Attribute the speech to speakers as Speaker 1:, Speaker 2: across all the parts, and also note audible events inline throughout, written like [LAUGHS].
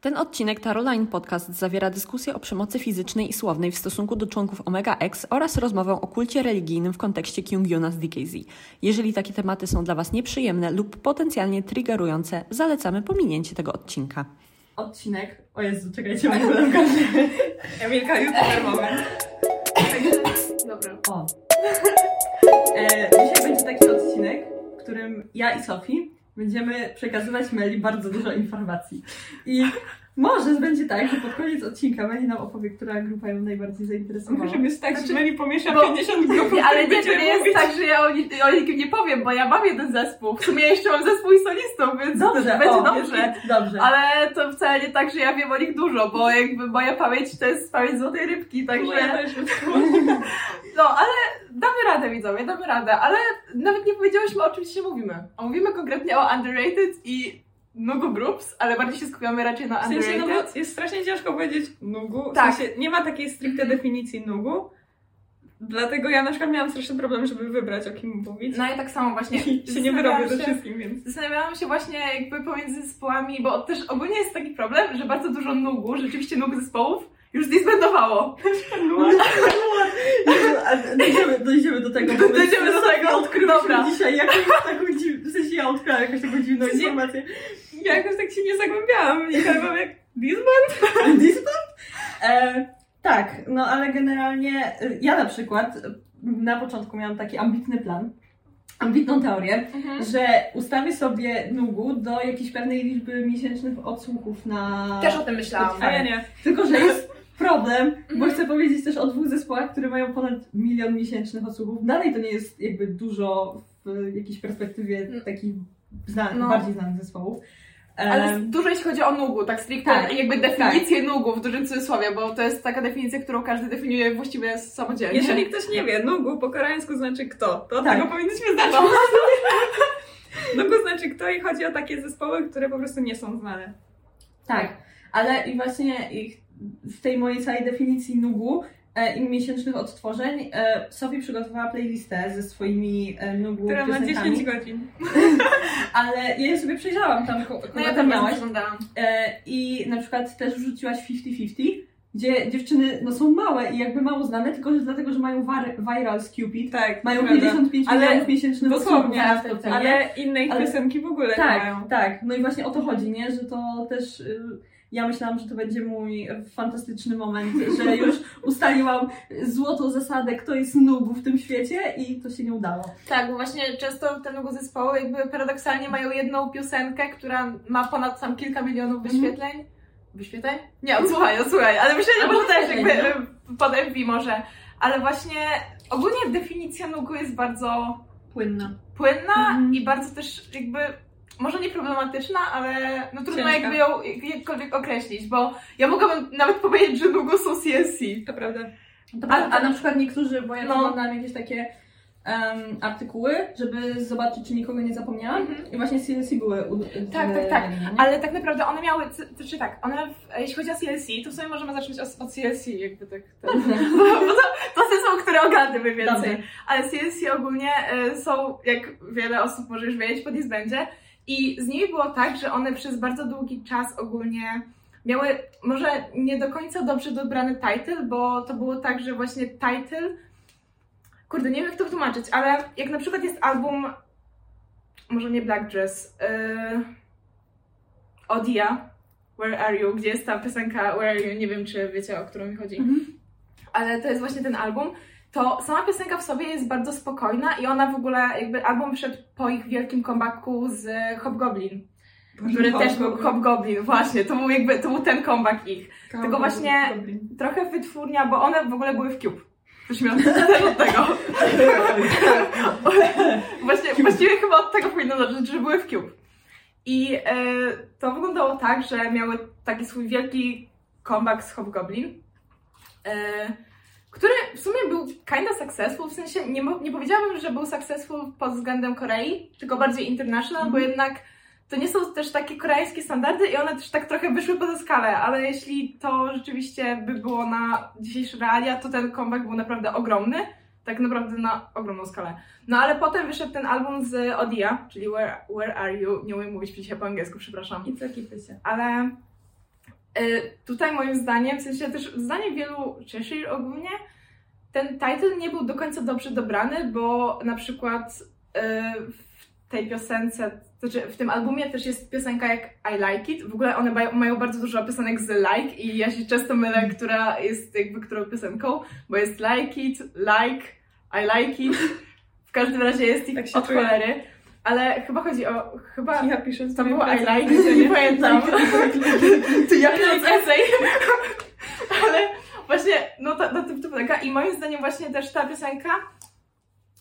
Speaker 1: Ten odcinek Taroline Podcast zawiera dyskusję o przemocy fizycznej i słownej w stosunku do członków Omega X oraz rozmowę o kulcie religijnym w kontekście Kyungyuna z DKZ. Jeżeli takie tematy są dla Was nieprzyjemne lub potencjalnie triggerujące, zalecamy pominięcie tego odcinka.
Speaker 2: Odcinek. O Jezu, czekajcie, mam w każdy. [LAUGHS]
Speaker 3: Emilka, youtuber moment.
Speaker 2: Dobra. O. E, dzisiaj będzie taki odcinek, w którym ja i Sofii będziemy przekazywać Meli bardzo dużo informacji. I może będzie tak, że pod koniec odcinka Meli nam opowie, która grupa ją najbardziej zainteresowała.
Speaker 3: Może być tak,
Speaker 4: Znaczy-
Speaker 3: że Meli pomiesza
Speaker 4: bo-
Speaker 3: 50 grup,
Speaker 4: Nie, ale nie, to nie jest
Speaker 3: mówić.
Speaker 4: tak, że ja o, ni- o nikim nie powiem, bo ja mam jeden zespół. W sumie jeszcze mam zespół i solistą, więc
Speaker 2: Dobrze,
Speaker 4: to będzie
Speaker 2: o,
Speaker 4: dobrze.
Speaker 2: Dobrze.
Speaker 4: Ale to wcale nie tak, że ja wiem o nich dużo, bo jakby moja pamięć to jest pamięć złotej rybki, także...
Speaker 3: jest. [LAUGHS]
Speaker 4: No, ale damy radę widzowie, damy radę, ale nawet nie powiedziałyśmy o czym dzisiaj mówimy. A mówimy konkretnie o underrated i Nugu Groups, ale bardziej się skupiamy raczej na
Speaker 3: W sensie, no
Speaker 4: underrated.
Speaker 3: jest strasznie ciężko powiedzieć nugu. W
Speaker 4: Tak.
Speaker 3: sensie, nie ma takiej stricte definicji nugu. Dlatego ja na przykład miałam straszny problem, żeby wybrać o kim mówić.
Speaker 4: No i tak samo właśnie.
Speaker 3: I się nie wyrobię ze wszystkim, więc...
Speaker 4: Zastanawiałam się właśnie jakby pomiędzy zespołami, bo też ogólnie jest taki problem, że bardzo dużo nugu, rzeczywiście nug zespołów już zdisbandowało. [LAUGHS]
Speaker 2: A Dojdziemy, dojdziemy do tego. bo
Speaker 4: Dojdziemy do tego.
Speaker 2: Odkryliśmy dzisiaj jakąś taką dziwną, w sensie ja odkryłam jakąś taką dziwną
Speaker 3: W sensie-
Speaker 2: informację.
Speaker 3: Ja jakoś tak się nie zagłębiałam. I chyba jak Disband? [LAUGHS]
Speaker 2: Disband? E, tak, no ale generalnie e, ja na przykład na początku miałam taki ambitny plan, ambitną teorię, że ustawię sobie Nugu do jakiejś pewnej liczby miesięcznych odsłuchów na...
Speaker 4: Też o tym myślałam.
Speaker 3: A ja nie.
Speaker 2: Tylko, że jest problem, bo
Speaker 4: Mhm.
Speaker 2: chcę powiedzieć też o dwóch zespołach, które mają ponad milion miesięcznych odsłuchów. Dalej to nie jest jakby dużo w jakiejś perspektywie
Speaker 4: Mm.
Speaker 2: takich
Speaker 4: No.
Speaker 2: bardziej znanych zespołów.
Speaker 4: Ale dużo jeśli chodzi o nugu, tak stricte
Speaker 2: Tak,
Speaker 4: jakby definicję nugu w dużym cudzysłowie, bo to jest taka definicja, którą każdy definiuje właściwie samodzielnie.
Speaker 3: Jeżeli ktoś nie wie, nugu po koreańsku znaczy kto, to od
Speaker 2: Tak.
Speaker 3: tego powinniśmy zacząć. [LAUGHS] Nugu znaczy kto i chodzi o takie zespoły, które po prostu nie są znane.
Speaker 2: Tak, ale i właśnie ich, w tej mojej całej definicji nugu e, i miesięcznych odtworzeń e, Sophie przygotowała playlistę ze swoimi e, nugu
Speaker 3: Która ma
Speaker 2: piosenkami,
Speaker 3: 10 godzin. [LAUGHS]
Speaker 2: ale ja je sobie przejrzałam tam,
Speaker 4: No ja
Speaker 2: tam miałaś. I na przykład też wrzuciłaś 50-50, gdzie dziewczyny no, są małe i jakby mało znane, tylko że dlatego, że mają viral z Cupid,
Speaker 3: Tak,
Speaker 2: mają
Speaker 3: prawda.
Speaker 2: 55
Speaker 3: Ale
Speaker 2: milionów miesięcznych
Speaker 3: dosłownie. Ale inne ich
Speaker 2: Ale-
Speaker 3: piosenki w ogóle nie
Speaker 2: Tak,
Speaker 3: mają.
Speaker 2: tak. No i właśnie o to chodzi, nie? Że to też. y, Ja myślałam, że to będzie mój fantastyczny moment, że już ustaliłam złotą zasadę, kto jest nugu w tym świecie i to się nie udało.
Speaker 4: Tak, bo właśnie często te nugu zespoły jakby paradoksalnie mają jedną piosenkę, która ma ponad sam kilka milionów wyświetleń. Wyświetleń? Nie, odsłuchaj, odsłuchaj, ale myślę, że może też jakby y, pod może. Ale właśnie ogólnie definicja nugu jest bardzo
Speaker 2: Płynna.
Speaker 4: płynna
Speaker 2: Mhm.
Speaker 4: i bardzo też jakby może nie problematyczna, ale no trudno
Speaker 3: Ciężka.
Speaker 4: jakby ją jakkolwiek określić, bo ja mogłabym nawet powiedzieć, że nugu są CSC.
Speaker 3: To prawda.
Speaker 2: A, a na przykład niektórzy, bo ja
Speaker 4: No.
Speaker 2: oglądałam jakieś takie em, artykuły, żeby zobaczyć, czy nikogo nie zapomniałam.
Speaker 4: Mhm.
Speaker 2: I właśnie CLC były. U,
Speaker 4: Tak, tak, tak.
Speaker 2: nie?
Speaker 4: Ale tak naprawdę one miały, to czy tak, one, w, jeśli chodzi o CLC, to w sumie możemy zacząć od, od CLC, jakby tak. tak. [LAUGHS]
Speaker 2: Dobrze.
Speaker 4: Bo to, to są, które ogarniamy więcej.
Speaker 2: Dobrze.
Speaker 4: Ale CLC ogólnie y, są, jak wiele osób może już wiedzieć, po Disbandzie. I z nimi było tak, że one przez bardzo długi czas ogólnie miały może nie do końca dobrze dobrany title, bo to było tak, że właśnie title. Kurde, nie wiem jak to wytłumaczyć, ale jak na przykład jest album, może nie Black Dress, yy, Odia, Where Are You, gdzie jest ta piosenka Where Are You, nie wiem czy wiecie o którą mi chodzi
Speaker 2: Mhm.
Speaker 4: ale to jest właśnie ten album, to sama piosenka w sobie jest bardzo spokojna i ona w ogóle, jakby album wszedł po ich wielkim comebacku z Hobgoblin, który też był Hobgoblin, właśnie, to był jakby, to był ten comeback ich. Tylko właśnie- Trochę wytwórnia, bo one w ogóle były w Cube. Coś miałam [LAUGHS] od tego. [LAUGHS] Właśnie, właściwie chyba od tego powinno zacząć, że były w Cube. I e, to wyglądało tak, że miały taki swój wielki comeback z Hobgoblin, e, który w sumie był kinda successful, w sensie nie, nie powiedziałabym, że był successful pod względem Korei, tylko bardziej international, bo jednak to nie są też takie koreańskie standardy i one też tak trochę wyszły poza skalę, ale jeśli to rzeczywiście by było na dzisiejsze realia, to ten comeback był naprawdę ogromny, tak naprawdę na ogromną skalę. No ale potem wyszedł ten album z Odia, czyli Where, Where Are You, nie umiem mówić dzisiaj po angielsku, przepraszam
Speaker 2: I co kipy się.
Speaker 4: ale tutaj moim zdaniem, w sensie też zdaniem wielu Cheshire ogólnie, ten title nie był do końca dobrze dobrany, bo na przykład e, w tej piosence, znaczy w tym albumie też jest piosenka jak I Like It. W ogóle one mają, bardzo dużo piosenek z like i ja się często mylę, która jest jakby którą piosenką, bo jest Like It, Like, I Like It. W każdym razie jest ich
Speaker 3: Tak się
Speaker 4: od cholery. Ale chyba chodzi o, chyba
Speaker 3: Ja piszę
Speaker 4: to było I like it, nie pamiętam. To ja piszę esej. [LAUGHS] Ale właśnie, no to, to, to polega. I moim zdaniem właśnie też ta piosenka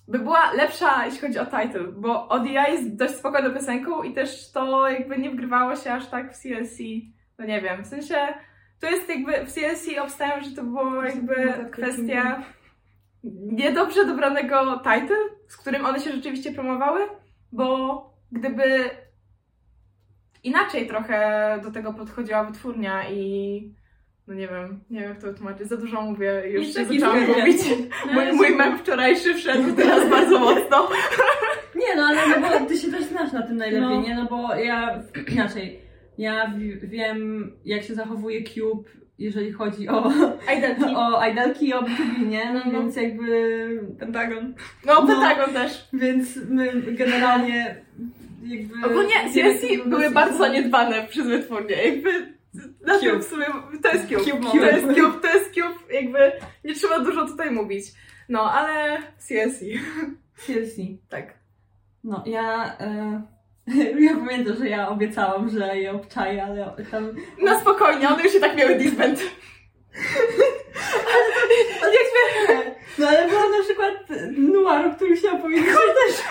Speaker 4: by była lepsza, jeśli chodzi o title, bo ODI jest dość spokojną piosenką i też to jakby nie wgrywało się aż tak w CLC. No nie wiem, w sensie to jest jakby w CLC obstawiam, że to było jakby kwestia niedobrze dobranego title, z którym one się rzeczywiście promowały, bo gdyby inaczej trochę do tego podchodziła wytwórnia i no nie wiem, nie wiem jak to wytłumaczyć, za dużo mówię, już
Speaker 3: Nic
Speaker 4: się zaczęłam
Speaker 3: nie.
Speaker 4: mówić.
Speaker 2: No,
Speaker 4: Mój, mój mem wczorajszy wszedł teraz bardzo mocno. [LAUGHS]
Speaker 2: Nie, no ale no bo ty się też znasz na tym najlepiej,
Speaker 3: No.
Speaker 2: nie? No bo ja [CLEARS THROAT] inaczej. Ja wi- wiem, jak się zachowuje Cube, jeżeli chodzi o,
Speaker 4: Identity.
Speaker 2: o idolki i o BTB, nie? No
Speaker 4: Mhm.
Speaker 2: więc jakby.
Speaker 3: Pentagon.
Speaker 4: No,
Speaker 2: No.
Speaker 4: Pentagon też.
Speaker 2: Więc my generalnie jakby.
Speaker 4: Ogólnie CSC były bardzo zaniedbane przez wytwórnię, jakby
Speaker 2: Cube.
Speaker 4: w sumie, to jest Cube.
Speaker 3: Cube
Speaker 4: to jest. Cube, to jest Cube, jakby nie trzeba dużo tutaj mówić. No, ale CSC.
Speaker 2: CLC.
Speaker 4: Tak.
Speaker 2: No, ja. E, [LAUGHS] ja pamiętam, że ja obiecałam, że je obczaję, ale tam.
Speaker 4: No spokojnie, one już i tak miały disband.
Speaker 2: No ale było na przykład Noir, o którym chciałam powiedzieć, że też. [LAUGHS]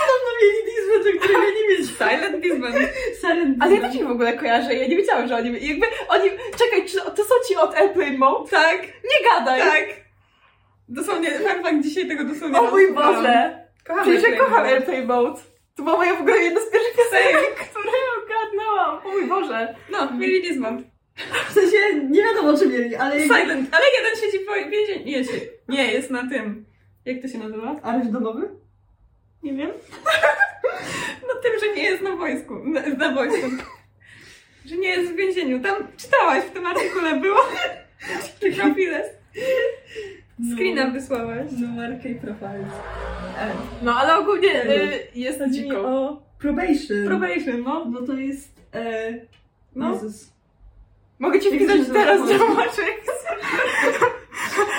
Speaker 2: Podobno mieli Disney, o którym ja nie wiedziałam.
Speaker 3: Silent Disband.
Speaker 2: Silent
Speaker 4: Ale ja też w ogóle kojarzę, ja nie wiedziałam, że oni, jakby, oni, czekaj, czy to są ci od Airplane Mode?
Speaker 3: Tak,
Speaker 4: Nie gadaj!
Speaker 3: tak. Dosłownie, fun fact, dzisiaj tego dosłownie
Speaker 4: O mój. Boże!
Speaker 3: Kocham
Speaker 4: Przecież ja kocham. Airplane Mode. To była moja w ogóle jedna z pierwszych piosenek, [LAUGHS] które ogarnęłam. O mój Boże.
Speaker 3: No, mieli Disband.
Speaker 2: W sensie nie wiadomo, czy mieli, ale.
Speaker 3: Silent, ale jeden siedzi w więzieniu. Nie, się- nie, jest na tym. Jak to się nazywa?
Speaker 2: Areszt domowy?
Speaker 3: Nie wiem. [LAUGHS] No tym, że nie jest na wojsku. Na, na wojsku. Że nie jest w więzieniu. Tam czytałaś, w tym artykule było. [LAUGHS] Profiles. Screena wysłałaś.
Speaker 2: Noir K Profiles. E,
Speaker 4: No ale ogólnie y, jest
Speaker 2: chodzi mi
Speaker 4: dziko.
Speaker 2: o probation.
Speaker 3: Probation, no.
Speaker 2: No to jest. E,
Speaker 3: No.
Speaker 2: Jezus.
Speaker 4: Mogę ci
Speaker 2: Jak
Speaker 4: wpisać teraz, masz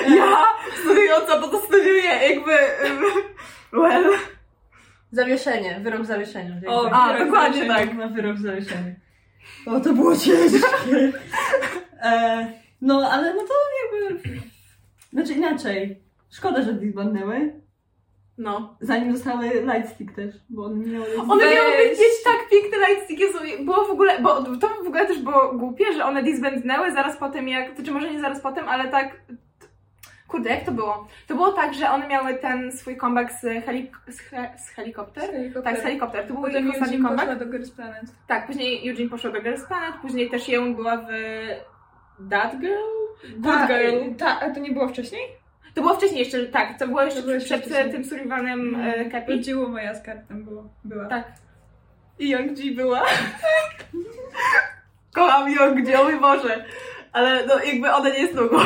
Speaker 4: [LAUGHS] Ja, studiująca, bo to studiuję jakby... ym, Well.
Speaker 2: Zawieszenie, wyrok zawieszenia.
Speaker 3: O,
Speaker 4: A,
Speaker 3: wyrok
Speaker 4: dokładnie tak.
Speaker 2: Tak, na wyrok zawieszenia. O, to było ciężkie. [LAUGHS] E, no, ale no to jakby... Znaczy inaczej. Szkoda, że disbandnęły.
Speaker 4: No.
Speaker 2: Zanim dostały Lightstick też, bo one nie miały
Speaker 4: One miały być tak piękny lightstick, Jezu, było w ogóle, bo to w ogóle też było głupie, że one disbandnęły zaraz po tym jak, to czy może nie zaraz po tym, ale tak, kurde, jak to było? To było tak, że one miały ten swój comeback z, helik z, he z helikopter? Tak, z helikopter, to był
Speaker 3: Potem
Speaker 4: ich ostatni
Speaker 3: Eugene
Speaker 4: comeback.
Speaker 3: poszła do Girls Planet.
Speaker 4: Tak, później Eugene poszła do Girls Planet, później też Yeon była w That Girl? Good Girl.
Speaker 3: ta, a to nie było wcześniej?
Speaker 4: To było wcześniej jeszcze, tak, to było jeszcze
Speaker 3: To było jeszcze
Speaker 4: przed
Speaker 3: wcześniej.
Speaker 4: tym Sullivanem e, Capi.
Speaker 3: Rodziło moja z kartem było, była.
Speaker 4: Tak. I Young G była. [LAUGHS] Kocham Young G, o mój Boże. Ale no jakby ona nie jest długo.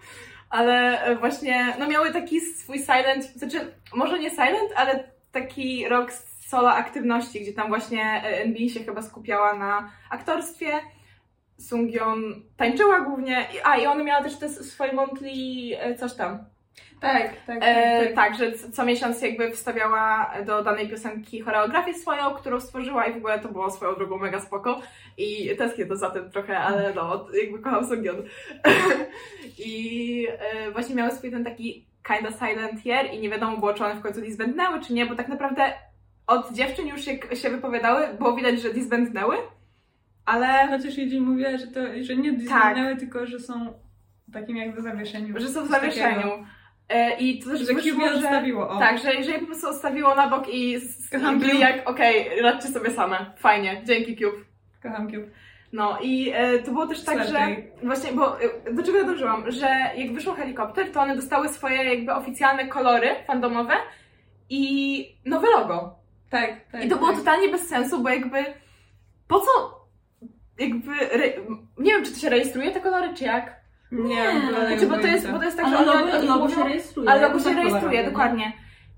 Speaker 4: [LAUGHS] Ale e, właśnie, no miały taki swój silent, znaczy może nie silent, ale taki rok solo aktywności, gdzie tam właśnie e, NBA się chyba skupiała na aktorstwie. Sungyeon tańczyła głównie, a i ona miała też te swoje monthly e, coś tam.
Speaker 3: Tak, tak,
Speaker 4: E, tak, że co, co miesiąc jakby wstawiała do danej piosenki choreografię swoją, którą stworzyła i w ogóle to było swoją drogą mega spoko. I tęsknię to za tym trochę, ale no, jakby kocham Sungyeon. [LAUGHS] I e, właśnie miały swój ten taki kinda silent year i nie wiadomo było, czy one w końcu disbandnęły, czy nie, bo tak naprawdę od dziewczyn już się, się wypowiadały, było widać, że disbandnęły, ale
Speaker 3: Chociaż Eugene mówiła, że to, że nie disbandnęły, tylko że są takim jakby zawieszeniu.
Speaker 4: że są w zawieszeniu. E, I to też
Speaker 3: Że
Speaker 4: wyszło, że...
Speaker 3: odstawiło, o.
Speaker 4: Tak, że jeżeli po prostu odstawiło na bok i,
Speaker 3: Kocham
Speaker 4: i byli jak, okej, radźcie sobie same, fajnie, dzięki Cube.
Speaker 3: Kocham Cube.
Speaker 4: No i e, to było też tak, że
Speaker 3: Slapday.
Speaker 4: właśnie, bo e, do czego ja dążyłam, że jak wyszło helikopter, to one dostały swoje jakby oficjalne kolory fandomowe i nowe logo.
Speaker 3: Tak, tak.
Speaker 4: I to było
Speaker 3: tak.
Speaker 4: totalnie bez sensu, bo jakby po co jakby, re... nie wiem, czy to się rejestruje te kolory, czy jak?
Speaker 2: Nie,
Speaker 4: Znaczy, bo to jest, bo to jest tak, że oni,
Speaker 1: logo,
Speaker 4: oni
Speaker 1: logo się rejestruje.
Speaker 4: ale logo się
Speaker 1: tak
Speaker 4: rejestruje,
Speaker 1: kolorowe,
Speaker 4: dokładnie.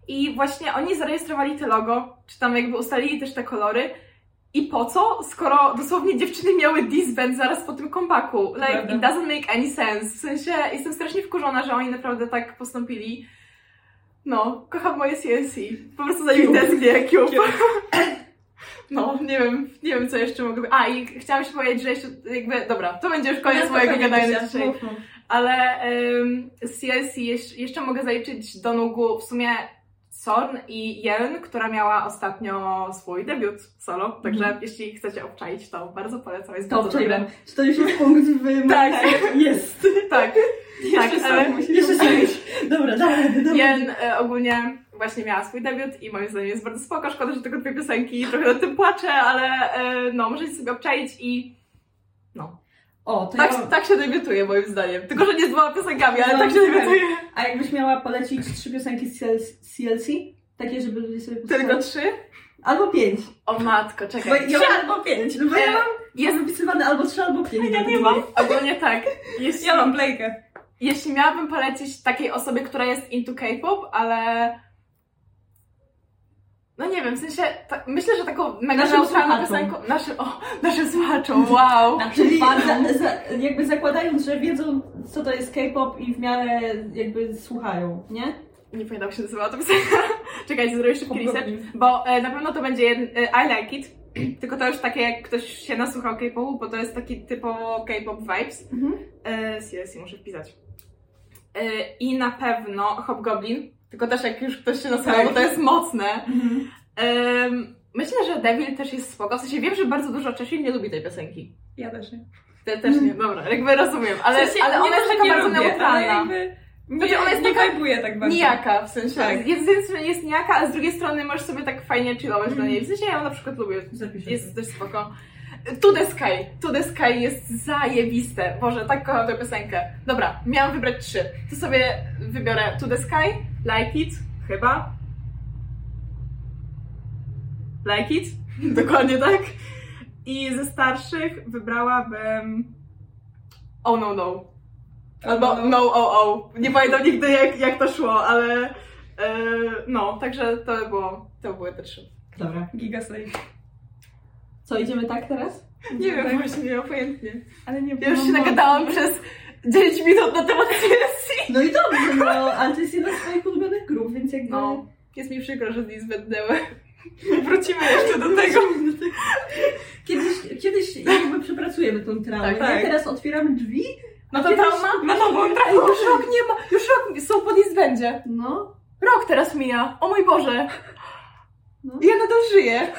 Speaker 4: I właśnie oni zarejestrowali te logo, czy tam jakby ustalili też te kolory. I po co, skoro dosłownie dziewczyny miały disband zaraz po tym comebacku? Like,
Speaker 2: Prawda.
Speaker 4: it doesn't make any sense. W sensie, jestem strasznie wkurzona, że oni naprawdę tak postąpili. No, kocham moje CNC. Po prostu za nimi tęsknię, Cube. [LAUGHS] No, nie wiem, nie wiem co jeszcze mogę... A, i chciałam się powiedzieć, że jeszcze jakby... Dobra, to będzie już koniec
Speaker 2: No,
Speaker 4: mojego gadania dzisiaj. Ale ym, z CLC jeszcze, jeszcze mogę zaliczyć do nógu w sumie Sorn i Jelen, która miała ostatnio swój debiut solo. Także
Speaker 2: Mhm.
Speaker 4: jeśli chcecie obczaić, to bardzo polecam. Jest
Speaker 2: To
Speaker 4: bardzo
Speaker 2: obczaiłam.
Speaker 4: dobre.
Speaker 2: Czy to już jest punkt w [LAUGHS]
Speaker 4: Tak.
Speaker 2: Jest.
Speaker 4: Tak, [LAUGHS] tak.
Speaker 2: Jeszcze
Speaker 4: ale
Speaker 2: sobie musisz Jeszcze sobie. Dobra, dawaj, dawaj.
Speaker 4: Jen e, ogólnie właśnie miała swój debiut i moim zdaniem jest bardzo spoko. Szkoda, że tylko dwie piosenki trochę nad tym płaczę, ale e, no, możecie sobie obczaić i.
Speaker 2: O, to
Speaker 4: Tak,
Speaker 2: ja...
Speaker 4: tak się debiutuje moim zdaniem. Tylko, że nie z dwoma piosenkami, ale
Speaker 2: No,
Speaker 4: tak się debiutuje.
Speaker 2: A jakbyś miała polecić trzy piosenki z CLC? Takie, żeby ludzie sobie posłuchali?
Speaker 4: Tylko trzy?
Speaker 2: Albo pięć.
Speaker 4: O matko,
Speaker 2: Bo
Speaker 4: czekaj.
Speaker 2: ja
Speaker 4: Trzy
Speaker 2: mam
Speaker 4: albo pięć.
Speaker 2: No bo ja
Speaker 4: E,
Speaker 2: mam
Speaker 4: jest
Speaker 2: zapisywane albo trzy, albo pięć.
Speaker 3: Ja nie mam.
Speaker 4: Ogólnie tak. Jeśli,
Speaker 3: Ja mam Blake'ę.
Speaker 4: jeśli miałabym polecić takiej osobie, która jest into K-pop, ale... No nie wiem, w sensie, ta, myślę, że taką mega
Speaker 2: Naszym
Speaker 4: neutralną piosenką... Naszym, o, naszym słuchaczom, wow!
Speaker 2: Czyli za, za, jakby zakładając, że wiedzą, co to jest K-pop i w miarę jakby słuchają, nie?
Speaker 4: Nie pamiętam, jak się nazywała ta piosenka. [LAUGHS] Czekajcie, zrobię szybki research. Bo e, na pewno to będzie jeden, e, I Like It, [CLEARS THROAT] tylko to już takie, jak ktoś się nasłuchał K-popu, bo to jest taki typowo K-pop vibes.
Speaker 2: Mhm.
Speaker 4: E, CLC muszę wpisać. E, I na pewno Hobgoblin, tylko też jak już ktoś się nasłuchał,
Speaker 2: Tak.
Speaker 4: bo to jest mocne.
Speaker 2: Mhm.
Speaker 4: Em, myślę, że Devil też jest spoko. W sensie wiem, że bardzo dużo Czesi nie lubi tej piosenki.
Speaker 3: Ja też nie.
Speaker 4: Te, też nie, dobra, jakby rozumiem, ale,
Speaker 3: W sensie,
Speaker 4: ale ona jest
Speaker 3: to,
Speaker 4: taka
Speaker 3: nie
Speaker 4: bardzo
Speaker 3: lubię,
Speaker 4: neutralna.
Speaker 3: Nie,
Speaker 4: Znaczy, ona jest
Speaker 3: nie
Speaker 4: taka
Speaker 3: tak bardzo.
Speaker 4: Nijaka, w sensie.
Speaker 3: Tak.
Speaker 4: Jest, z jednej strony jest nijaka, a z drugiej strony możesz sobie tak fajnie chillować do niej. W sensie ja ją na przykład lubię.
Speaker 2: Zapiszę.
Speaker 4: Jest też spoko. To the Sky. To the Sky jest zajebiste. Boże, tak kocham tę piosenkę. Dobra, miałam wybrać trzy. To sobie wybiorę To the Sky, Like It, chyba. Like It, [LAUGHS] dokładnie tak. I ze starszych wybrałabym Oh No No. Albo
Speaker 3: No.
Speaker 4: No Oh Oh. Nie pamiętam nigdy jak, jak to szło, ale e, no, także to było, to były te trzy.
Speaker 2: Dobra.
Speaker 3: Giga Slave.
Speaker 2: Co, idziemy tak teraz?
Speaker 4: Nie wiem,
Speaker 3: Tak.
Speaker 4: właśnie, nie obojętnie.
Speaker 3: Ale nie
Speaker 4: Ja już się nagadałam przez 9 minut na temat CSC.
Speaker 2: No i dobrze, no, ale to jest jedna z swoich ulubionych grup, więc jakby...
Speaker 4: No, jest mi przykro, że nie zbędnęły. [LAUGHS] Wrócimy jeszcze do tego.
Speaker 2: Kiedyś, kiedyś jakby przepracujemy tą traumę.
Speaker 4: Tak,
Speaker 3: tak.
Speaker 2: Teraz otwieramy drzwi.
Speaker 4: No to trauma? Na nową traumę. Już rok nie ma, już rok są po disbandzie.
Speaker 2: No.
Speaker 4: Rok teraz mija. O mój Boże.
Speaker 2: No.
Speaker 4: Ja nadal żyję.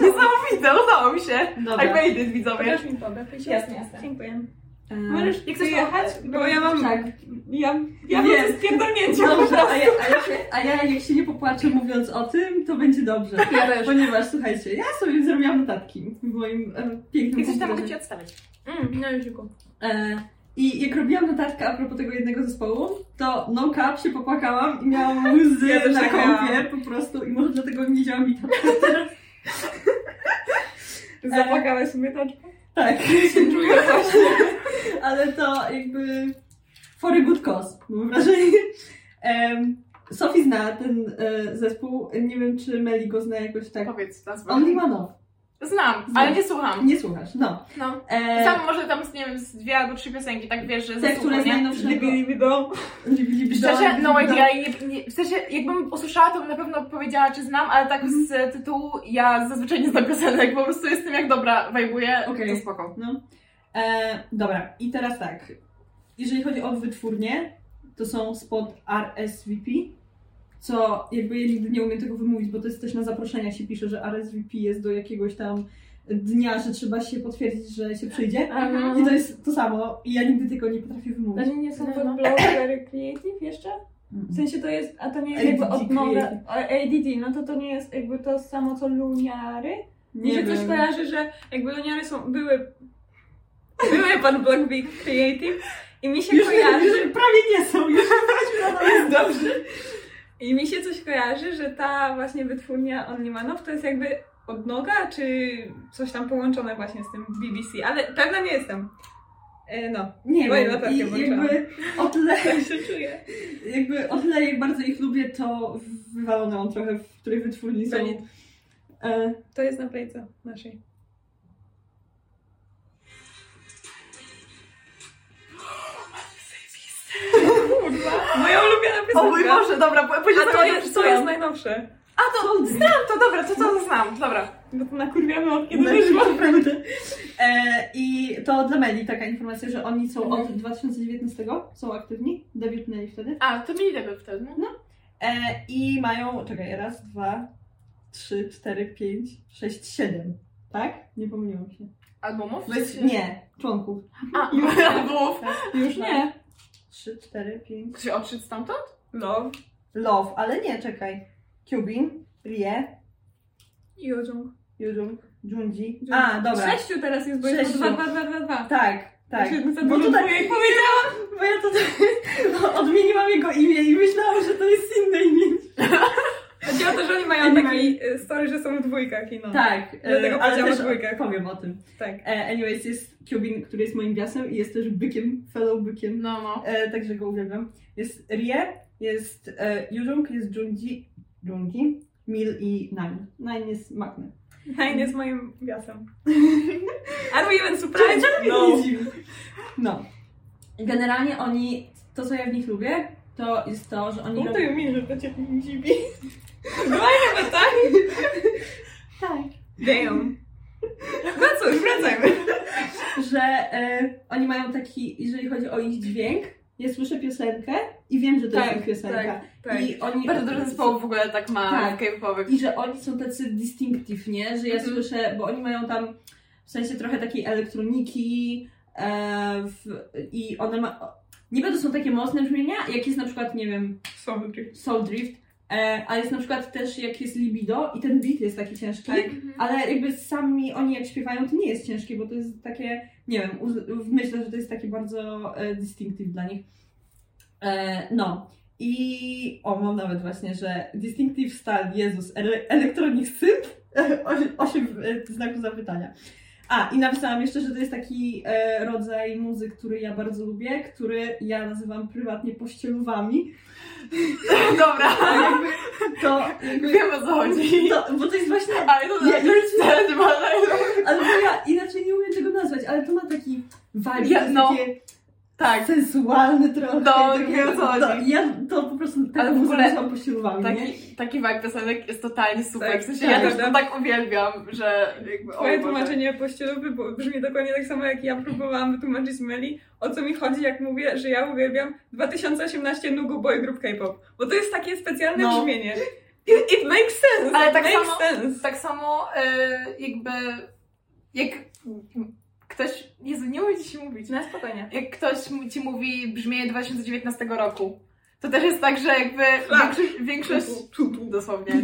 Speaker 4: Niesamowite, udało mi się.
Speaker 2: Dobra.
Speaker 4: I made it, widzowie.
Speaker 3: Pokaż mi podać.
Speaker 4: Jasne, jasne.
Speaker 3: Dziękuję.
Speaker 2: E,
Speaker 3: Możesz
Speaker 4: jak chcesz
Speaker 3: wyjechać? Bo ja mam...
Speaker 2: Tak.
Speaker 3: Ja, ja mam spierdolnięcia.
Speaker 2: Dobrze, a ja, a, ja się, a ja jak się nie popłaczę mówiąc o tym, to będzie dobrze.
Speaker 4: Ja też.
Speaker 2: Ponieważ słuchajcie, ja sobie zrobiłam notatki w moim e, pięknym
Speaker 4: Jak coś tam mogę ci odstawić.
Speaker 3: Mm, no już dziękuję.
Speaker 2: E, I jak robiłam notatkę a propos tego jednego zespołu, to no cap się popłakałam i miałam łzy
Speaker 3: Ja
Speaker 2: na
Speaker 3: tak
Speaker 2: kąpie
Speaker 3: miałam.
Speaker 2: po prostu i może dlatego nie działa mi teraz. [LAUGHS]
Speaker 3: Zapłakałaś sobie taczkę?
Speaker 2: Tak,
Speaker 3: Czuję coś. [LAUGHS]
Speaker 2: ale to jakby for a good cause, mam wrażenie. Um, Sophie zna ten e, zespół, nie wiem czy Meli go zna jakoś tak.
Speaker 4: Powiedz nazwę.
Speaker 2: Only One Off.
Speaker 4: Znam, ale nie słucham.
Speaker 2: Nie słuchasz, no.
Speaker 4: No.
Speaker 2: E,
Speaker 4: Sam może tam, nie wiem, z dwie albo trzy piosenki, tak wiesz, że
Speaker 2: te, które z
Speaker 4: nie?
Speaker 2: najnowszego...
Speaker 3: widzą.
Speaker 4: Szczerze, no idea, nie, nie, w sensie, jakbym usłyszała, to bym na pewno powiedziała, czy znam, ale tak z tytułu ja zazwyczaj nie znam piosenek, po prostu jestem jak dobra, wajbuję,
Speaker 2: Okej.
Speaker 4: to spoko.
Speaker 2: No. E, dobra, i teraz tak. Jeżeli chodzi o wytwórnie, to są spod RSVP, co jakby ja nigdy nie umiem tego wymówić, bo to jest też na zaproszeniach się pisze, że RSVP jest do jakiegoś tam dnia, że trzeba się potwierdzić, że się przyjdzie.
Speaker 3: Aha.
Speaker 2: I to jest to samo. I ja nigdy tego nie potrafię wymówić.
Speaker 3: Oni nie są pod
Speaker 4: no.
Speaker 3: Blogger Creative jeszcze? W sensie to jest, a to nie jest jakby
Speaker 2: ADD
Speaker 3: od nowe,
Speaker 2: Creative.
Speaker 3: o, ADD, no to to nie jest jakby to samo co Luniary? Mi
Speaker 2: Nie
Speaker 3: się coś
Speaker 2: wiem.
Speaker 3: kojarzy, że jakby Luniary są, były, były pod Blog Big Creative i mi się
Speaker 2: Już,
Speaker 3: kojarzy,
Speaker 2: już prawie nie są, już na to jest dobrze.
Speaker 3: I mi się coś kojarzy, że ta właśnie wytwórnia Only Manów to jest jakby odnoga, czy coś tam połączone właśnie z tym BBC, ale pewna nie jestem. E, no,
Speaker 2: Nie
Speaker 3: Moje
Speaker 2: wiem,
Speaker 3: latarki
Speaker 2: i
Speaker 3: włączyłam.
Speaker 2: jakby o tyle, [LAUGHS]
Speaker 3: tak się czuję.
Speaker 2: jakby o tyle jak bardzo ich lubię, to wywalone mam trochę, w której wytwórni są.
Speaker 3: Benit.
Speaker 2: E,
Speaker 3: To jest na playce naszej. Kurwa, moja ulubiona piosenka.
Speaker 4: O mój Boże, dobra,
Speaker 3: A to jest, to jest najnowsze.
Speaker 4: A to znam, to dobra, to to znam, dobra.
Speaker 3: Bo to nakurwiamy od kiedy
Speaker 2: No,
Speaker 3: wyszło.
Speaker 2: to prawda. [LAUGHS] E, I to dla Meli taka informacja, że oni są od 2019 są aktywni, debiutnęli wtedy.
Speaker 4: A, to mieli debiut wtedy, no?
Speaker 2: E, I mają, czekaj, raz, dwa, trzy, cztery, pięć, sześć, siedem. Tak? Nie pomyliłam się.
Speaker 4: Albumów?
Speaker 2: Jest, nie, członków.
Speaker 4: A, [LAUGHS] albumów.
Speaker 2: Już nie. Trzy, cztery, pięć.
Speaker 4: Czy odszedł stamtąd?
Speaker 3: Love.
Speaker 2: Love, ale nie, czekaj. Cubin, Rie,
Speaker 3: I Ojung.
Speaker 2: Yujung, Junji. A, dobra.
Speaker 3: Sześciu teraz jest, bo jest
Speaker 2: Sześciu.
Speaker 3: 2, 2, 2, 2, 2.
Speaker 2: Tak, tak.
Speaker 3: Za
Speaker 2: Bo
Speaker 3: dużo
Speaker 2: tutaj,
Speaker 3: dwójek powiedziałam.
Speaker 2: bo ja tutaj [LAUGHS] odmieniłam jego imię i myślałam, że to jest inne imię. [LAUGHS]
Speaker 3: Chodzi o to, że oni mają taki e, story, że są w dwójkach i no.
Speaker 2: Tak,
Speaker 3: Dlatego
Speaker 2: e, ale
Speaker 3: powiedziałam
Speaker 2: też
Speaker 3: o dwójkach.
Speaker 2: powiem o tym.
Speaker 3: Tak.
Speaker 2: E, anyways, jest Cubin, który jest moim biasem i jest też bykiem, fellow bykiem.
Speaker 4: No, no.
Speaker 2: Także go uwielbiam. Jest Rie, jest Yujung, jest Junji, Jungi, Mil i Nine. Nine jest Magny.
Speaker 3: Nine jest moim biasem. Are we even surprised?
Speaker 2: No.
Speaker 3: No.
Speaker 2: Generalnie oni, to co ja w nich lubię, to jest to, że oni
Speaker 3: No to
Speaker 2: robią...
Speaker 3: mi, że to cię dziwi. Była chyba tak?
Speaker 2: Tak.
Speaker 3: Damn. No cóż, wracajmy.
Speaker 2: Że e, oni mają taki, jeżeli chodzi o ich dźwięk, ja słyszę piosenkę i wiem, że to jest
Speaker 3: Tak,
Speaker 2: ich piosenka.
Speaker 3: tak.
Speaker 2: I oni...
Speaker 4: Bardzo dużo zespołów w ogóle tak ma
Speaker 2: Tak.
Speaker 4: K-popowych.
Speaker 2: I że oni są tacy distinctive, nie? Że ja
Speaker 4: Mhm.
Speaker 2: słyszę, bo oni mają tam w sensie trochę takiej elektroniki e, w, i one ma... Niby to są takie mocne brzmienia, jak jest na przykład, nie wiem,
Speaker 3: Sorry.
Speaker 2: Soul Drift, e, ale jest na przykład też jak jest Libido i ten beat jest taki ciężki,
Speaker 3: Tak.
Speaker 2: ale jakby sami oni jak śpiewają, to nie jest ciężkie, bo to jest takie, nie wiem, myślę, że to jest takie bardzo e, distinctive dla nich. E, no. I o, mam nawet właśnie, że distinctive style, Jezus, ele- electronic synth, [LAUGHS] osiem, osiem e, znaków zapytania. A, i napisałam jeszcze, że to jest taki e, rodzaj muzyk, który ja bardzo lubię, który ja nazywam prywatnie pościelówami. [LAUGHS]
Speaker 4: Dobra,
Speaker 2: jakby to, jakby,
Speaker 4: wiem o co chodzi.
Speaker 2: to, bo to jest właśnie
Speaker 4: Ale to
Speaker 2: ja,
Speaker 4: ja,
Speaker 2: Ale bo ja inaczej nie umiem tego nazwać, ale to ma taki vibe,
Speaker 4: Ja-
Speaker 2: jest
Speaker 4: no.
Speaker 2: takie
Speaker 4: Tak,
Speaker 2: sensualny trochę.
Speaker 4: No,
Speaker 2: takie,
Speaker 4: wiem, co chodzi.
Speaker 2: ja to po prostu
Speaker 4: Ale
Speaker 2: tak
Speaker 4: w ogóle
Speaker 2: nazywam pościelówami, nie?
Speaker 4: taki, taki vibe piosenek jest totalnie super.
Speaker 3: Tak,
Speaker 4: w sensie
Speaker 2: tak.
Speaker 4: ja też to tak uwielbiam, że jakby...
Speaker 3: Twoje tłumaczenie pościelowy bo brzmi dokładnie tak samo, jak ja próbowałam wytłumaczyć Meli, o co mi chodzi, jak mówię, że ja uwielbiam 2018 Nugu Boy Group K-pop. Bo to jest takie specjalne
Speaker 4: No.
Speaker 3: brzmienie. It, it makes sense!
Speaker 4: Ale tak
Speaker 3: makes
Speaker 4: samo-
Speaker 3: sense!
Speaker 4: Tak samo e, jakby... Jak ktoś... Jezu, nie umiem ci mówić.
Speaker 3: Na spokojnie.
Speaker 4: Jak ktoś ci mówi brzmienie 2019 roku, to też jest tak, że jakby większość... większość dosłownie. [LAUGHS]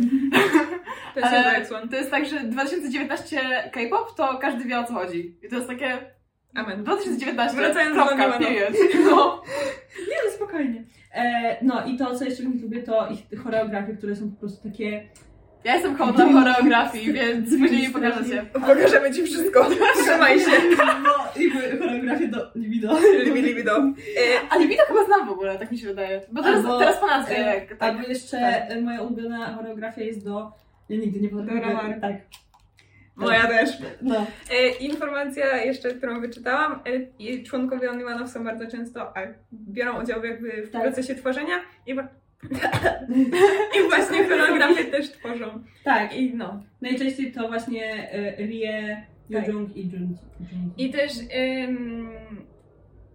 Speaker 3: To jest
Speaker 4: E. To jest tak, że 2019 K-pop to każdy wie o co chodzi. I to jest takie
Speaker 3: Amen.
Speaker 4: 2019
Speaker 3: Wracając do
Speaker 4: kropka,
Speaker 3: Milano.
Speaker 4: period. [LAUGHS] No.
Speaker 2: Nie, no spokojnie. E, no i to, co jeszcze lubię, to ich choreografie, które są po prostu takie...
Speaker 4: Ja jestem hołdem choreografii, więc później mi pokażecie.
Speaker 3: Pokażemy ci wszystko. Trzymaj się.
Speaker 2: No, jakby choreografie do libido.
Speaker 3: Libi, libi, do. E,
Speaker 4: A Libido chyba znam w ogóle, tak mi się wydaje. Bo teraz,
Speaker 2: Albo-
Speaker 4: teraz po nazwie.
Speaker 2: E,
Speaker 4: tak.
Speaker 2: Albo jeszcze e, moja ulubiona choreografia jest do... Ja nigdy nie potrafię... Tak.
Speaker 3: Moja też.
Speaker 2: No.
Speaker 3: E, informacja jeszcze, którą wyczytałam, e, i członkowie Onlymanów są bardzo często, a biorą udział jakby w
Speaker 2: Tak.
Speaker 3: procesie tworzenia i, i właśnie choreografię też tworzą.
Speaker 2: Tak,
Speaker 3: I no.
Speaker 2: najczęściej to właśnie e, Rie,
Speaker 3: Tak.
Speaker 2: Yujung i Junji.
Speaker 3: I też ym,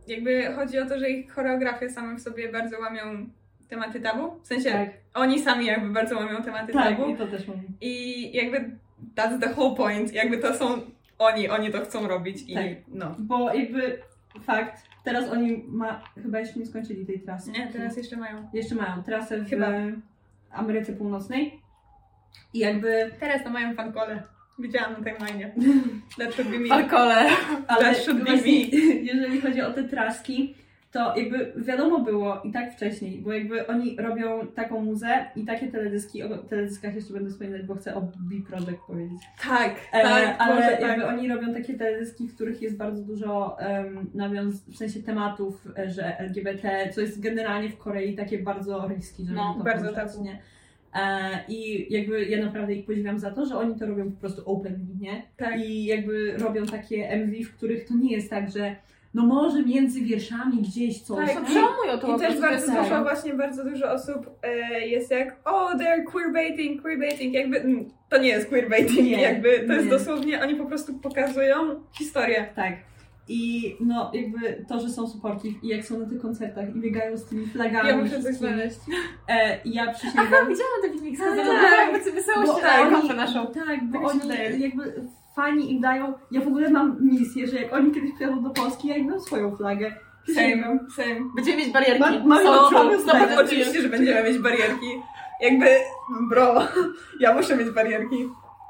Speaker 3: jakby chodzi o to, że ich choreografie same w sobie bardzo łamią tematy tabu. W sensie
Speaker 2: Tak,
Speaker 3: oni sami jakby bardzo łamią tematy
Speaker 2: tak,
Speaker 3: tabu.
Speaker 2: i to też mam.
Speaker 3: I jakby that's the whole point. Jakby to są oni, oni to chcą robić i
Speaker 2: Tak.
Speaker 3: no.
Speaker 2: Bo jakby fakt, teraz oni ma, chyba jeszcze nie skończyli tej trasy.
Speaker 3: Nie, teraz jeszcze mają.
Speaker 2: Jeszcze mają trasę w
Speaker 3: Chyba.
Speaker 2: Ameryce Północnej. I jakby,
Speaker 3: Teraz to mają fankole. Widziałam na timeline. [LAUGHS] That should be me.
Speaker 4: Alkole.
Speaker 2: ale
Speaker 3: That should be
Speaker 2: właśnie, [LAUGHS] jeżeli chodzi o te traski, to jakby wiadomo było i tak wcześniej, bo jakby oni robią taką muzę i takie teledyski, o teledyskach jeszcze będę wspominać, bo chcę o B-Project powiedzieć.
Speaker 3: Tak,
Speaker 2: E,
Speaker 3: tak,
Speaker 2: ale
Speaker 3: może
Speaker 2: jakby
Speaker 3: tak.
Speaker 2: oni robią takie teledyski, w których jest bardzo dużo um, nawiąz, w sensie tematów, e, że LGBT, co jest generalnie w Korei takie bardzo riski, żeby
Speaker 3: No,
Speaker 2: to
Speaker 3: bardzo tabu.
Speaker 2: nie? E, I jakby ja naprawdę ich podziwiam za to, że oni to robią po prostu openly, nie?
Speaker 3: Tak.
Speaker 2: I jakby robią takie MV, w których to nie jest tak, że no może między wierszami gdzieś coś.
Speaker 3: Tak?
Speaker 4: Przełamują to po
Speaker 3: I też bardzo
Speaker 4: tak.
Speaker 3: dużo, właśnie bardzo dużo osób e, jest jak oh, they're queerbaiting, queerbaiting, jakby mm, to nie jest queerbaiting,
Speaker 2: Nie,
Speaker 3: jakby to jest
Speaker 2: nie.
Speaker 3: dosłownie, oni po prostu pokazują historię.
Speaker 2: Tak. I no jakby to, że są supportive i jak są na tych koncertach i biegają z tymi flagami.
Speaker 3: Ja muszę coś znaleźć.
Speaker 2: E, ja
Speaker 4: Aha,
Speaker 2: przysięgam.
Speaker 4: widziałam ten filmik z
Speaker 2: Tak,
Speaker 3: tak.
Speaker 4: jakby sobie wysyłało
Speaker 2: Bo
Speaker 4: się na
Speaker 2: oni-. Tak, bo
Speaker 4: Tak
Speaker 2: oni jakby fani im dają. Ja w ogóle mam misję, że jak oni kiedyś przyjadą do Polski, ja im dam swoją flagę.
Speaker 3: Same, same.
Speaker 4: Będziemy mieć barierki.
Speaker 2: Ma- mamy Tak,
Speaker 4: są-
Speaker 3: Oczywiście, że będziemy mieć barierki. Jakby, bro, [LAUGHS] ja muszę mieć barierki.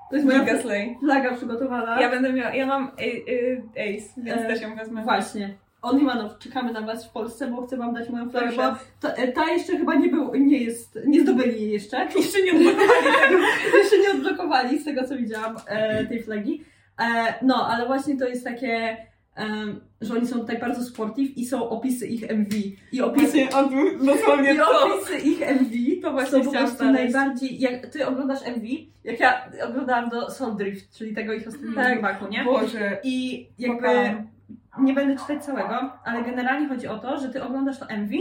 Speaker 2: To jest moja
Speaker 3: Giga Slay.
Speaker 2: flaga przygotowana.
Speaker 3: Ja będę miała, ja mam a, a, Ace, więc
Speaker 2: E,
Speaker 3: też ją wezmę.
Speaker 2: Właśnie. Onimanow, czekamy na Was w Polsce, bo chcę Wam dać moją flagę, bo ta, ta jeszcze chyba nie był, nie jest, nie zdobyli jej jeszcze. [LAUGHS]
Speaker 3: Jeszcze nie odblokowali tego. [LAUGHS]
Speaker 2: jeszcze nie odblokowali z tego, co widziałam, e, tej flagi. E, no, ale właśnie to jest takie, em, że oni są tutaj bardzo sportive i są opisy ich MV. I opisy,
Speaker 3: on dosłownie [LAUGHS]
Speaker 2: i
Speaker 3: to.
Speaker 2: opisy ich MV
Speaker 3: To właśnie
Speaker 2: są po prostu najbardziej, jak Ty oglądasz MV, jak ja oglądałam do Soul Drift, czyli tego ich ostatniego
Speaker 3: Tak.
Speaker 2: comebacku, nie?
Speaker 3: Boże.
Speaker 2: I jakby
Speaker 3: Kochałam.
Speaker 2: Nie będę czytać całego, ale generalnie chodzi o to, że ty oglądasz to MV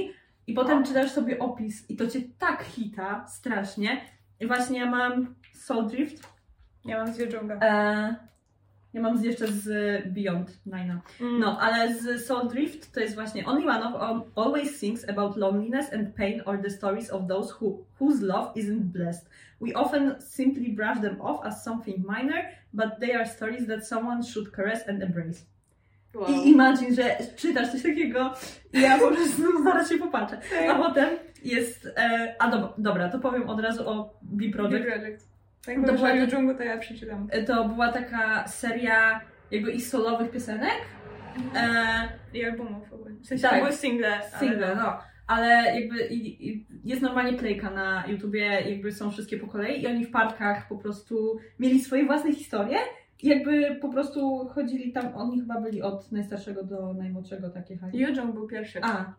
Speaker 2: i potem czytasz sobie opis i to cię tak hita strasznie. I właśnie ja mam Soul Drift,
Speaker 3: Ja mam z Jojunga.
Speaker 2: e, ja mam jeszcze z Beyond Nine.
Speaker 3: Mm.
Speaker 2: No, ale z Soul Drift to jest właśnie Only one of always sings about loneliness and pain or the stories of those who, whose love isn't blessed. We often simply brush them off as something minor, but they are stories that someone should caress and embrace.
Speaker 3: Wow.
Speaker 2: I imagine, że czytasz coś takiego i ja po prostu [LAUGHS] zaraz się popatrzę. A potem jest... E, a dob- dobra, to powiem od razu o B
Speaker 3: Big
Speaker 2: Project.
Speaker 3: Project. Tak,
Speaker 2: To była-
Speaker 3: była Jojungu, to ja przeczytam.
Speaker 2: E, To była taka seria jakby ich solowych piosenek. E,
Speaker 3: I albumów ogólnie. W sensie
Speaker 2: Tak.
Speaker 3: były single. ale
Speaker 2: single, no. Ale jakby i, i jest normalnie playka na YouTubie, jakby są wszystkie po kolei i oni w parkach po prostu mieli swoje własne historie i jakby po prostu chodzili tam, oni chyba byli od najstarszego do najmłodszego takie hali.
Speaker 3: Jojung był pierwszy.
Speaker 2: A,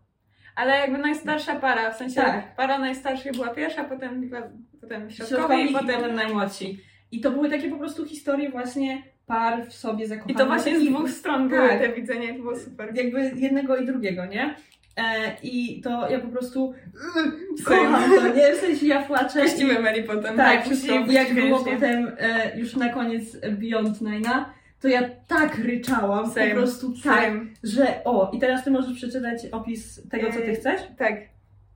Speaker 3: Ale jakby najstarsza para, w sensie
Speaker 2: Tak.
Speaker 3: para najstarszych była pierwsza, potem, potem środkowi i potem
Speaker 2: najmłodsi. I to były takie po prostu historie właśnie par w sobie zakochanych.
Speaker 3: I to właśnie z dwóch stron
Speaker 2: Tak.
Speaker 3: były te widzenia to było super.
Speaker 2: jakby jednego i drugiego, nie? E, I to ja po prostu
Speaker 3: Same.
Speaker 2: kocham to, nie? W sensie ja płaczę.
Speaker 3: Puścimy Meli potem.
Speaker 2: Tak,
Speaker 3: wszystko.
Speaker 2: i jak było potem e, już na koniec Beyond Nine'a, to ja tak ryczałam,
Speaker 3: Same.
Speaker 2: po prostu tak,
Speaker 3: Same.
Speaker 2: że o, i teraz ty możesz przeczytać opis tego, co ty
Speaker 3: E,
Speaker 2: chcesz?
Speaker 3: Tak.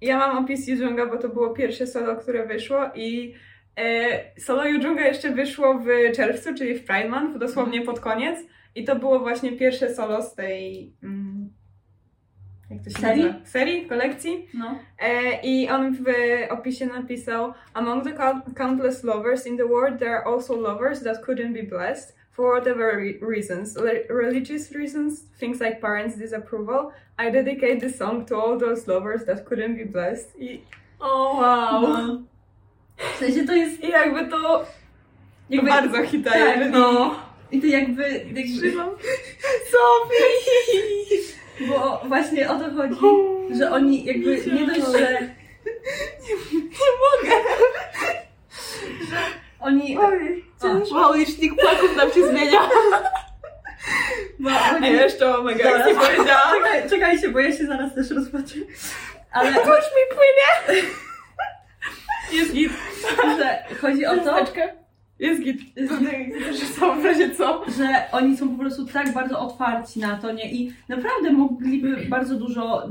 Speaker 3: Ja mam opis Jujunga, bo to było pierwsze solo, które wyszło i e, solo Jujunga jeszcze wyszło w czerwcu, czyli w Pride Month, dosłownie pod koniec. I to było właśnie pierwsze solo z tej... Mm, jak to się
Speaker 2: Serii?
Speaker 3: nazywa? Serii, kolekcji.
Speaker 2: No.
Speaker 3: E, I on w opisie napisał Among the countless lovers in the world, there are also lovers that couldn't be blessed for whatever re- reasons. Le- religious reasons, things like parents' disapproval. I dedicate this song to all those lovers that couldn't be blessed.
Speaker 2: Oh wow. No. W sensie to jest
Speaker 3: i jakby to, to
Speaker 2: jakby...
Speaker 3: bardzo hita.
Speaker 2: tak, no. I to jakby... jakby. [LAUGHS] bo właśnie o to chodzi, że oni jakby nie dość, że...
Speaker 3: Nie mogę.
Speaker 2: Oni... O,
Speaker 4: Wow, licznik płaków nam się zmienia.
Speaker 2: bo
Speaker 3: A
Speaker 2: oni...
Speaker 3: ja jeszcze o mega akcji powiedziałam.
Speaker 2: Czekaj, czekajcie, bo ja się zaraz też rozpatrzę. Ale
Speaker 3: Kurz mi płynie. Jest git.
Speaker 2: że chodzi o to,
Speaker 3: Jest git. Że są w razie co?
Speaker 2: że oni są po prostu tak bardzo otwarci na to, nie? I naprawdę mogliby bardzo dużo.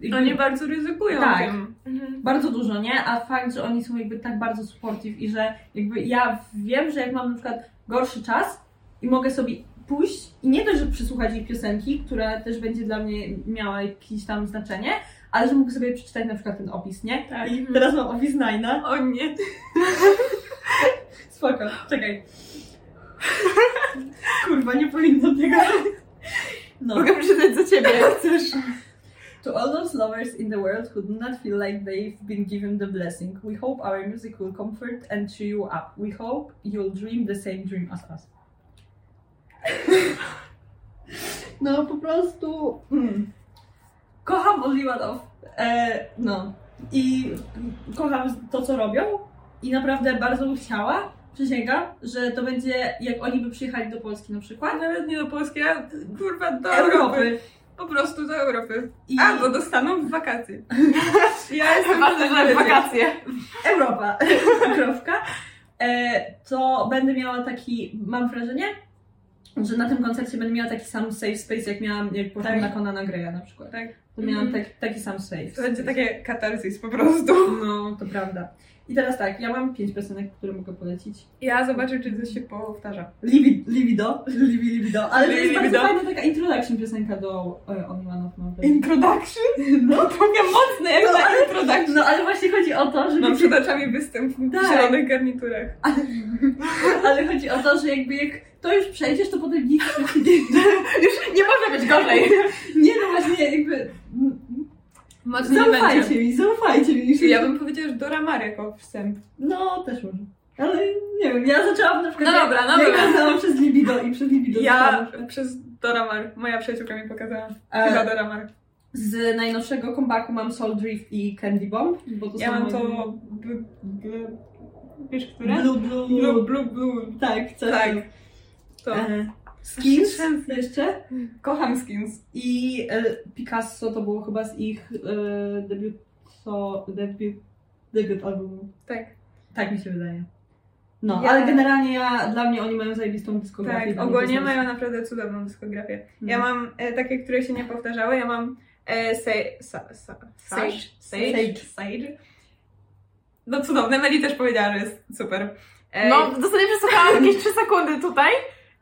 Speaker 2: jakby-
Speaker 3: Oni bardzo ryzykują
Speaker 2: Tak.
Speaker 3: tym.
Speaker 2: Bardzo dużo, nie? A fakt, że oni są jakby tak bardzo supportive i że jakby ja wiem, że jak mam na przykład gorszy czas i mogę sobie pójść i nie dość, że przysłuchać jej piosenki, która też będzie dla mnie miała jakieś tam znaczenie, ale że mogę sobie przeczytać na przykład ten opis, nie?
Speaker 3: Tak.
Speaker 2: I teraz mam opis Nina.
Speaker 3: O nie. [LAUGHS]
Speaker 2: Spoko, czekaj. Kurwa, nie powinno tego. No.
Speaker 4: Mogę przeczytać za ciebie, jak [LAUGHS] chcesz.
Speaker 2: To all those lovers in the world who do not feel like they've been given the blessing, we hope our music will comfort and cheer you up. We hope you'll dream the same dream as us. [LAUGHS] No, po prostu. Mm. Kocham Off. E, no. I kocham to, co robią. I naprawdę bardzo bym chciała, przysięgam, że to będzie, jak oni by przyjechali do Polski na przykład.
Speaker 3: Nawet nie do Polski, a kurwa do Europy.
Speaker 2: Europy.
Speaker 3: Po prostu do Europy.
Speaker 2: I
Speaker 3: Albo do Stanów w wakacje. [LAUGHS] Ja jestem
Speaker 4: Ważne, w wakacje.
Speaker 2: Europa. [LAUGHS] Kropka. E, to będę miała taki, mam wrażenie, że na tym koncercie będę miała taki sam safe space, jak miałam, jak poszłam
Speaker 3: Tak.
Speaker 2: na Conana Greya na przykład.
Speaker 3: Tak.
Speaker 2: To miałam
Speaker 3: Mhm.
Speaker 2: tak, taki sam safe.
Speaker 3: To będzie
Speaker 2: space.
Speaker 3: takie katarzys po prostu.
Speaker 2: No, to prawda. I teraz tak, ja mam pięć piosenek, które mogę polecić.
Speaker 3: Ja zobaczę, czy coś się powtarza.
Speaker 2: Livi, livido, livi, livido, ale to jest
Speaker 3: Libido.
Speaker 2: bardzo fajna taka introduction piosenka do e, Only One of My
Speaker 3: Introduction?
Speaker 2: No,
Speaker 3: To mnie mocne jak
Speaker 2: No,
Speaker 3: na
Speaker 2: ale-
Speaker 3: introduction.
Speaker 2: no ale właśnie chodzi o to, że
Speaker 3: Mam przed oczami występ w
Speaker 2: Tak.
Speaker 3: zielonych garniturach.
Speaker 2: ale chodzi o to, że jakby jak to już przejdziesz, to potem nic [LAUGHS]
Speaker 4: Już nie może być gorzej.
Speaker 2: Nie no właśnie jakby
Speaker 3: Mocno
Speaker 2: zaufajcie mi, zaufajcie mi.
Speaker 3: Ja bym powiedziała, że Dora Maar jako wstęp.
Speaker 2: No też może. Ale nie wiem, ja zaczęłam na przykład.
Speaker 3: No dobra, no
Speaker 2: ja
Speaker 3: dobra.
Speaker 2: oglądałam przez Libido i przez Libido
Speaker 3: Ja przez Dora Maar, moja przyjaciółka mi pokazała.
Speaker 2: E,
Speaker 3: Chyba Dora.
Speaker 2: Z najnowszego comebacku mam Soul Drift i Candy Bomb, bo to
Speaker 3: Ja
Speaker 2: są
Speaker 3: mam
Speaker 2: moje-
Speaker 3: to... b- b- Wiesz, które?
Speaker 2: Blue, blue,
Speaker 3: Blue, blue, blue.
Speaker 2: Tak,
Speaker 3: Tak. To.
Speaker 2: E, Skins jeszcze.
Speaker 3: Kocham skins.
Speaker 2: I e, Picasso to było chyba z ich e, debiut, so, debiut, debiut albumu.
Speaker 3: Tak.
Speaker 2: Tak mi się wydaje. No,
Speaker 3: Ja-
Speaker 2: ale generalnie ja, dla mnie oni mają zajebistą dyskografię.
Speaker 3: Tak,
Speaker 2: Dla mnie to
Speaker 3: ogólnie
Speaker 2: jest-
Speaker 3: mają naprawdę cudowną dyskografię. Ja
Speaker 2: Mhm.
Speaker 3: mam e, takie, które się nie powtarzały. Ja mam e, se, sa, sa,
Speaker 4: Sage.
Speaker 3: Sage.
Speaker 2: Sage.
Speaker 3: Sage. No cudowne, Meli też powiedziała, że jest super. E,
Speaker 4: No, dosłownie przesłuchałam jakieś 3 sekundy tutaj.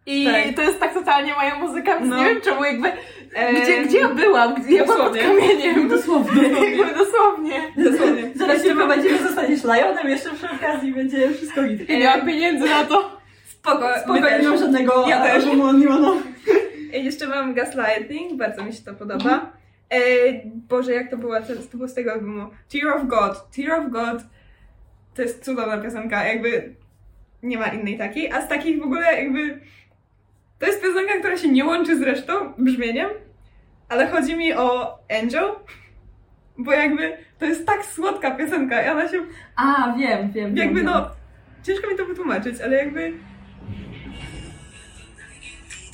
Speaker 4: I
Speaker 3: Tak.
Speaker 4: to jest tak totalnie moja muzyka, więc
Speaker 3: No.
Speaker 4: nie wiem czemu jakby...
Speaker 3: e,
Speaker 4: Gdzie, gdzie ja byłam? Gdzie ja byłam pod kamieniem? [LAUGHS]
Speaker 2: Dosłownie.
Speaker 4: Jakby dosłownie.
Speaker 3: Dosłownie.
Speaker 2: Zaraz się prowadzimy, zostaniesz Lionem, jeszcze przy okazji będzie wszystko git.
Speaker 4: Nie mam pieniędzy na to.
Speaker 3: Spoko, też.
Speaker 2: nie mam żadnego
Speaker 3: Ja też. Jeszcze mam Gaslighting, bardzo mi się to podoba. E, Boże, jak to było? To, to było z tego albumu. Tear of God. Tear of God to jest cudowna piosenka, jakby nie ma innej takiej. A z takich w ogóle jakby... To jest piosenka, która się nie łączy z resztą brzmieniem, ale chodzi mi o Angel, bo jakby to jest tak słodka piosenka i ona się
Speaker 2: A, wiem, wiem.
Speaker 3: jakby
Speaker 2: wiem,
Speaker 3: no, ciężko mi to wytłumaczyć, ale jakby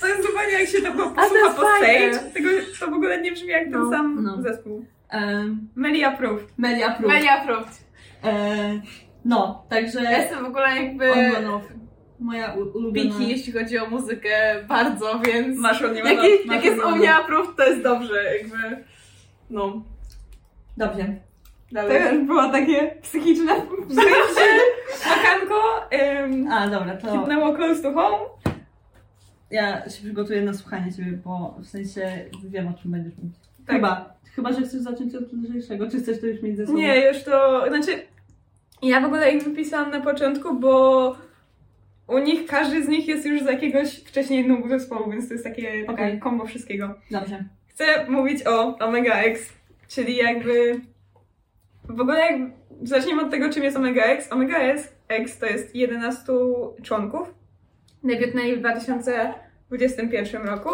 Speaker 3: to jest zupełnie jak się
Speaker 4: to
Speaker 3: posłucha po
Speaker 4: fajne.
Speaker 3: stage, tego, to w ogóle nie brzmi jak ten
Speaker 2: No,
Speaker 3: sam
Speaker 2: no.
Speaker 3: zespół.
Speaker 2: Um,
Speaker 3: Meli approved.
Speaker 2: Melia Proof.
Speaker 4: Media approved.
Speaker 2: E, no, także
Speaker 4: Ja jestem w ogóle jakby...
Speaker 2: Off. Moja ulubiona.
Speaker 4: Piki, jeśli chodzi o muzykę, bardzo, więc...
Speaker 3: Masz od niej
Speaker 4: Jak,
Speaker 3: masz
Speaker 4: jak jest u mnie approved, to jest dobrze, jakby... No,
Speaker 2: Dobrze.
Speaker 3: To
Speaker 4: dalej.
Speaker 3: już było takie psychiczne. Makanko [LAUGHS] um,
Speaker 2: A, dobra, to
Speaker 3: hitnęło close to home.
Speaker 2: ja się przygotuję na słuchanie Ciebie, bo w sensie wiem o czym będziesz mówić.
Speaker 3: Tak.
Speaker 2: Chyba. Chyba, że chcesz zacząć od lżejszego, czy chcesz to już mieć ze sobą?
Speaker 3: Nie, już to, znaczy ja w ogóle ich wypisałam na początku, bo u nich każdy z nich jest już z jakiegoś wcześniej innego zespołu, więc to jest takie,
Speaker 2: Okej.
Speaker 3: kombo wszystkiego.
Speaker 2: Dobrze.
Speaker 3: Chcę mówić o Omega X, czyli jakby w ogóle jak zacznijmy od tego, czym jest Omega X. Omega X, X to jest 11 członków. Debiutnęli w 2021 roku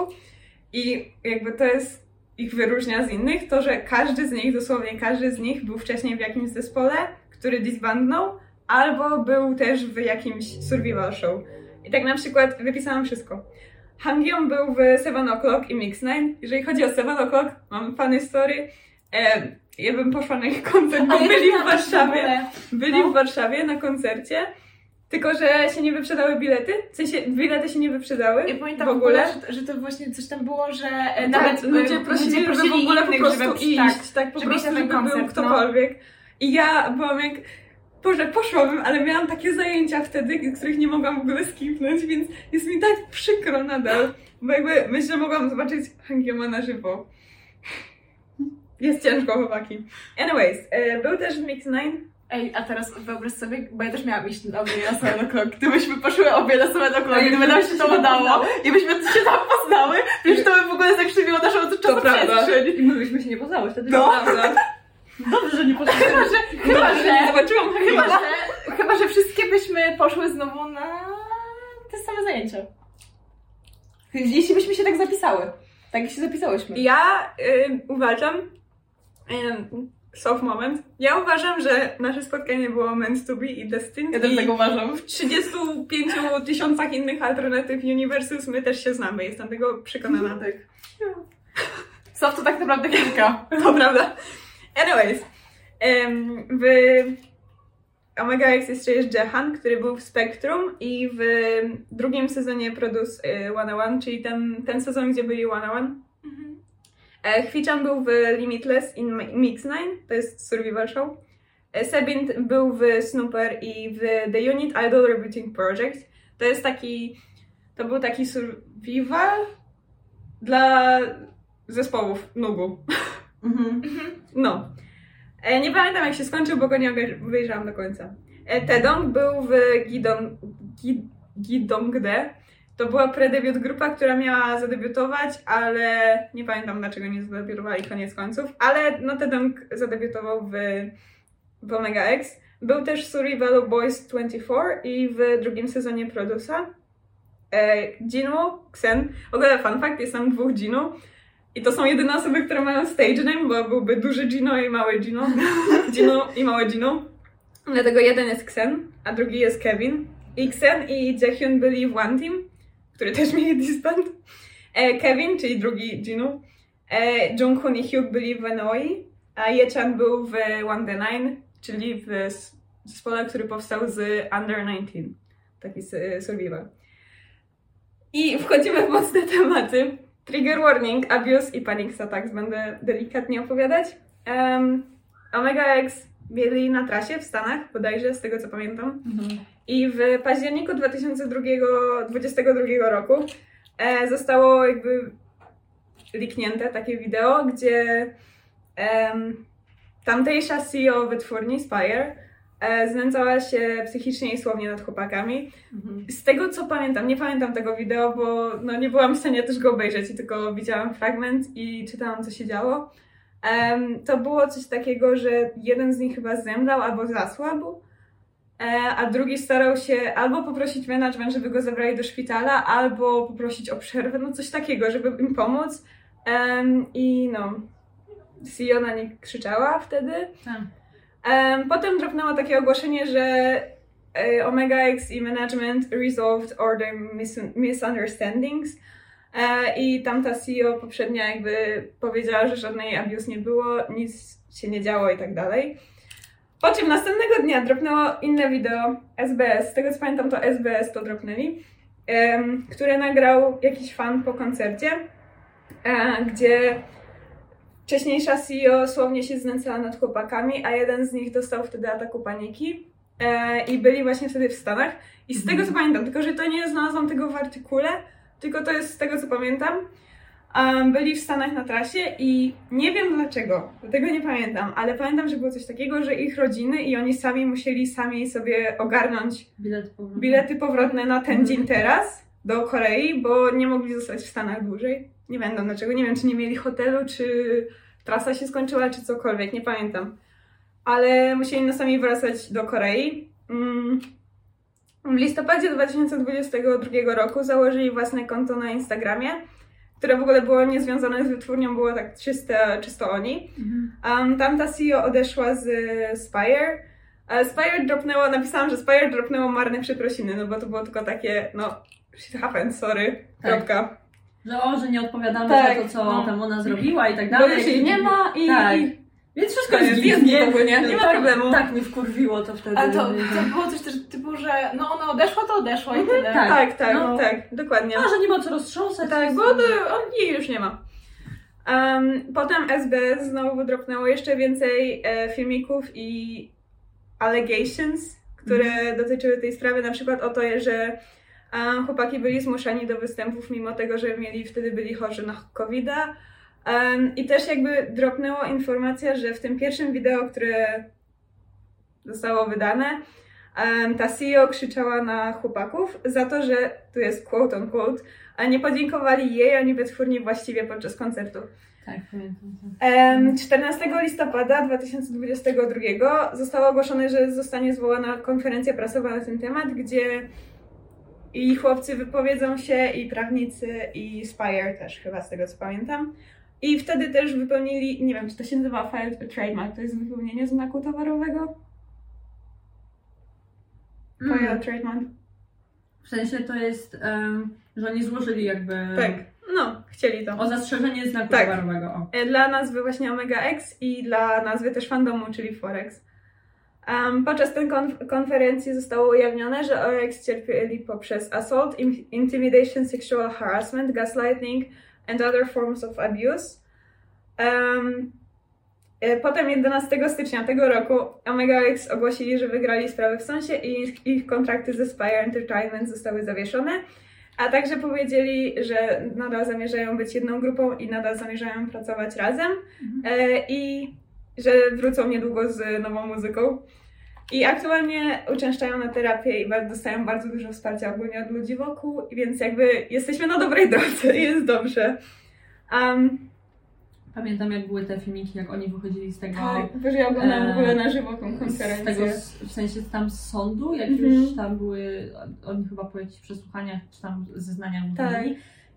Speaker 3: i jakby to jest ich wyróżnia z innych, to że każdy z nich, dosłownie każdy z nich był wcześniej w jakimś zespole, który disbandnął, albo był też w jakimś survival show. I tak na przykład wypisałam wszystko. Hangyeon był w Seven O'Clock i Mix Nine. Jeżeli chodzi o Seven O'Clock, mam funny story. E, ja bym poszła na ich koncert, bo byli w
Speaker 4: w
Speaker 3: Warszawie.
Speaker 4: ogóle.
Speaker 3: Byli
Speaker 4: No.
Speaker 3: w Warszawie na koncercie, tylko że się nie wyprzedały bilety. W sensie bilety się nie wyprzedały
Speaker 4: Ja pamiętam
Speaker 3: w ogóle.
Speaker 4: że, że to właśnie coś tam było, że e,
Speaker 3: Tak,
Speaker 4: nawet
Speaker 3: ludzie prosili, żeby w ogóle po prostu iść,
Speaker 4: Tak,
Speaker 3: tak, po prostu, żeby był
Speaker 4: no.
Speaker 3: ktokolwiek. I ja byłam jak, Boże, poszłabym, ale miałam takie zajęcia wtedy, których nie mogłam w ogóle skipnąć, więc jest mi tak przykro nadal, bo jakby myślę, że mogłam zobaczyć Hangioma na żywo. Jest ciężko, chłopaki. Anyways, e, był też w Mix 9.
Speaker 4: Ej, a teraz wyobraź sobie, bo ja też miałam iść na obie na Seven O'Clock. Gdybyśmy poszły obie na Seven O'Clock, gdyby nam się to udało i byśmy się tam poznały, przecież to by w ogóle zakrzywiło naszą czasoprzestrzeń.
Speaker 2: I my byśmy się nie poznały wtedy.
Speaker 3: No.
Speaker 2: Prawda. Dobrze, że nie poznały.
Speaker 4: Chyba, że, chyba,
Speaker 3: Nie
Speaker 4: że,
Speaker 3: zobaczyłam
Speaker 4: chyba, że, chyba, że wszystkie byśmy poszły znowu na te same zajęcia. Jeśli byśmy się tak zapisały. Tak jak się zapisałyśmy.
Speaker 3: Ja y, uważam, y, soft moment, ja uważam, że nasze spotkanie było meant to be i destined.
Speaker 4: Ja też tak uważam.
Speaker 3: w 35 tysiącach innych alternatyw universes my też się znamy, jestem tego przekonana. Tak.
Speaker 4: Soft to tak naprawdę kilka.
Speaker 3: To prawda. Anyways, w Omega X jeszcze jest Jehan, który był w Spectrum i w drugim sezonie Produce y, 101, czyli ten, ten sezon, gdzie byli 101. E, Hwichan był w Limitless in Mix 9, to jest survival show. E, Sebin był w Snooper i w The Unit Idol Rebooting Project. To jest taki, to był taki survival dla zespołów Nugu. [LAUGHS]
Speaker 2: Mhm.
Speaker 3: No. E, nie pamiętam jak się skończył, bo go nie obej- obejrzałam do końca. E, Tedong był w Gidong, Gid, Gidongde. To była predebiut grupa, która miała zadebiutować, ale nie pamiętam dlaczego nie zadebiutowali koniec końców. Ale no Tedong zadebiutował w, w Omega X. Był też w Survival Boys 24 i w drugim sezonie Produsa. E, Jinu, Xen. W ogóle fun fact, jest tam dwóch Jinu. I to są jedyne osoby, które mają stage name, bo byłby duży Gino i mały Gino. [LAUGHS] Gino i małe Gino. Dlatego jeden jest Xen, a drugi jest Kevin. I Xen i Jaehyun byli w One Team, który też mieli disband. E, Kevin, czyli drugi Gino. E, Junghoon i Hyuk byli w NOI, a Yechan był w One The Nine, czyli w zespole, który powstał z Under 19. Taki survival. I wchodzimy w mocne tematy. Trigger warning, abuse i panic attacks będę delikatnie opowiadać. Um, Omega X mieli na trasie w Stanach, bodajże, z tego co pamiętam. I w październiku 2022 roku e, zostało jakby liknięte takie wideo, gdzie em, tamtejsza CEO wytwórni Spire znęcała się psychicznie i słownie nad chłopakami.
Speaker 2: Mhm.
Speaker 3: Z tego co pamiętam, nie pamiętam tego wideo, bo no, nie byłam w stanie też go obejrzeć, tylko widziałam fragment i czytałam, co się działo. Em, to było coś takiego, że jeden z nich chyba zemdlał albo zasłabł, e, a drugi starał się albo poprosić management, żeby go zabrali do szpitala, albo poprosić o przerwę, no coś takiego, żeby im pomóc. Em, I no, CEO na nich krzyczała wtedy.
Speaker 2: Tak.
Speaker 3: Em, potem dropnęło takie ogłoszenie, że e, Omega X i management resolved all their mis- misunderstandings. E, I tamta CEO poprzednia jakby powiedziała, że żadnej abuse nie było, nic się nie działo i tak dalej. Po czym następnego dnia dropnęło inne wideo SBS, z tego co pamiętam to SBS to dropnęli, które nagrał jakiś fan po koncercie, e, gdzie wcześniejsza CEO słownie się znęcała nad chłopakami, a jeden z nich dostał wtedy ataku paniki e, i byli właśnie wtedy w Stanach. I z tego co pamiętam, tylko że to nie znalazłam tego w artykule, tylko to jest z tego co pamiętam, um, byli w Stanach na trasie i nie wiem dlaczego, tego nie pamiętam, ale pamiętam, że było coś takiego, że ich rodziny i oni sami musieli sami sobie ogarnąć
Speaker 2: Bilet powrotny.
Speaker 3: bilety powrotne na ten dzień teraz do Korei, bo nie mogli zostać w Stanach dłużej. Nie będą dlaczego, nie wiem czy nie mieli hotelu, czy trasa się skończyła, czy cokolwiek, nie pamiętam. Ale musieli na sami wracać do Korei. Mm. W listopadzie 2022 roku założyli własne konto na Instagramie, które w ogóle było niezwiązane z wytwórnią, było tak czyste, czysto oni.
Speaker 2: Mhm.
Speaker 3: Um, tamta CEO odeszła z Spire. A Spire dropnęło, napisałam, że Spire dropnęło marne przeprosiny, no bo to było tylko takie, no, shit sorry,
Speaker 2: Tak.
Speaker 3: kropka.
Speaker 2: Że o, że nie odpowiadamy
Speaker 3: Tak,
Speaker 2: za to, co
Speaker 3: no.
Speaker 2: tam ona zrobiła i tak
Speaker 3: Bo
Speaker 2: dalej.
Speaker 3: już jej nie ma i...
Speaker 2: Tak. Więc wszystko jest
Speaker 3: jest
Speaker 2: nie?
Speaker 3: ogólnie, nie ma
Speaker 2: tak,
Speaker 3: problemu.
Speaker 2: Tak mnie wkurwiło to wtedy.
Speaker 4: Ale to, to było coś też typu, że no ona odeszła, to odeszła i tyle.
Speaker 2: tak.
Speaker 3: tak, tak,
Speaker 2: no.
Speaker 3: tak, dokładnie.
Speaker 2: A, że nie ma co roztrząsać.
Speaker 3: Tak, bo to, on jej już nie ma. Um, potem SBS znowu wydropnęło jeszcze więcej e, filmików i allegations, które dotyczyły tej sprawy, na przykład o to, że e, chłopaki byli zmuszani do występów, mimo tego, że mieli wtedy byli chorzy na covid Um, I też jakby dropnęło informacja, że w tym pierwszym wideo, które zostało wydane, ta CEO krzyczała na chłopaków za to, że tu jest quote on quote, a nie podziękowali jej ani wytwórni właściwie podczas koncertu.
Speaker 2: Tak, pamiętam.
Speaker 3: Em, 14 listopada 2022 zostało ogłoszone, że zostanie zwołana konferencja prasowa na ten temat, gdzie i chłopcy wypowiedzą się, i prawnicy, i Spire też chyba, z tego co pamiętam. I wtedy też wypełnili, nie wiem, czy to się nazywa filed trademark, to jest wypełnienie znaku towarowego?
Speaker 2: Mm.
Speaker 3: Filed trademark.
Speaker 2: W sensie to jest, em, że oni złożyli jakby
Speaker 3: Tak, no, chcieli to.
Speaker 2: o zastrzeżenie znaku
Speaker 3: Tak.
Speaker 2: towarowego. O.
Speaker 3: E, Dla nazwy właśnie Omega X i dla nazwy też fandomu, czyli Forex. Um, podczas tej konf- konferencji zostało ujawnione, że OX cierpieli poprzez assault, im- intimidation, sexual harassment, gaslighting and other forms of abuse. Um, potem 11 stycznia tego roku Omega X ogłosili, że wygrali sprawę w sądzie i ich, ich kontrakty ze Spire Entertainment zostały zawieszone. A także powiedzieli, że nadal zamierzają być jedną grupą i nadal zamierzają pracować razem e, i że wrócą niedługo z nową muzyką. I aktualnie uczęszczają na terapię i dostają bardzo dużo wsparcia ogólnie od ludzi wokół, więc jakby jesteśmy na dobrej drodze, [LAUGHS] jest dobrze. Um,
Speaker 2: Pamiętam jak były te filmiki, jak oni wychodzili z tego...
Speaker 3: tak, że ja oglądam w ogóle na żywo tą
Speaker 2: z
Speaker 3: konferencję.
Speaker 2: tego, w sensie tam z sądu, jak
Speaker 3: Mhm.
Speaker 2: już tam były, oni chyba po jakichś przesłuchaniach, czy tam zeznaniach
Speaker 3: Tak.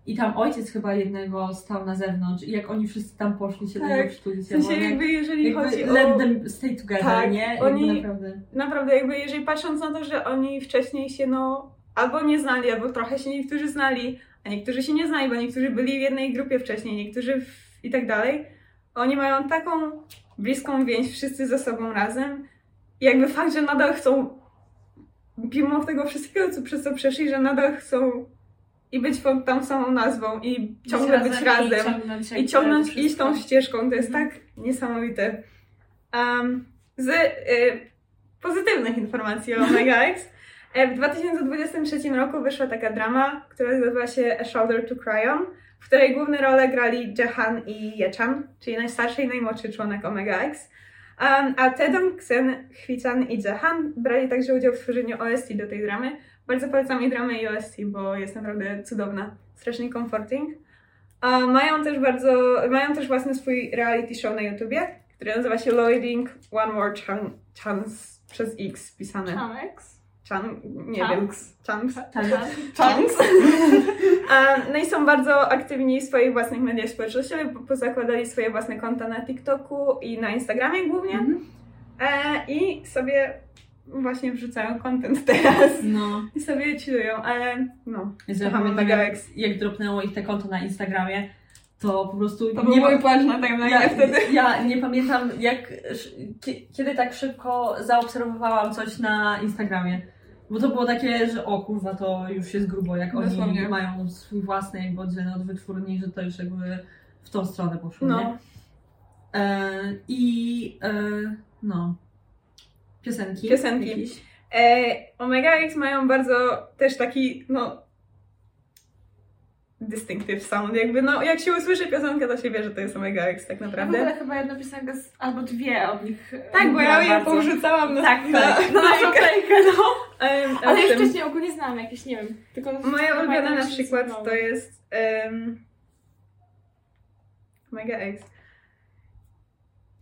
Speaker 2: I tam ojciec chyba jednego stał na zewnątrz i jak oni wszyscy tam poszli się
Speaker 3: Tak.
Speaker 2: w
Speaker 3: sensie
Speaker 2: jak-
Speaker 3: jakby jeżeli chodzi
Speaker 2: jakby
Speaker 3: o...
Speaker 2: let them stay together,
Speaker 3: Tak,
Speaker 2: nie?
Speaker 3: oni-
Speaker 2: naprawdę.
Speaker 3: Naprawdę, jakby jeżeli patrząc na to, że oni wcześniej się no albo nie znali, albo trochę się niektórzy znali, a niektórzy się nie znali, bo niektórzy byli w jednej grupie wcześniej, niektórzy w... i tak dalej. Oni mają taką bliską więź wszyscy ze sobą razem. I jakby fakt, że nadal chcą, mimo tego wszystkiego, co przez co przeszli, że nadal chcą i być pod tą samą nazwą i ciągle być razem.
Speaker 4: I ciągnąć,
Speaker 3: I ciągnąć, iść tą ścieżką, to jest tak niesamowite. Um, z y, pozytywnych informacji o Omega [LAUGHS] X. E, W 2023 roku wyszła taka drama, która nazywa się A Shoulder to Cry On, w której główne role grali Jahan i Yechan, czyli najstarszy i najmłodszy członek Omega X. Um, a Tedong, Ksen, Hwichan i Jahan brali także udział w tworzeniu OST do tej dramy. Bardzo polecam i dramę i OST, bo jest naprawdę cudowna, strasznie comforting. A mają też bardzo, mają też własny swój reality show na YouTubie, który nazywa się Lloyding One More Chan- Chance przez X pisane.
Speaker 4: Chanex?
Speaker 3: Chan, nie
Speaker 4: Chunks.
Speaker 3: wiem. Chunks. Chunks. No i są bardzo aktywni w swoich własnych mediach społecznościowych, bo pozakładali swoje własne konta na TikToku i na Instagramie głównie.
Speaker 2: Mhm.
Speaker 3: E, I sobie właśnie wrzucają content [LAUGHS] teraz.
Speaker 2: No.
Speaker 3: I sobie chillują, ale no.
Speaker 2: Więc ja
Speaker 3: Kocham
Speaker 2: pamiętam,
Speaker 3: Omega
Speaker 2: jak, jak dropnęło ich te konto na Instagramie, to po prostu
Speaker 3: To był
Speaker 2: nie
Speaker 3: mój płacz na timeline
Speaker 2: ja,
Speaker 3: wtedy. [LAUGHS]
Speaker 2: ja nie pamiętam, jak, kiedy tak szybko zaobserwowałam coś na Instagramie. Bo to było takie, że o kurwa, to już jest grubo, jak oni
Speaker 3: Dosłownie.
Speaker 2: mają swój własny jakby oddzielny od wytwórni, że to już jakby w tą stronę poszło, nie?
Speaker 3: No.
Speaker 2: E, I e, no. Piosenki.
Speaker 3: Piosenki.
Speaker 2: Jakieś.
Speaker 3: E, Omega X mają bardzo też taki, no. Distinctive sound, jakby, no, jak się usłyszy piosenkę, to się wie, że to jest Omega X, tak
Speaker 4: Ja w
Speaker 3: naprawdę.
Speaker 4: ogóle chyba jedna piosenka, z, albo dwie od nich.
Speaker 3: Tak, bo ja je porzucałam na,
Speaker 4: Tak,
Speaker 3: na,
Speaker 4: tak. Na naszą playkę, no.
Speaker 3: A
Speaker 4: Ale już wcześniej ogólnie znałam jakieś, nie wiem. Tylko
Speaker 3: Moja ulubiona na przykład to jest um, Omega X.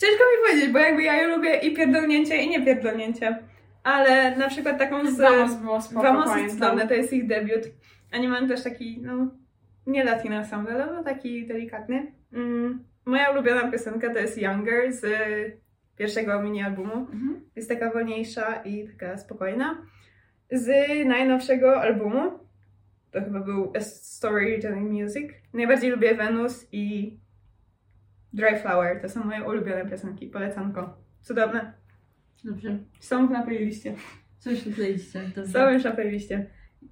Speaker 3: Ciężko mi powiedzieć, bo jakby ja lubię i pierdolnięcie, i nie pierdolnięcie. Ale na przykład taką z...
Speaker 4: Vamos było spoko,
Speaker 3: Vamos jest
Speaker 4: pamiętam.
Speaker 3: cudowne, to jest ich debiut. Oni mają też taki, no, nie latino ensemble, ale no taki delikatny. Mm, moja ulubiona piosenka to jest Younger z pierwszego mini-albumu.
Speaker 4: Mhm.
Speaker 3: Jest taka wolniejsza i taka spokojna. Z najnowszego albumu, to chyba był A Storytelling Music. Najbardziej lubię Venus i Dry Flower. To są moje ulubione piosenki. Polecanko. Cudowne.
Speaker 2: Dobrze.
Speaker 3: Są na playliście.
Speaker 2: Coś tu playliście. Dobrze.
Speaker 3: Są już na playliście.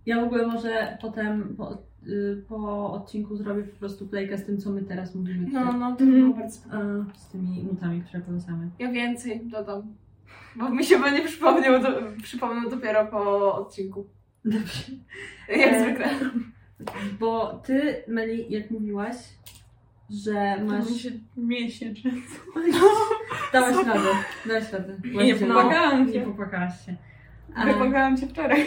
Speaker 2: Ja w ogóle może potem po, y, po odcinku zrobię po prostu playkę z tym, co my teraz mówimy.
Speaker 4: No,
Speaker 2: tutaj.
Speaker 4: no, to było bardzo spoko.
Speaker 2: Z tymi nutami, które polecamy.
Speaker 4: Ja więcej dodam. Bo mi się będzie przypomniał, do, przypomniał dopiero po odcinku.
Speaker 2: Dobrze.
Speaker 4: Jak
Speaker 2: E,
Speaker 4: zwykle.
Speaker 2: Bo ty, Meli, jak mówiłaś, że masz...
Speaker 3: się mięśnie [LAUGHS]
Speaker 2: Dałaś radę, dałaś radę.
Speaker 3: I nie popłakałam
Speaker 2: Nie
Speaker 3: się.
Speaker 2: popłakałaś się. Ale-
Speaker 3: Wypłakałam się wczoraj.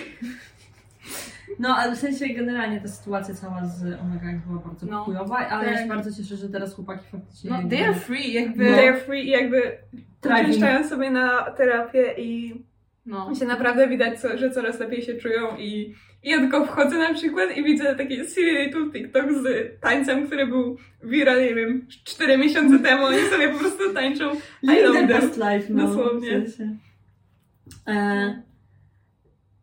Speaker 2: No, ale w sensie generalnie ta sytuacja cała z Omega była bardzo
Speaker 4: No.
Speaker 2: chujowa, ale ja
Speaker 3: Tak.
Speaker 2: się bardzo cieszę, że teraz chłopaki faktycznie...
Speaker 4: No,
Speaker 2: jakby-
Speaker 4: they are free, jakby...
Speaker 2: No.
Speaker 3: They are free i jakby uczęszczają sobie na terapię i
Speaker 4: No.
Speaker 3: się naprawdę widać, że coraz lepiej się czują i, i ja tylko wchodzę na przykład i widzę taki little TikTok z tańcem, który był viral, nie wiem, 4 miesiące temu, oni sobie po prostu tańczą. I
Speaker 2: Living
Speaker 3: love them.
Speaker 2: best life, no.
Speaker 3: Dosłownie.
Speaker 2: W sensie. E,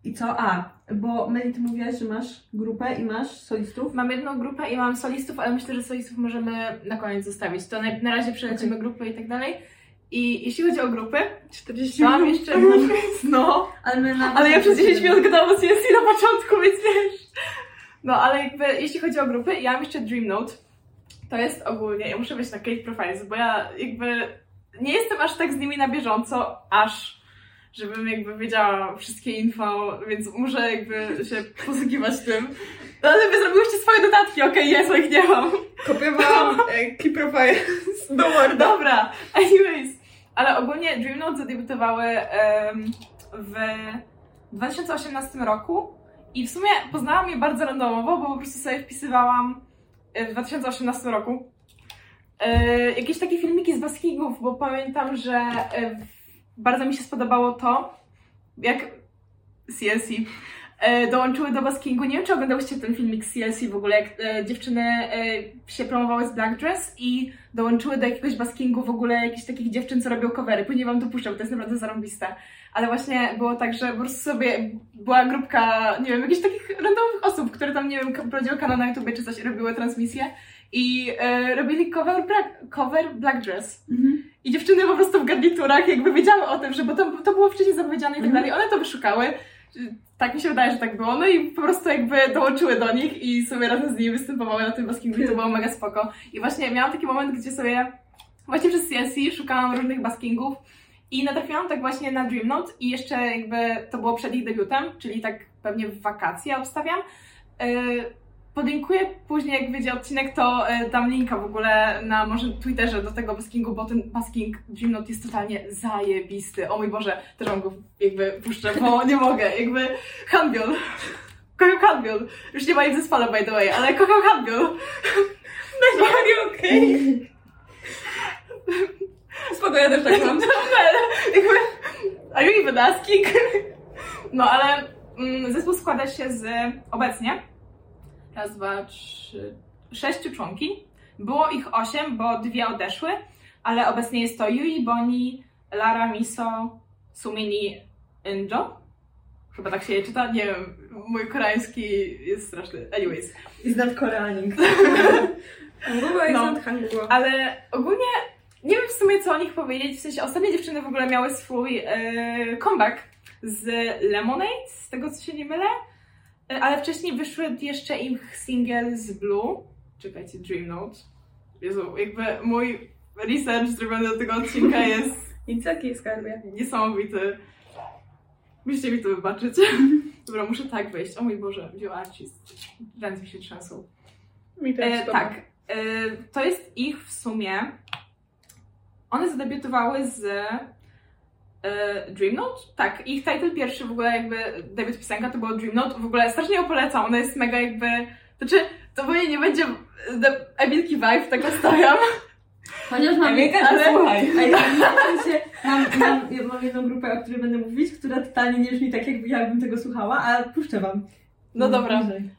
Speaker 2: I co? A, bo Meli, ty mówiłaś, że masz grupę i masz solistów?
Speaker 4: Mam jedną grupę i mam solistów, ale myślę, że solistów możemy na koniec zostawić. To na, na razie przelecimy grupy i tak dalej. I jeśli chodzi o grupy,
Speaker 3: 40
Speaker 4: to mam jeszcze... No,
Speaker 2: Ale my na
Speaker 4: ale ja przez 10 minut gadałam o CSC na początku, więc wiesz. No, ale jakby jeśli chodzi o grupy, ja mam jeszcze Dream Note. To jest ogólnie, ja muszę być na Kate Profiles, bo ja jakby nie jestem aż tak z nimi na bieżąco, aż żebym jakby wiedziała wszystkie info, więc muszę jakby się posługiwać tym. No ale wy zrobiłyście swoje dodatki, okej, ja swoich nie mam.
Speaker 3: Kopiowałam e, Key Profile do Worda.
Speaker 4: Dobra, anyways. Ale ogólnie Dream Note zadebiutowały em, w 2018 roku i w sumie poznałam je bardzo randomowo, bo po prostu sobie wpisywałam e, w 2018 roku. E, jakieś takie filmiki z baskingów, bo pamiętam, że e, bardzo mi się spodobało to, jak CLC dołączyły do baskingu. Nie wiem, czy oglądałyście ten filmik z CLC w ogóle, jak e, dziewczyny e, się promowały z Black Dress i dołączyły do jakiegoś baskingu w ogóle jakichś takich dziewczyn, co robią covery. Później wam to puszczę, bo to jest naprawdę zarąbiste. Ale właśnie było tak, że po prostu sobie była grupka, nie wiem, jakichś takich randomowych osób, które tam, nie wiem, prowadziły kanał na YouTube czy coś, robiły transmisję i e, robili cover, Black- cover Black Dress.
Speaker 2: Mhm.
Speaker 4: I dziewczyny po prostu w garniturach jakby wiedziały o tym, że bo to, to było wcześniej zapowiedziane i tak
Speaker 2: Mhm.
Speaker 4: dalej. One to wyszukały. Tak mi się wydaje, że tak było. No i po prostu jakby dołączyły do nich i sobie razem z nimi występowały na tym baskingu i to było mega spoko. I właśnie miałam taki moment, gdzie sobie właśnie przez CSC szukałam różnych baskingów i natrafiłam tak właśnie na Dream Note i jeszcze jakby to było przed ich debiutem, czyli tak pewnie w wakacje obstawiam. Yy, Podlinkuję później, jak wyjdzie odcinek, to e, dam linka w ogóle na może Twitterze do tego baskingu, bo ten basking Dream Note jest totalnie zajebisty. O mój Boże, też wam go jakby puszczę, bo nie mogę, jakby Handbiol. Kocham Handbiol. Już nie ma w zespole, by the way, ale kocham Handbiol.
Speaker 3: Are okej? Spoko, ja też tak mam.
Speaker 4: jakby, are you even asking? No ale mm, zespół składa się z obecnie raz, dwa, trzy, sześciu członki. Było ich osiem, bo dwie odeszły, ale obecnie jest to Yui, Boni, Lara, Miso, Sumini, Injo. Chyba tak się je czyta, nie wiem, mój koreański jest straszny. Anyways. [LAUGHS]
Speaker 2: Is that Koreaning?
Speaker 3: Hangugo jest
Speaker 4: No.
Speaker 3: Hangugo.
Speaker 4: Ale ogólnie nie wiem w sumie co o nich powiedzieć. W sensie ostatnie dziewczyny w ogóle miały swój e, comeback z Lemonade, z tego co się nie mylę. Ale wcześniej wyszły jeszcze ich single z Blue. Czekajcie, Dream Note. Jezu, jakby mój research zrobiony do tego odcinka jest [LAUGHS]
Speaker 3: I co jakie skarbie?
Speaker 4: niesamowity. Musicie mi to wybaczyć. [LAUGHS] Dobra, muszę tak wejść. O mój Boże, wziął artist. Ręce mi się trzęsą.
Speaker 3: Mi też
Speaker 4: E, tak. E, to jest ich w sumie. One zadebiutowały z e, Dream Note? Tak, ich title pierwszy w ogóle jakby debiut piosenka to było Dream Note. W ogóle strasznie ją polecam. Ona jest mega jakby. Znaczy, to pewnie nie będzie Emilki vibe, tak nastawiam.
Speaker 2: Chociaż mam...
Speaker 3: Emilka,
Speaker 2: ale-
Speaker 3: słuchaj.
Speaker 2: Ej, w sensie, mam, mam, ja mam jedną grupę, o której będę mówić, która totalnie nie brzmi tak, jakby jakbym tego słuchała, a puszczę wam.
Speaker 4: No dobra.
Speaker 2: Bliżej.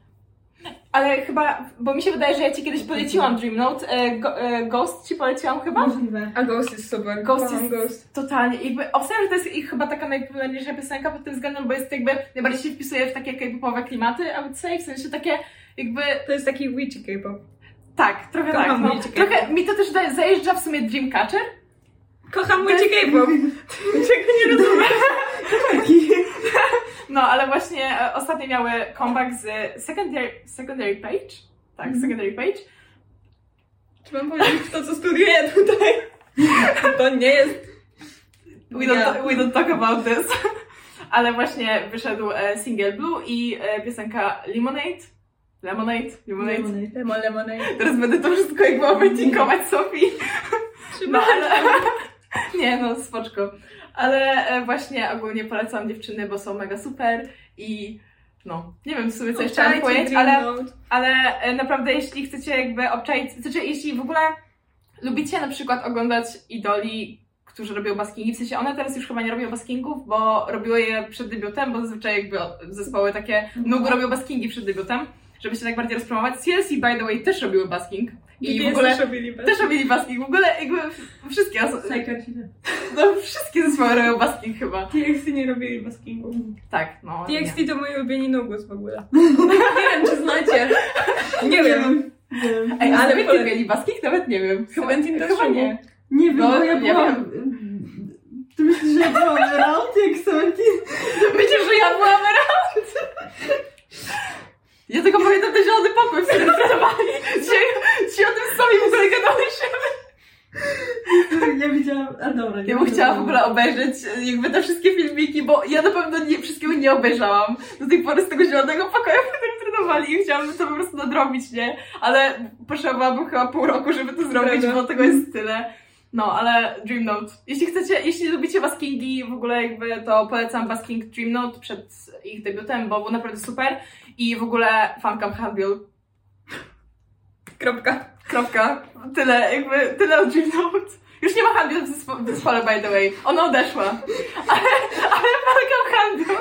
Speaker 4: Ale chyba, bo mi się wydaje, że ja ci kiedyś poleciłam Dream Note. E, go, e, Ghost ci poleciłam chyba?
Speaker 2: Możliwe.
Speaker 3: A Ghost jest super.
Speaker 4: Ghost
Speaker 3: Kocham
Speaker 4: jest
Speaker 3: Ghost.
Speaker 4: totalnie, jakby obstawiam, że to jest ich chyba taka najpopularniejsza piosenka pod tym względem, bo jest jakby najbardziej się wpisuje w takie k-popowe klimaty, I would say, w sensie takie jakby,
Speaker 3: To jest taki witchy K-pop.
Speaker 4: tak, trochę
Speaker 3: Kocham
Speaker 4: tak, no.
Speaker 3: witchy
Speaker 4: trochę mi to też da, zajeżdża w sumie Dreamcatcher,
Speaker 3: Kocham witchy K-pop. [LAUGHS] Czego nie rozumiem?
Speaker 4: No ale właśnie e, ostatnio miały comeback z Secondary, secondary Page, tak,
Speaker 3: Mhm.
Speaker 4: Secondary Page,
Speaker 3: Czy mam powiedzieć to, co studiuję tutaj? [LAUGHS] To nie jest...
Speaker 4: we don't, we don't talk about this, [LAUGHS] ale właśnie wyszedł e, single Blue i e, piosenka Lemonade, Lemonade, Lemonade,
Speaker 2: Lemonade.
Speaker 3: Lemon, lemonade.
Speaker 4: Teraz będę to wszystko jakby obecinkować Sofii. No ale... [LAUGHS] Nie, no spoczko. Ale e, właśnie ogólnie polecam dziewczyny, bo są mega super i no, nie wiem w sumie co jeszcze mam powiedzieć, ale, ale e, naprawdę jeśli chcecie jakby obczaić, znaczy jeśli w ogóle lubicie na przykład oglądać idoli, którzy robią baskingi, w sensie one teraz już chyba nie robią baskingów, bo robiły je przed debiutem, bo zazwyczaj jakby zespoły takie nóg robią baskingi przed debiutem, żeby się tak bardziej rozpromować. CLC by the way też robiły basking. I w ogóle
Speaker 3: też robili bez.
Speaker 4: też robili basking. W ogóle jakby wszystkie, oso-
Speaker 2: Psycho
Speaker 4: no, wszystkie zespoły robią basking chyba.
Speaker 3: TXT nie robili baskingu.
Speaker 4: Tak, no. nie.
Speaker 3: TXT to mój ulubieni nugus w ogóle. [LAUGHS] nie wiem, czy znacie. Nie wiem.
Speaker 4: Ej,
Speaker 3: Ale
Speaker 4: wy
Speaker 3: pole-
Speaker 4: mieli basking? Nawet nie wiem. Chyba
Speaker 3: robił.
Speaker 4: nie.
Speaker 2: Nie wiem,
Speaker 4: No,
Speaker 2: bo ja byłam... Ty myślisz, że ja byłam around jak Seventeen?
Speaker 4: Myślę, że ja byłam around. [LAUGHS] Ja tylko pamiętam ten zielony pokój, w którym trenowali. Dzisiaj, dzisiaj o tym sami w ogóle gadałyśmy.
Speaker 2: Ja widziałam... A dobra, nie
Speaker 4: Ja bym chciała w ogóle obejrzeć e, jakby te wszystkie filmiki, bo ja na pewno nie, wszystkiego nie obejrzałam do tej pory z tego zielonego pokoju, w którym trenowali i chciałabym to po prostu nadrobić, nie? Ale potrzebowałabym chyba pół roku, żeby to zrobić,
Speaker 3: Prawda.
Speaker 4: bo tego jest tyle. No, ale Dream Note. Jeśli chcecie, jeśli lubicie baskingi w ogóle jakby, to polecam basking Dream Note przed ich debiutem, bo był naprawdę super. I w ogóle fancam Handbill.
Speaker 3: Kropka.
Speaker 4: Kropka. Tyle, jakby, tyle o Dream Note. Już nie ma Handbill w zespo- w zespole, by the way. Ona odeszła. Ale, ale fancam Handbill.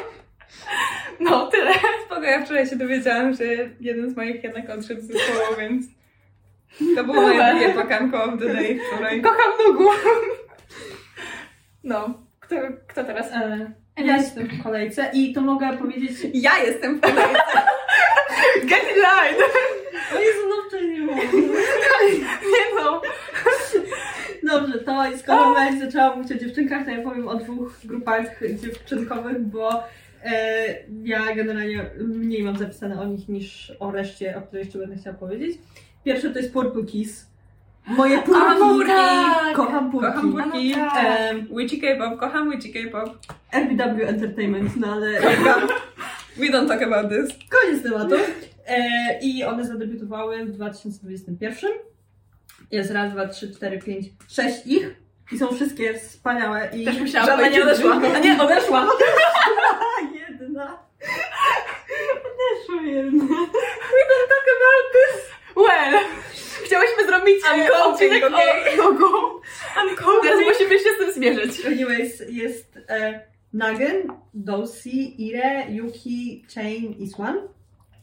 Speaker 4: No, tyle.
Speaker 3: Spoko, ja wczoraj się dowiedziałam, że jeden z moich jednak odszedł z zespołu, więc to było moje drugie pakanko of the day wczoraj.
Speaker 4: Kocham Nugu. No. Kto, kto teraz?
Speaker 2: E, Ja jestem w kolejce i to mogę powiedzieć...
Speaker 3: Ja jestem w kolejce. [LAUGHS]
Speaker 4: Get in line!
Speaker 2: O Jezu, no wczoraj nie mogę. [LAUGHS]
Speaker 4: Nie no.
Speaker 2: Dobrze, to skoro Mel zaczęła mówić o dziewczynkach, to ja powiem o dwóch grupach dziewczynkowych, bo e, ja generalnie mniej mam zapisane o nich niż o reszcie, o której jeszcze będę chciała powiedzieć. Pierwsze to jest Purple Kiss. Moje
Speaker 4: tak!
Speaker 2: Kocham purki.
Speaker 3: Kocham purki.
Speaker 4: A, no tak.
Speaker 2: Em,
Speaker 3: Witchy K-pop, kocham Witchy K-pop.
Speaker 2: RBW Entertainment, no ale [LAUGHS]
Speaker 3: We don't talk about this.
Speaker 2: koniec tematu. E, I one zadebiutowały w 2021. Jest raz, dwa, trzy, cztery, pięć, sześć ich. I są wszystkie wspaniałe i...
Speaker 4: Też musiałam
Speaker 3: Żadna nie odeszła. A nie, odeszła. [LAUGHS]
Speaker 2: Jedna. Odeszła jedna.
Speaker 4: Well. Chciałyśmy zrobić e,
Speaker 3: coping,
Speaker 4: odcinek
Speaker 3: okej? [LAUGHS]
Speaker 4: o Teraz musimy się z tym zmierzyć.
Speaker 2: Anyways, jest e, Nagen, Dosi, Ire, Yuki, Chain i Swan.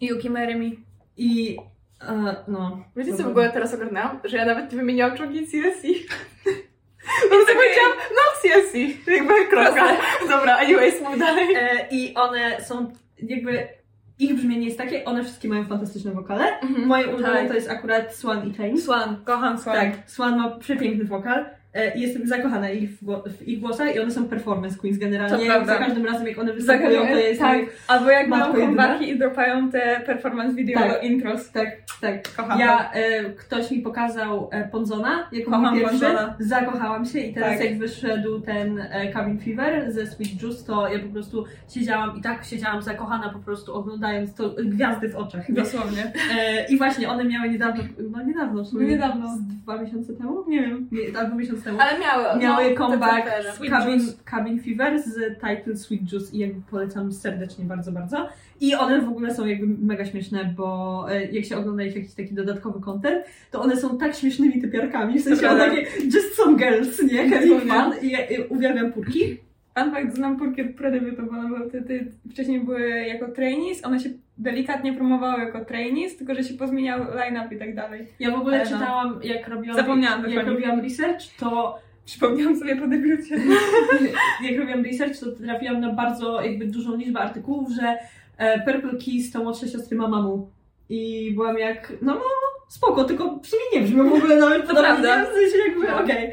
Speaker 3: Yuki marry me.
Speaker 2: I e, no.
Speaker 4: Wiecie co w ogóle teraz ogarnęłam? Że ja nawet nie wymieniałam czołgi CSC. [LAUGHS] Po prostu powiedziałam, no CSC. Jakby kropka. Dobra, anyways, mów dalej.
Speaker 2: E, I one są jakby. Ich brzmienie jest takie, one wszystkie mają fantastyczne wokale.
Speaker 4: Mhm.
Speaker 2: Moje ulubione
Speaker 3: tak.
Speaker 2: to jest akurat Swan i Chain.
Speaker 3: Swan, kocham Swan.
Speaker 2: Tak, Swan ma przepiękny wokal. E, jestem zakochana ich w, gło- w ich głosach i one są performance queens generalnie. Za każdym razem jak one występują, to jest
Speaker 3: tak. Albo jak mają comebacki i dropają te performance video
Speaker 2: Tak.
Speaker 3: intros.
Speaker 2: Tak, tak.
Speaker 3: Kocham
Speaker 2: Ja, e, ktoś mi pokazał e, Ponzona, jako
Speaker 3: Kocham
Speaker 2: pierwszy,
Speaker 3: Ponzona.
Speaker 2: zakochałam się i teraz
Speaker 3: Tak.
Speaker 2: jak wyszedł ten e, Cabin Fever ze Sweet Juice, to ja po prostu siedziałam i tak siedziałam zakochana po prostu oglądając to e, gwiazdy w oczach. nie?
Speaker 3: Dosłownie.
Speaker 2: E, I właśnie one miały niedawno, no niedawno, w sumie
Speaker 3: No niedawno.
Speaker 2: z dwa miesiące temu?
Speaker 3: Nie wiem.
Speaker 2: Nie, albo miesiąc temu.
Speaker 4: Ale miały.
Speaker 2: Miały
Speaker 4: no,
Speaker 2: comeback
Speaker 3: Sweet
Speaker 2: Cabin,
Speaker 3: Juice.
Speaker 2: Cabin Fever z title Sweet Juice i jakby polecam serdecznie bardzo, bardzo. I one w ogóle są jakby mega śmieszne, bo e, jak się ogląda ich jakiś taki dodatkowy content, to one są tak śmiesznymi typiarkami, w sensie one takie just some girls, nie? Having fun i ja e, uwielbiam purki.
Speaker 3: Fact, znam Purkiet predebiutowaną, bo ty wcześniej były jako trainees, one się delikatnie promowały jako trainees, tylko że się pozmieniał line-up i tak dalej.
Speaker 2: Ja w ogóle
Speaker 3: Ale no.
Speaker 2: czytałam, jak robiłam,
Speaker 3: Zapomniałam
Speaker 2: jak robiłam research, to
Speaker 3: Przypomniałam sobie po debiucie. [LAUGHS]
Speaker 2: jak robiłam research, to trafiłam na bardzo jakby dużą liczbę artykułów, że e, Purple Kiss to młodsze siostry Mamamu. I byłam jak, no, no spoko, tylko w sumie nie brzmią w ogóle nawet podobnie,
Speaker 3: prawda.
Speaker 2: W sensie jakby,
Speaker 3: No.
Speaker 2: okej. E,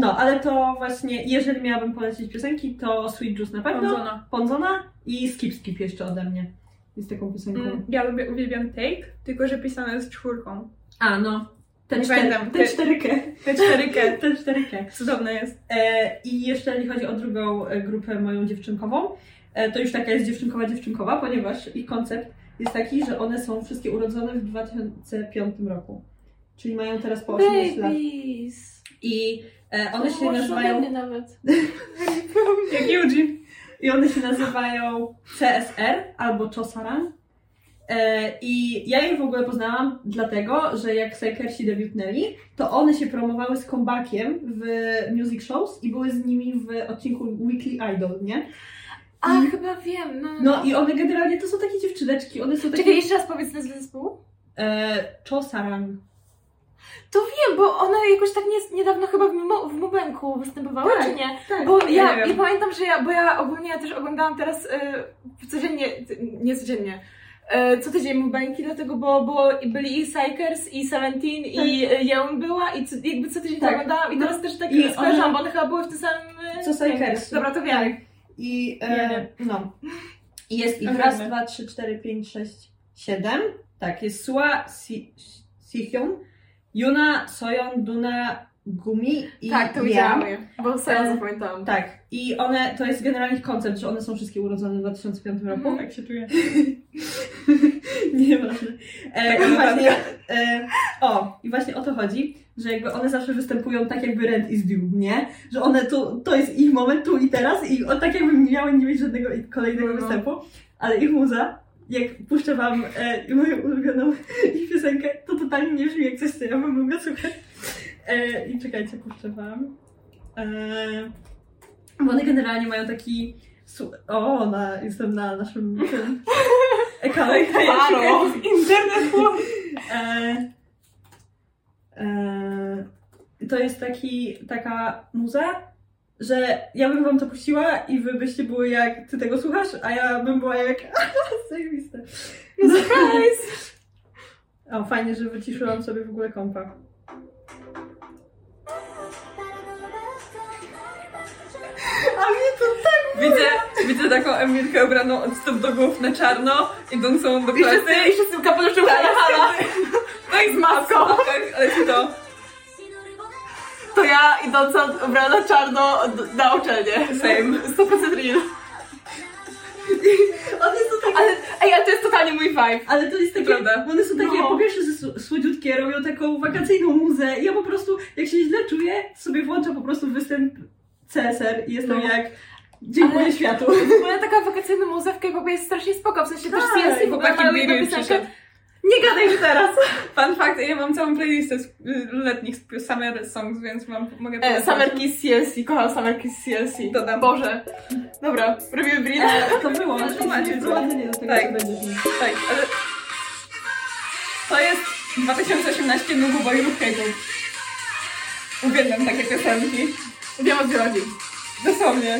Speaker 2: No, ale to właśnie, jeżeli miałabym polecić piosenki, to Sweet Juice na pewno,
Speaker 3: Ponzona.
Speaker 2: Ponzona i Skip Skip jeszcze ode mnie. Jest taką piosenką.
Speaker 3: Mm, Ja lubię, uwielbiam Take, tylko że pisane z czwórką.
Speaker 2: A, no. Te
Speaker 3: Nie
Speaker 2: cztery,
Speaker 3: pamiętam,
Speaker 2: te
Speaker 3: te-
Speaker 2: czterykę.
Speaker 3: Te czterykę. [LAUGHS]
Speaker 2: Te czterykę.
Speaker 3: Cudowne jest.
Speaker 2: E, I jeszcze jeżeli chodzi o drugą e, grupę moją dziewczynkową, e, to już taka jest dziewczynkowa dziewczynkowa, ponieważ ich koncept jest taki, że one są wszystkie urodzone w 2005 roku. Czyli mają teraz po 18 lat. I e, one się nazywają
Speaker 4: nawet. [LAUGHS]
Speaker 2: Jak Yuji. I one się nazywają CSR albo Chosaran. E, I ja je w ogóle poznałam dlatego, że jak Psykersi debiutnęli, to one się promowały z comebackiem w music shows i były z nimi w odcinku Weekly Idol, nie?
Speaker 4: A,
Speaker 2: I-
Speaker 4: chyba wiem. No,
Speaker 2: No i one generalnie to są takie dziewczyneczki, one są takie...
Speaker 4: Czekaj, jeszcze raz powiedz nazwę zespołu.
Speaker 2: E, Chosaran.
Speaker 4: To wiem, bo one jakoś tak nie, niedawno chyba w, Mo- w Mobenku występowały,
Speaker 2: Tak,
Speaker 4: czy nie?
Speaker 2: Tak.
Speaker 4: Bo
Speaker 2: ja
Speaker 4: ja, pamiętam, że ja, bo ja ogólnie ja też oglądałam teraz y, codziennie, nie codziennie, y, co tydzień Mobenki, dlatego bo, bo byli i Psychers, i Seventeen, i y, Yeon była i co, jakby co tydzień
Speaker 2: Tak.
Speaker 4: to oglądałam i
Speaker 2: No.
Speaker 4: teraz też tak
Speaker 2: I
Speaker 4: skojarzyłam,
Speaker 2: one-
Speaker 4: bo one chyba były w tym samym... y,
Speaker 2: Co Psychers.
Speaker 4: Dobra, to wiem.
Speaker 2: I
Speaker 4: Nie,
Speaker 2: e, no. I jest ich raz, dwa, trzy, cztery, pięć, sześć, siedem. Tak, jest Sua, Si- Sihyun, Yuna, Soyeon, Duna, Gumi i
Speaker 4: Tak, to widziałam je, bo serio
Speaker 2: E,
Speaker 4: zapamiętałam.
Speaker 2: Tak, i one, to jest generalnie ich koncept, że one są wszystkie urodzone w 2005 roku.
Speaker 4: Mhm.
Speaker 2: Tak się czuję. [LAUGHS] Nieważne. E,
Speaker 4: Tak,
Speaker 2: i właśnie, e, o, i właśnie o to chodzi, że jakby one zawsze występują tak jakby rent is due, nie? Że one to, to jest ich moment tu i teraz i o, tak jakby miały nie mieć żadnego kolejnego
Speaker 4: No, no.
Speaker 2: występu, ale ich muza, jak puszczę wam e, moją ulubioną [LAUGHS] piosenkę, to totalnie nie brzmi jak coś, co ja bym mogła słuchać. E, I czekajcie, puszczę wam. E, bo one generalnie mają taki. O, na, jestem na naszym tym, [LAUGHS] ekranie.
Speaker 4: Halo.
Speaker 2: Internet. E, e, to jest taki, taka muza, że ja bym wam to puściła i wy byście były jak, ty tego słuchasz, a ja bym była jak, [LAUGHS] zajebiste. No,
Speaker 4: Surprise!
Speaker 2: O, fajnie, że wyciszyłam sobie w ogóle kompa. A mnie to tak
Speaker 3: Widzę, widzę taką Emilkę ubraną od stóp do głów na czarno, idącą do klasy.
Speaker 4: i wszyscy w kapeluszu
Speaker 3: Tak,
Speaker 4: halo, halo.
Speaker 3: Tak, z maską. Tak, ale czy to?
Speaker 4: To ja idąca ubrana na czarno na uczelnię.
Speaker 3: Same.
Speaker 4: 100% real.
Speaker 2: One są takie,
Speaker 4: Ale, ej, ale to jest totalnie mój vibe.
Speaker 2: ale to jest takie,
Speaker 3: Prawda.
Speaker 2: one są takie,
Speaker 4: No.
Speaker 2: po pierwsze, że s- słodziutkie, robią taką wakacyjną muzę i ja po prostu, jak się źle czuję, sobie włączam po prostu występ CSR i jestem
Speaker 4: No.
Speaker 2: jak, dziękuję
Speaker 4: Ale-
Speaker 2: światu.
Speaker 4: W ogóle taka wakacyjna muza w K-popie jest strasznie spoko, w sensie też
Speaker 2: Tak,
Speaker 4: w ogóle
Speaker 3: chłopaki
Speaker 4: mają jedną
Speaker 3: Biry
Speaker 4: piosenkę.
Speaker 3: przyszedł.
Speaker 4: Nie gadaj mi teraz!
Speaker 3: Fun fact, ja mam całą playlistę z, y, letnich z summer songs, więc mam, mogę
Speaker 4: E. Summer Kiss CLC, kocham Summer Kiss CLC.
Speaker 3: Dodam.
Speaker 4: Boże. Dobra, robimy bridge.
Speaker 2: E, to było,
Speaker 3: ale [LAUGHS] to macie, Tak. Tak, ale... To jest 2018 Nugu Boy lub. Uwielbiam takie piosenki.
Speaker 4: Wiem o co chodzi.
Speaker 3: Dosłownie.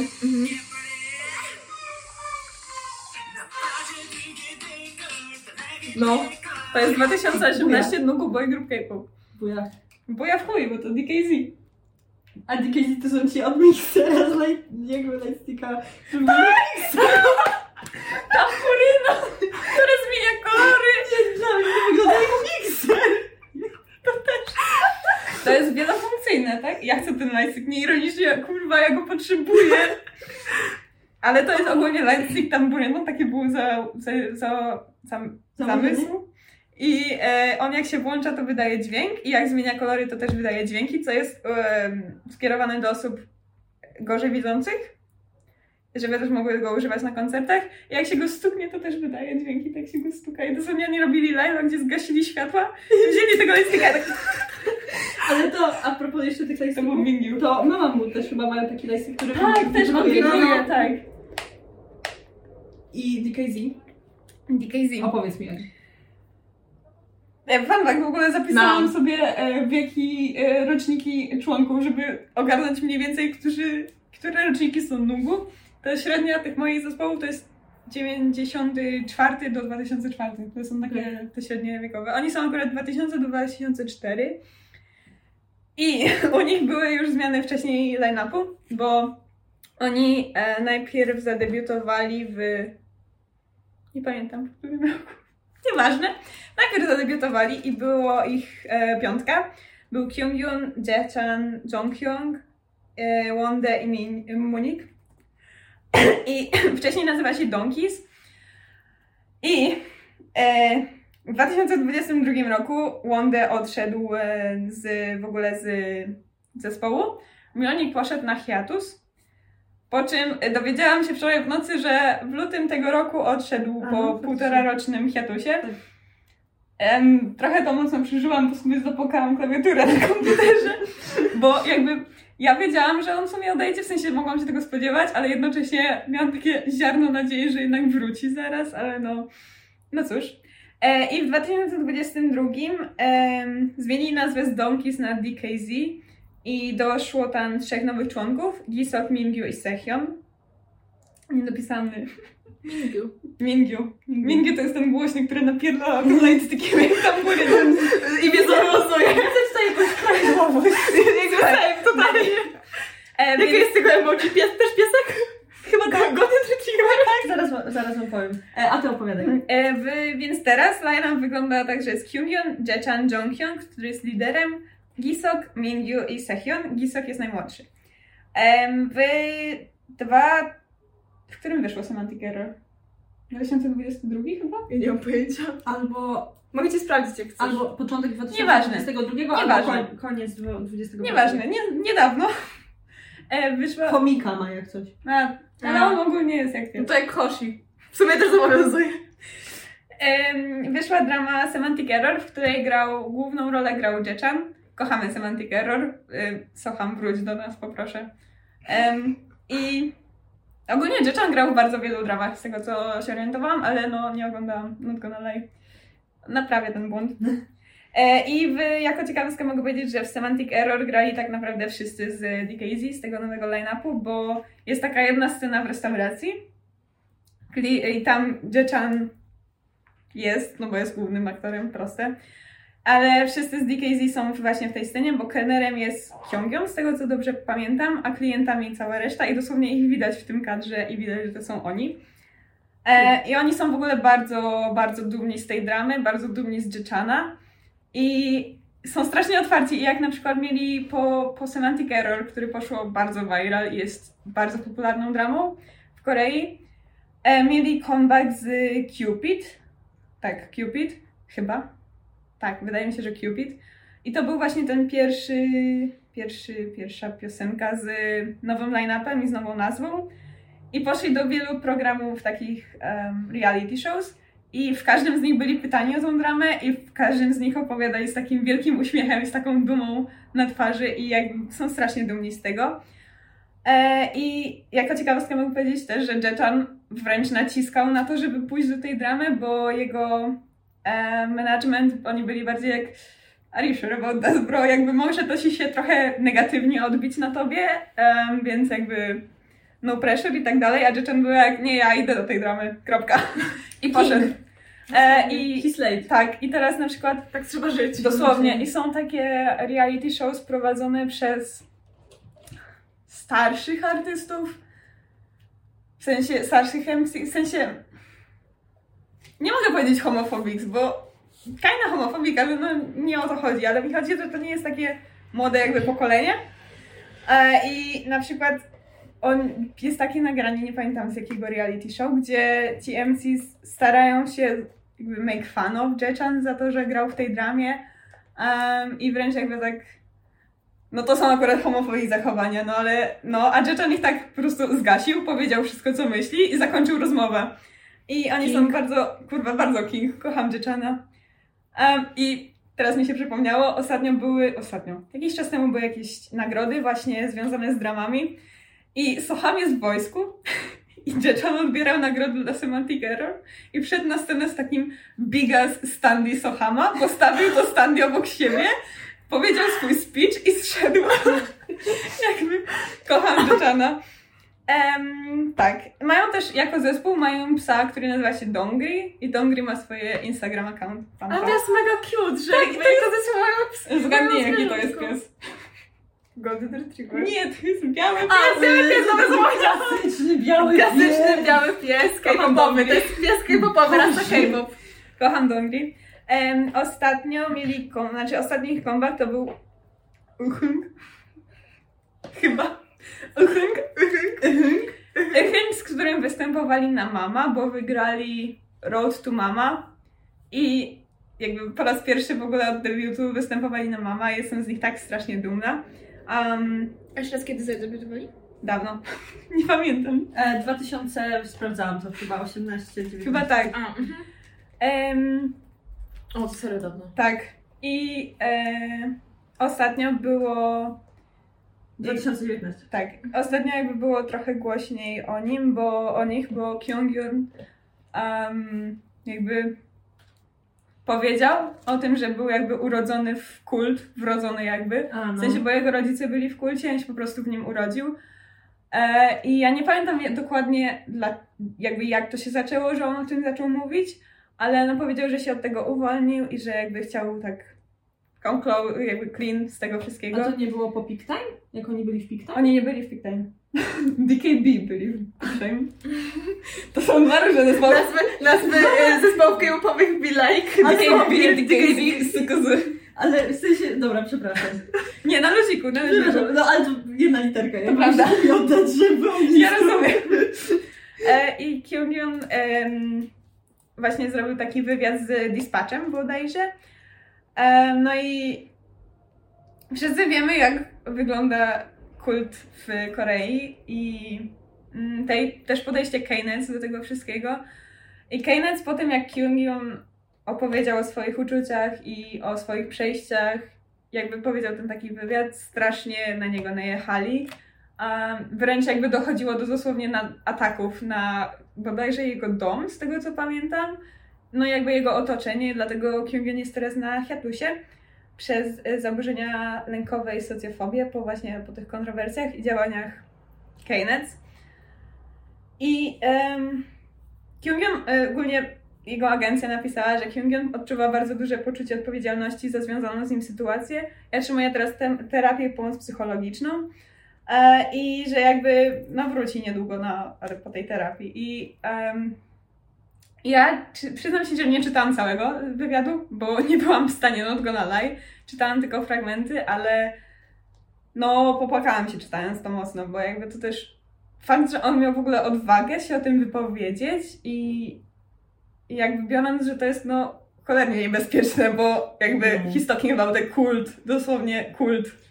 Speaker 3: No, to jest 2018 Nugu Boy Group K-pop.
Speaker 2: Buja.
Speaker 3: Bo ja w chuj, bo to DKZ.
Speaker 2: A DKZ to są ci od mixera z light, jakby lightsticka. żeby-
Speaker 3: Ta Purina, która zmienia kolory.
Speaker 2: Nie, mnie to wygląda jak mikser.
Speaker 3: To jest wielofunkcyjne, tak? Ja chcę ten lightstick, nie ironicznie, kurwa, ja go potrzebuję. Ale to jest ogólnie lightstick tambury, no taki był za, za, za, za, zamysł. I e, on jak się włącza, to wydaje dźwięk i jak zmienia kolory, to też wydaje dźwięki, co jest em, skierowane do osób gorzej widzących, żeby też mogły go używać na koncertach. I jak się go stuknie, to też wydaje dźwięki, tak się go stuka. I dosłownie oni robili live, gdzie zgasili światła, wzięli tego i tak [LAUGHS]
Speaker 2: Ale to, a propos jeszcze tych
Speaker 3: to
Speaker 2: lightsticków,
Speaker 3: Mingyu.
Speaker 2: to Mamamoo też chyba mają taki lightstick, który
Speaker 3: Tak, też
Speaker 2: wibruje.
Speaker 3: kombinuje, tak.
Speaker 2: I DKZ?
Speaker 3: DKZ.
Speaker 2: Opowiedz mi
Speaker 3: E, Fun fact, w ogóle zapisałam
Speaker 4: Mam.
Speaker 3: sobie e, wieki, e, roczniki członków, żeby ogarnąć mniej więcej, którzy, które roczniki są Nungu. To średnia tych moich zespołów to jest 94 do 2004. To są takie te średnie wiekowe. Oni są akurat 2000 do 2004. I [LAUGHS] u nich były już zmiany wcześniej line-upu, bo oni najpierw zadebiutowali w... Nie pamiętam, w którym roku. Nieważne. Najpierw zadebiutowali i było ich e, piątka. Był Kyungyun, Jaechan, Jonghyung, e, Wonde i Min, Munik. [CLEARS THROAT] I [CLEARS THROAT] wcześniej nazywa się Donkeys. I e, w 2022 roku Wonde odszedł e, z, w ogóle z zespołu. Mionik poszedł na hiatus. Po czym dowiedziałam się wczoraj w nocy, że w lutym tego roku odszedł po
Speaker 2: faktycznie.
Speaker 3: półtora rocznym hiatusie. Em, trochę to mocno przeżyłam, bo sobie zapłakałam klawiaturę na komputerze, bo jakby ja wiedziałam, że on w sumie odejdzie, w sensie mogłam się tego spodziewać, ale jednocześnie miałam takie ziarno nadziei, że jednak wróci zaraz, ale no, no cóż. E, I w 2022 em, zmienili nazwę z Donkeys na DKZ i doszło tam trzech nowych członków, Gisok, Mingyu i Sehyun. Niedopisany.
Speaker 4: Mingiu.
Speaker 3: Mingyu. Mingyu to jest ten głośnik, który napierdala do lightstickiem, jak tam [LAUGHS] góry.
Speaker 4: I mnie zobowiązuje.
Speaker 2: Chcesz tutaj jakąś prawidłowość? [LAUGHS]
Speaker 4: Jakby tak, totalnie.
Speaker 3: E,
Speaker 4: Jaka jest tego emoji? Pies, też piesek?
Speaker 3: chyba tak.
Speaker 4: Golden Retriever.
Speaker 2: Zaraz, wa- zaraz wam powiem. E, a ty opowiadaj.
Speaker 3: E, w, więc teraz line wygląda tak, że jest Kyunghyun, Jechan, Jonghyun, który jest liderem, Gisok, Mingyu i Sehyun. Gisok jest najmłodszy. W dwa... W którym wyszło Semantic Error? 2022 chyba?
Speaker 4: Ja nie mam pojęcia.
Speaker 2: Albo,
Speaker 4: Mogę sprawdzić, jak chcesz.
Speaker 2: albo początek
Speaker 3: Nieważne.
Speaker 2: 2022, albo
Speaker 3: Nieważne.
Speaker 2: koń, koniec 2022.
Speaker 3: Nieważne, nie, niedawno. E, wyszła...
Speaker 2: Komika ma jak coś.
Speaker 3: A, ale on ogólnie jest jak
Speaker 4: No
Speaker 3: wiem.
Speaker 4: to jak Hoshi. W sumie też zobowiązuje.
Speaker 3: Em, wyszła drama Semantic Error, w której grał, główną rolę grał Jechan. Kochamy Semantic Error. Ym, Socham, wróć do nas, poproszę. I ogólnie Jechan grał w bardzo wielu dramach, z tego co się orientowałam, ale no nie oglądałam, not gonna lie. Naprawię ten błąd. [LAUGHS] E, I w, jako ciekawostkę mogę powiedzieć, że w Semantic Error grali tak naprawdę wszyscy z DKZ, z tego nowego line-upu, bo jest taka jedna scena w restauracji i tam Jechan jest, no bo jest głównym aktorem, proste. Ale wszyscy z DKZ są właśnie w tej scenie, bo kelnerem jest Kyunghyun, z tego co dobrze pamiętam, a klientami cała reszta i dosłownie ich widać w tym kadrze i widać, że to są oni. E, I oni są w ogóle bardzo, bardzo dumni z tej dramy, bardzo dumni z Jechana i są strasznie otwarci i jak na przykład mieli po, po Semantic Error, który poszło bardzo viral i jest bardzo popularną dramą w Korei, e, mieli comeback z Cupid, tak, Cupid, chyba. Tak, wydaje mi się, że Cupid. I to był właśnie ten pierwszy, pierwszy, pierwsza piosenka z nowym line-upem i z nową nazwą. I poszli do wielu programów takich em, reality shows. I w każdym z nich byli pytani o tą dramę i w każdym z nich opowiadali z takim wielkim uśmiechem z taką dumą na twarzy i jakby są strasznie dumni z tego. E, I jako ciekawostkę mogę powiedzieć też, że Jechan wręcz naciskał na to, żeby pójść do tej dramy, bo jego e, management, oni byli bardziej jak Are you sure about that, bro? Jakby może to się trochę negatywnie odbić na tobie, em, więc jakby no pressure i tak dalej, a Jechan był jak, nie, ja idę do tej dramy, kropka. I poszedł. E, I
Speaker 2: He's late.
Speaker 3: tak, i teraz na przykład
Speaker 4: Tak trzeba żyć.
Speaker 3: Dosłownie. I są takie reality shows prowadzone przez starszych artystów. W sensie starszych MC, w sensie. Nie mogę powiedzieć homofobics, bo kinda homofobik, ale no nie o to chodzi, ale mi chodzi, że to nie jest takie młode jakby pokolenie. E, I na przykład on, jest takie nagranie, nie pamiętam z jakiego reality show, gdzie ci MCs starają się jakby make fun of Jechan za to, że grał w tej dramie um, i wręcz jakby tak no to są akurat homofobii zachowania, no ale no, a Jechan ich tak po prostu zgasił, powiedział wszystko co myśli i zakończył rozmowę. I oni są
Speaker 4: King.
Speaker 3: bardzo, kurwa, bardzo king, kocham Jechana. Um, I teraz mi się przypomniało, ostatnio były, ostatnio, jakiś czas temu były jakieś nagrody właśnie związane z dramami i Soham jest w wojsku [LAUGHS] i Jechan odbierał nagrodę dla Semantic Error i wszedł na scenę z takim big ass standy Sohama, postawił to standy obok siebie, powiedział swój speech i zszedł. [LAUGHS] Jakby kocham Jechana. Em, tak, mają też jako zespół mają psa, który nazywa się Dongri i Dongri ma swoje Instagram account. Tam
Speaker 4: Ale to
Speaker 3: to
Speaker 4: jest mega cute, że jakby to jest moją psy.
Speaker 3: Zgadnij
Speaker 4: moją
Speaker 3: jaki to jest pies.
Speaker 4: Golden Retriever.
Speaker 3: Nie, to jest biały pies.
Speaker 4: A, biały pies, dobra, zapomniałam.
Speaker 2: Klasyczny biały
Speaker 4: Klasyczny
Speaker 2: pies.
Speaker 4: biały pies, K-popowy. To jest pies K-popowy, rasa K-pop.
Speaker 3: Kocham Dongri. Em, ostatnio mieli, kom, znaczy ostatni ich comeback to był Uchung. Chyba. Uchung. Uchung. Uchung, z którym występowali na Mama, bo wygrali Road to Mama i jakby po raz pierwszy w ogóle od debiutu występowali na Mama. Jestem z nich tak strasznie dumna. Um,
Speaker 4: A jeszcze raz kiedy zadebiutowali?
Speaker 3: Dawno. [LAUGHS] Nie pamiętam.
Speaker 2: E, 2000, sprawdzałam to chyba 18, 19.
Speaker 3: Chyba tak.
Speaker 4: A, mhm.
Speaker 3: Em,
Speaker 4: O, to serio dawno.
Speaker 3: tak. I e, ostatnio było
Speaker 2: 2019.
Speaker 3: Tak, ostatnio jakby było trochę głośniej o nim, bo o nich, bo Kyungyun um, jakby powiedział o tym, że był jakby urodzony w kult, wrodzony jakby.
Speaker 2: A, no.
Speaker 3: W sensie, bo jego rodzice byli w kulcie, on się po prostu w nim urodził. E, I ja nie pamiętam dokładnie dla, jakby jak to się zaczęło, że on o tym zaczął mówić, ale no powiedział, że się od tego uwolnił i że jakby chciał tak jakby clean z tego wszystkiego.
Speaker 2: A to nie było po peak time? Jak oni byli w peak time?
Speaker 3: Oni nie byli w Peak Time. [LAUGHS] DKB byli w Peak Time. To są dwa różne zespoły.
Speaker 4: Nazwy, nazwy e, zespołów K-popowych be like.
Speaker 3: DKB,
Speaker 2: nie,
Speaker 3: DKB, z...
Speaker 2: Ale w sensie, dobra, przepraszam.
Speaker 3: Nie, na luziku, na luziku.
Speaker 2: No ale to jedna literka. Ja
Speaker 3: prawda.
Speaker 2: muszę mi oddać, żeby oni
Speaker 3: Ja rozumiem. E, I Kyungyun właśnie zrobił taki wywiad z Dispatchem bodajże. E, no i wszyscy wiemy, jak wygląda kult w Korei i mm, tej, też podejście Keynes do tego wszystkiego. I Keynes po tym, jak Kyungyun opowiedział o swoich uczuciach i o swoich przejściach, jakby powiedział ten taki wywiad, strasznie na niego najechali. Wręcz jakby dochodziło do dosłownie na ataków na bodajże jego dom, z tego co pamiętam. No jakby jego otoczenie, dlatego Kyunghyun jest teraz na hiatusie przez e, zaburzenia lękowe i socjofobię po właśnie po tych kontrowersjach i działaniach Keynes. I um, Kyunghyun, e, ogólnie jego agencja napisała, że Kyunghyun odczuwa bardzo duże poczucie odpowiedzialności za związaną z nim sytuację. Ja otrzymuję teraz te, terapię i pomoc psychologiczną. E, I że jakby no, wróci niedługo na, po tej terapii. I em, ja czy, przyznam się, że nie czytałam całego wywiadu, bo [LAUGHS] nie byłam w stanie not gonna lie. Czytałam tylko fragmenty, ale no popłakałam się czytając to mocno, bo jakby to też fakt, że on miał w ogóle odwagę się o tym wypowiedzieć i, jakby biorąc, że to jest no cholernie niebezpieczne, bo jakby
Speaker 2: Mhm.
Speaker 3: he's talking about kult, dosłownie kult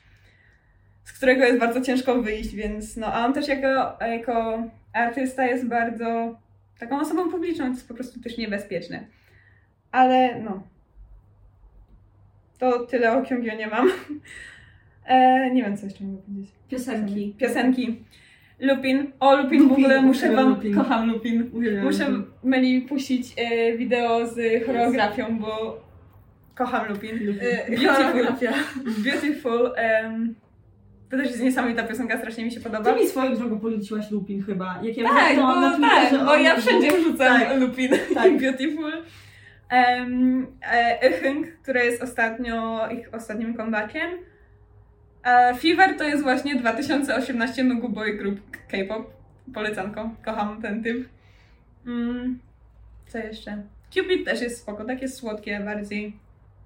Speaker 3: z którego jest bardzo ciężko wyjść, więc no, a on też jako, jako artysta jest bardzo taką osobą publiczną, to jest po prostu też niebezpieczne. Ale no, to tyle o Kyungyo nie mam. E, nie wiem, co jeszcze mogę powiedzieć.
Speaker 2: Piosenki.
Speaker 3: Piosenki. Lupin. O, Lupin, w
Speaker 2: Lupin,
Speaker 3: ogóle muszę wam...
Speaker 2: Lupin.
Speaker 3: Kocham Lupin.
Speaker 2: Uwielbiam
Speaker 3: Muszę
Speaker 2: Lupin.
Speaker 3: Meli puścić e, wideo z choreografią, bo kocham Lupin.
Speaker 2: Lupin.
Speaker 3: E,
Speaker 4: Beautiful. [LAUGHS]
Speaker 3: Beautiful. em, to też jest niesamowita piosenka, strasznie mi się podoba.
Speaker 2: Ty mi swoją drogą poleciłaś Lupin chyba. Jak ja
Speaker 3: Tak,
Speaker 2: na
Speaker 3: bo,
Speaker 2: Twitterze,
Speaker 3: tak, bo ja wszędzie wrzucam
Speaker 2: Tak.
Speaker 3: Lupin
Speaker 2: Tak.
Speaker 3: Beautiful. Um, e, która jest ostatnio ich ostatnim comebackiem. E, Fever to jest właśnie 2018 Nugu Boy Group K-pop. Polecanko. Kocham ten typ. Mm, co jeszcze? Cupid też jest spoko, takie słodkie bardziej.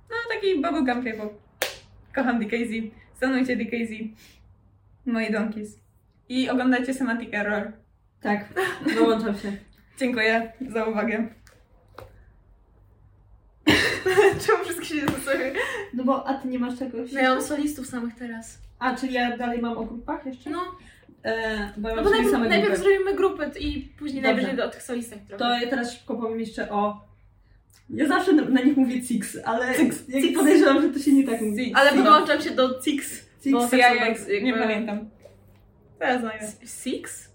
Speaker 3: No, taki bubblegum K-pop. Kocham DKZ. Stanujcie DKZ. Moi donkeys. I oglądajcie Semantic Error.
Speaker 2: Tak, dołączam się. [LAUGHS]
Speaker 3: Dziękuję za uwagę. [LAUGHS]
Speaker 4: Czemu wszystkie się sobie?
Speaker 2: No bo, a ty nie masz czegoś?
Speaker 4: No ja mam solistów samych teraz.
Speaker 2: A, czyli ja dalej mam o grupach jeszcze?
Speaker 4: No,
Speaker 2: E, bo ja
Speaker 4: no bo najpierw,
Speaker 2: same
Speaker 4: najpierw
Speaker 2: grupy.
Speaker 4: zrobimy grupy i później
Speaker 2: Dobrze.
Speaker 4: najwyżej do, o tych solistach trochę.
Speaker 2: To ja teraz szybko powiem jeszcze o... Ja zawsze na, na nich mówię Cix, ale
Speaker 3: Cix, Cix.
Speaker 2: podejrzewam, że to się nie tak mówi.
Speaker 3: Cix.
Speaker 4: Ale podłączam się do Six.
Speaker 2: Cix.
Speaker 4: Bo-
Speaker 3: Ja, ja,
Speaker 4: jakby-
Speaker 3: nie pamiętam. Zaraz znajdę.
Speaker 4: Six?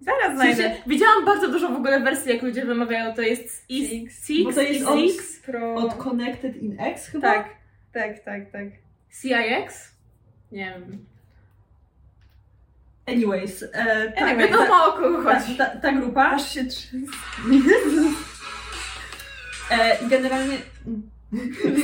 Speaker 3: Zaraz
Speaker 4: W
Speaker 3: znajdę.
Speaker 4: sensie, widziałam bardzo dużo w ogóle wersji, jak ludzie wymawiają, to jest is,
Speaker 3: Six.
Speaker 4: Six,
Speaker 2: Bo to jest od-
Speaker 4: Six,
Speaker 3: Pro...
Speaker 2: Od Connected in X chyba?
Speaker 3: Tak, tak, tak, tak.
Speaker 4: CIX? Nie wiem.
Speaker 2: Anyways, e, tak,
Speaker 3: Anyway,
Speaker 4: Wiadomo o kogo
Speaker 2: ta,
Speaker 4: chodzi.
Speaker 2: ta, ta grupa
Speaker 3: Aż się trzy...
Speaker 2: e, generalnie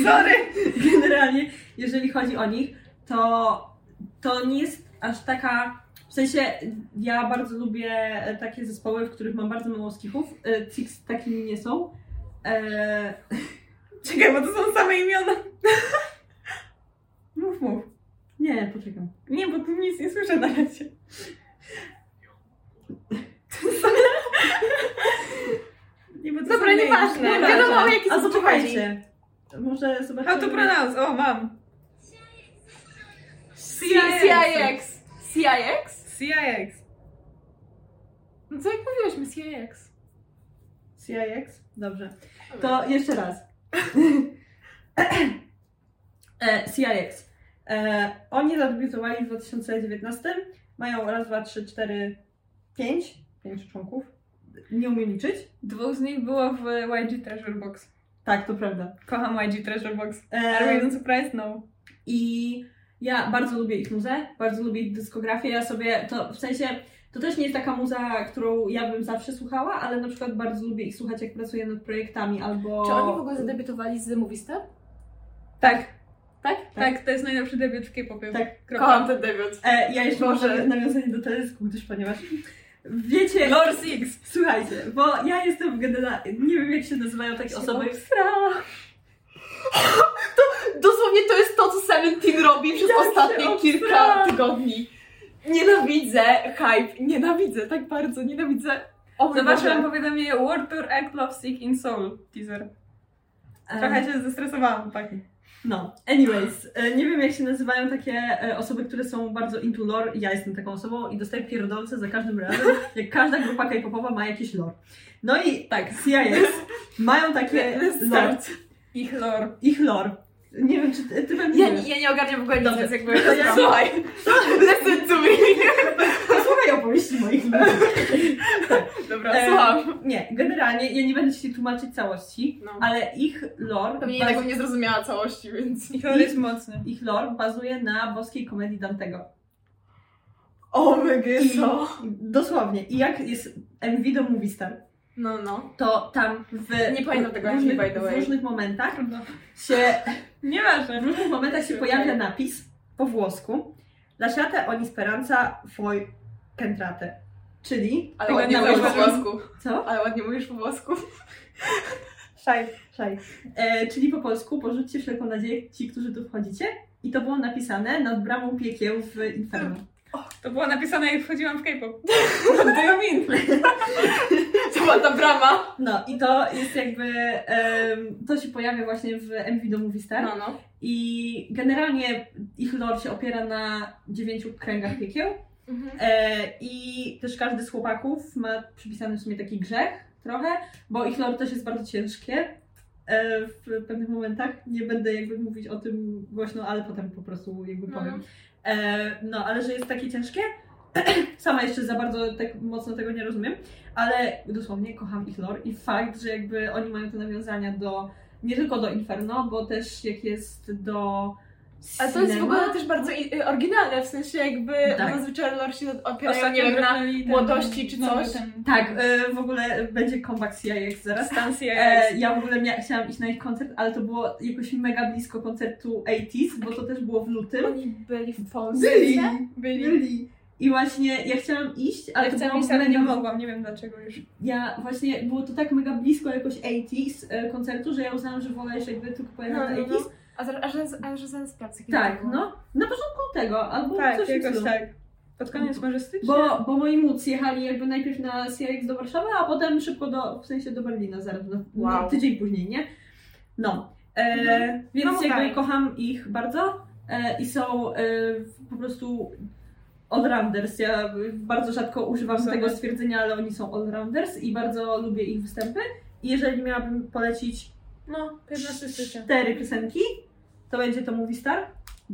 Speaker 3: Sorry! [LAUGHS]
Speaker 2: generalnie, jeżeli chodzi o nich, to, to nie jest aż taka. W sensie, ja bardzo lubię e, takie zespoły, w których mam bardzo mało skichów. E, Six takimi nie są. E, [LAUGHS]
Speaker 3: Czekaj, bo to są same imiona. [LAUGHS] Mów, mów.
Speaker 2: nie, poczekam.
Speaker 3: Nie, bo tu nic nie słyszę na razie. [LAUGHS] Nie, bo to
Speaker 4: Dobra, nieważne.
Speaker 3: Dobra,
Speaker 4: Wiadomo, jaki
Speaker 2: A poczekajcie. Może zobaczymy.
Speaker 3: How to pronounce? O, mam.
Speaker 4: CIX. CIX?
Speaker 3: CIX.
Speaker 4: No co jak mówiłyśmy, CIX.
Speaker 2: CIX? Dobrze. To jeszcze raz. [CLEARS THROAT] e, CIX. E, oni zadebiutowali w 2019. Mają raz, dwa, trzy, cztery, pięć. Pięć członków. Nie umiem liczyć.
Speaker 3: Dwóch z nich było w YG Treasure Box.
Speaker 2: Tak, to prawda.
Speaker 3: Kocham YG Treasure Box.
Speaker 2: E,
Speaker 3: Are we not surprised? No.
Speaker 2: I ja bardzo lubię ich muzę, bardzo lubię ich dyskografię. Ja sobie to w sensie. To też nie jest taka muza, którą ja bym zawsze słuchała, ale na przykład bardzo lubię ich słuchać, jak pracuję nad projektami albo.
Speaker 4: Czy oni w ogóle zadebiutowali z Movistar?
Speaker 3: Tak,
Speaker 4: Tak?
Speaker 3: tak, to jest najlepszy debiut w K-popie.
Speaker 2: Tak.
Speaker 3: Kropka.
Speaker 4: Kocham ten debiut.
Speaker 2: E, ja jeszcze może nawiązanie do teledysku, gdyż ponieważ wiecie,
Speaker 3: Lord Six.
Speaker 2: słuchajcie, bo ja jestem generalnie, nie wiem jak się nazywają takie osoby, [LAUGHS]
Speaker 4: To dosłownie to jest to, co Seventeen robi przez
Speaker 2: Jak
Speaker 4: ostatnie kilka tygodni. Nienawidzę hype, nienawidzę, tak bardzo, nienawidzę. O
Speaker 3: Zobaczyłam powiadomienie Word Tour Act Love Sick in Soul teaser. Trochę się zestresowałam, tak.
Speaker 2: no, anyways, e, nie wiem jak się nazywają takie e, osoby, które są bardzo into lore, ja jestem taką osobą i dostaję pierdolce za każdym razem, [LAUGHS] jak każda grupa k-popowa ma jakiś lore. No i tak, CIS [LAUGHS] mają takie lore.
Speaker 3: Ich lore.
Speaker 2: ich lore. Nie wiem, czy ty, ty pewnie
Speaker 4: Ja,
Speaker 2: nie
Speaker 4: ja nie ogarniam w ogóle nic, więc jakby...
Speaker 2: To ja-
Speaker 4: Słuchaj. Listen to me.
Speaker 2: Posłuchaj opowieści moich ludzi. [LAUGHS]
Speaker 4: Dobra,
Speaker 2: E,
Speaker 4: słucham.
Speaker 2: Nie, generalnie ja nie będę Ci tłumaczyć całości,
Speaker 4: No.
Speaker 2: ale ich lore,
Speaker 4: Pewnie
Speaker 2: baz-
Speaker 4: nie zrozumiała całości, więc...
Speaker 3: Ich lore jest [LAUGHS] mocny.
Speaker 2: ich lore bazuje na boskiej komedii Dantego.
Speaker 4: O my
Speaker 2: I
Speaker 4: co?
Speaker 2: dosłownie. I jak jest MV do Movie Star,
Speaker 4: No, no.
Speaker 2: to tam w,
Speaker 4: Nie pamiętam tego
Speaker 2: różnych,
Speaker 4: by the way.
Speaker 2: w różnych momentach
Speaker 3: Trudno.
Speaker 2: się, [LAUGHS]
Speaker 3: Nieważne.
Speaker 2: w różnych momentach się pojawia napis po włosku Lasciate ogni speranza foi centrate. Czyli
Speaker 4: Ale ładnie
Speaker 3: nie
Speaker 4: mówisz po włosku.
Speaker 2: co?
Speaker 4: Ale ładnie mówisz po włosku. [LAUGHS]
Speaker 2: Szaj, szaj. E, czyli po polsku porzućcie wszelką nadzieję ci, którzy tu wchodzicie. I to było napisane nad bramą piekieł w Inferno.
Speaker 3: To było napisane jak wchodziłam w K-pop. Do you mean?
Speaker 4: To była ta brama.
Speaker 2: No i to jest jakby, em, to się pojawia właśnie w MV do Movie Star.
Speaker 4: No, no.
Speaker 2: I generalnie ich lore się opiera na dziewięciu kręgach piekieł.
Speaker 4: Mhm.
Speaker 2: E, I też każdy z chłopaków ma przypisany w sumie taki grzech trochę, bo ich lore też jest bardzo ciężkie e, w pewnych momentach. Nie będę jakby mówić o tym głośno, ale potem po prostu jakby
Speaker 4: No.
Speaker 2: powiem. E, no, ale że jest takie ciężkie. [CLEARS THROAT] Sama jeszcze za bardzo tak mocno tego nie rozumiem, ale dosłownie kocham ich lore i fakt, że jakby oni mają te nawiązania do nie tylko do Inferno, bo też jak jest do
Speaker 4: Ale to jest w ogóle też bardzo i- y, oryginalne, w sensie jakby
Speaker 2: Tak.
Speaker 4: zazwyczaj lore się opierają,
Speaker 3: Ostatnio
Speaker 4: nie wiem, na
Speaker 3: ten-
Speaker 4: młodości czy coś.
Speaker 3: ten
Speaker 2: Tak, e, w ogóle będzie comeback CIX zaraz.
Speaker 3: Stan CIX.
Speaker 2: E, ja w ogóle mia- chciałam iść na ich koncert, ale to było jakoś mega blisko koncertu 80s, bo to też było w lutym.
Speaker 4: Oni byli w Polsce.
Speaker 2: Byli,
Speaker 3: Byli.
Speaker 2: byli. I właśnie ja chciałam iść, ale
Speaker 3: Ale
Speaker 2: to
Speaker 3: chciałam
Speaker 2: było
Speaker 3: iść, ale nie
Speaker 2: mega-
Speaker 3: mogłam, nie wiem dlaczego już.
Speaker 2: Ja właśnie, było to tak mega blisko jakoś 80s e, koncertu, że ja uznałam, że wolę jeszcze jakby tylko pojechać
Speaker 4: No,
Speaker 2: na
Speaker 4: no,
Speaker 2: 80s.
Speaker 4: No. A, zaraz, a, że, a że zaraz sprawdzę. kiedy
Speaker 2: Tak,
Speaker 4: to było.
Speaker 2: no. Na początku tego, albo
Speaker 3: Tak,
Speaker 2: coś
Speaker 3: jakoś tak. Pod koniec może stycznia?
Speaker 2: Bo, bo moi móc jechali jakby najpierw na CRX do Warszawy, a potem szybko do, w sensie do Berlina zaraz, na,
Speaker 4: Wow.
Speaker 2: na tydzień później, nie? No. E,
Speaker 4: Mhm.
Speaker 2: Więc
Speaker 4: No,
Speaker 2: jakby
Speaker 4: tak.
Speaker 2: kocham ich bardzo e, i są e, po prostu allrounders. Ja bardzo rzadko używam
Speaker 3: Super.
Speaker 2: tego stwierdzenia, ale oni są allrounders i bardzo lubię ich występy. I jeżeli miałabym polecić
Speaker 3: No, 15 stycznia.
Speaker 2: cztery piosenki, to będzie to Movie Star,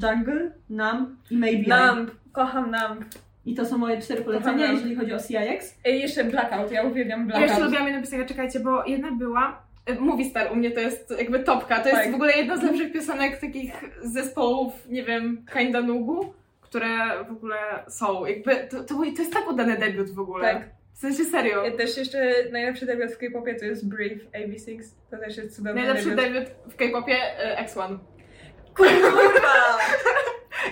Speaker 2: Jungle, Nam i Maybe I.
Speaker 3: Numb, kocham Numb.
Speaker 2: I to są moje cztery polecenia,
Speaker 3: Kocham Numb.
Speaker 2: jeżeli chodzi o CIX.
Speaker 3: Ej, jeszcze Blackout, ja uwielbiam
Speaker 4: Ja
Speaker 3: Blackout.
Speaker 4: jeszcze lubiłam jedną piosenkę, czekajcie, bo jedna była. y, Movie Star u mnie to jest jakby topka. To jest
Speaker 3: Tak.
Speaker 4: w ogóle jedna z lepszych piosenek takich zespołów, nie wiem, Kinda Nugu, które w ogóle są. Jakby to, to, to jest tak udany debiut w ogóle.
Speaker 3: Tak.
Speaker 4: W sensie serio.
Speaker 3: Ja też jeszcze najlepszy debiut w K-popie to jest Brave AB6. To też jest cudowny
Speaker 4: Najlepszy
Speaker 3: debiut.
Speaker 4: debiut w K-popie y, X1.
Speaker 3: Kurwa!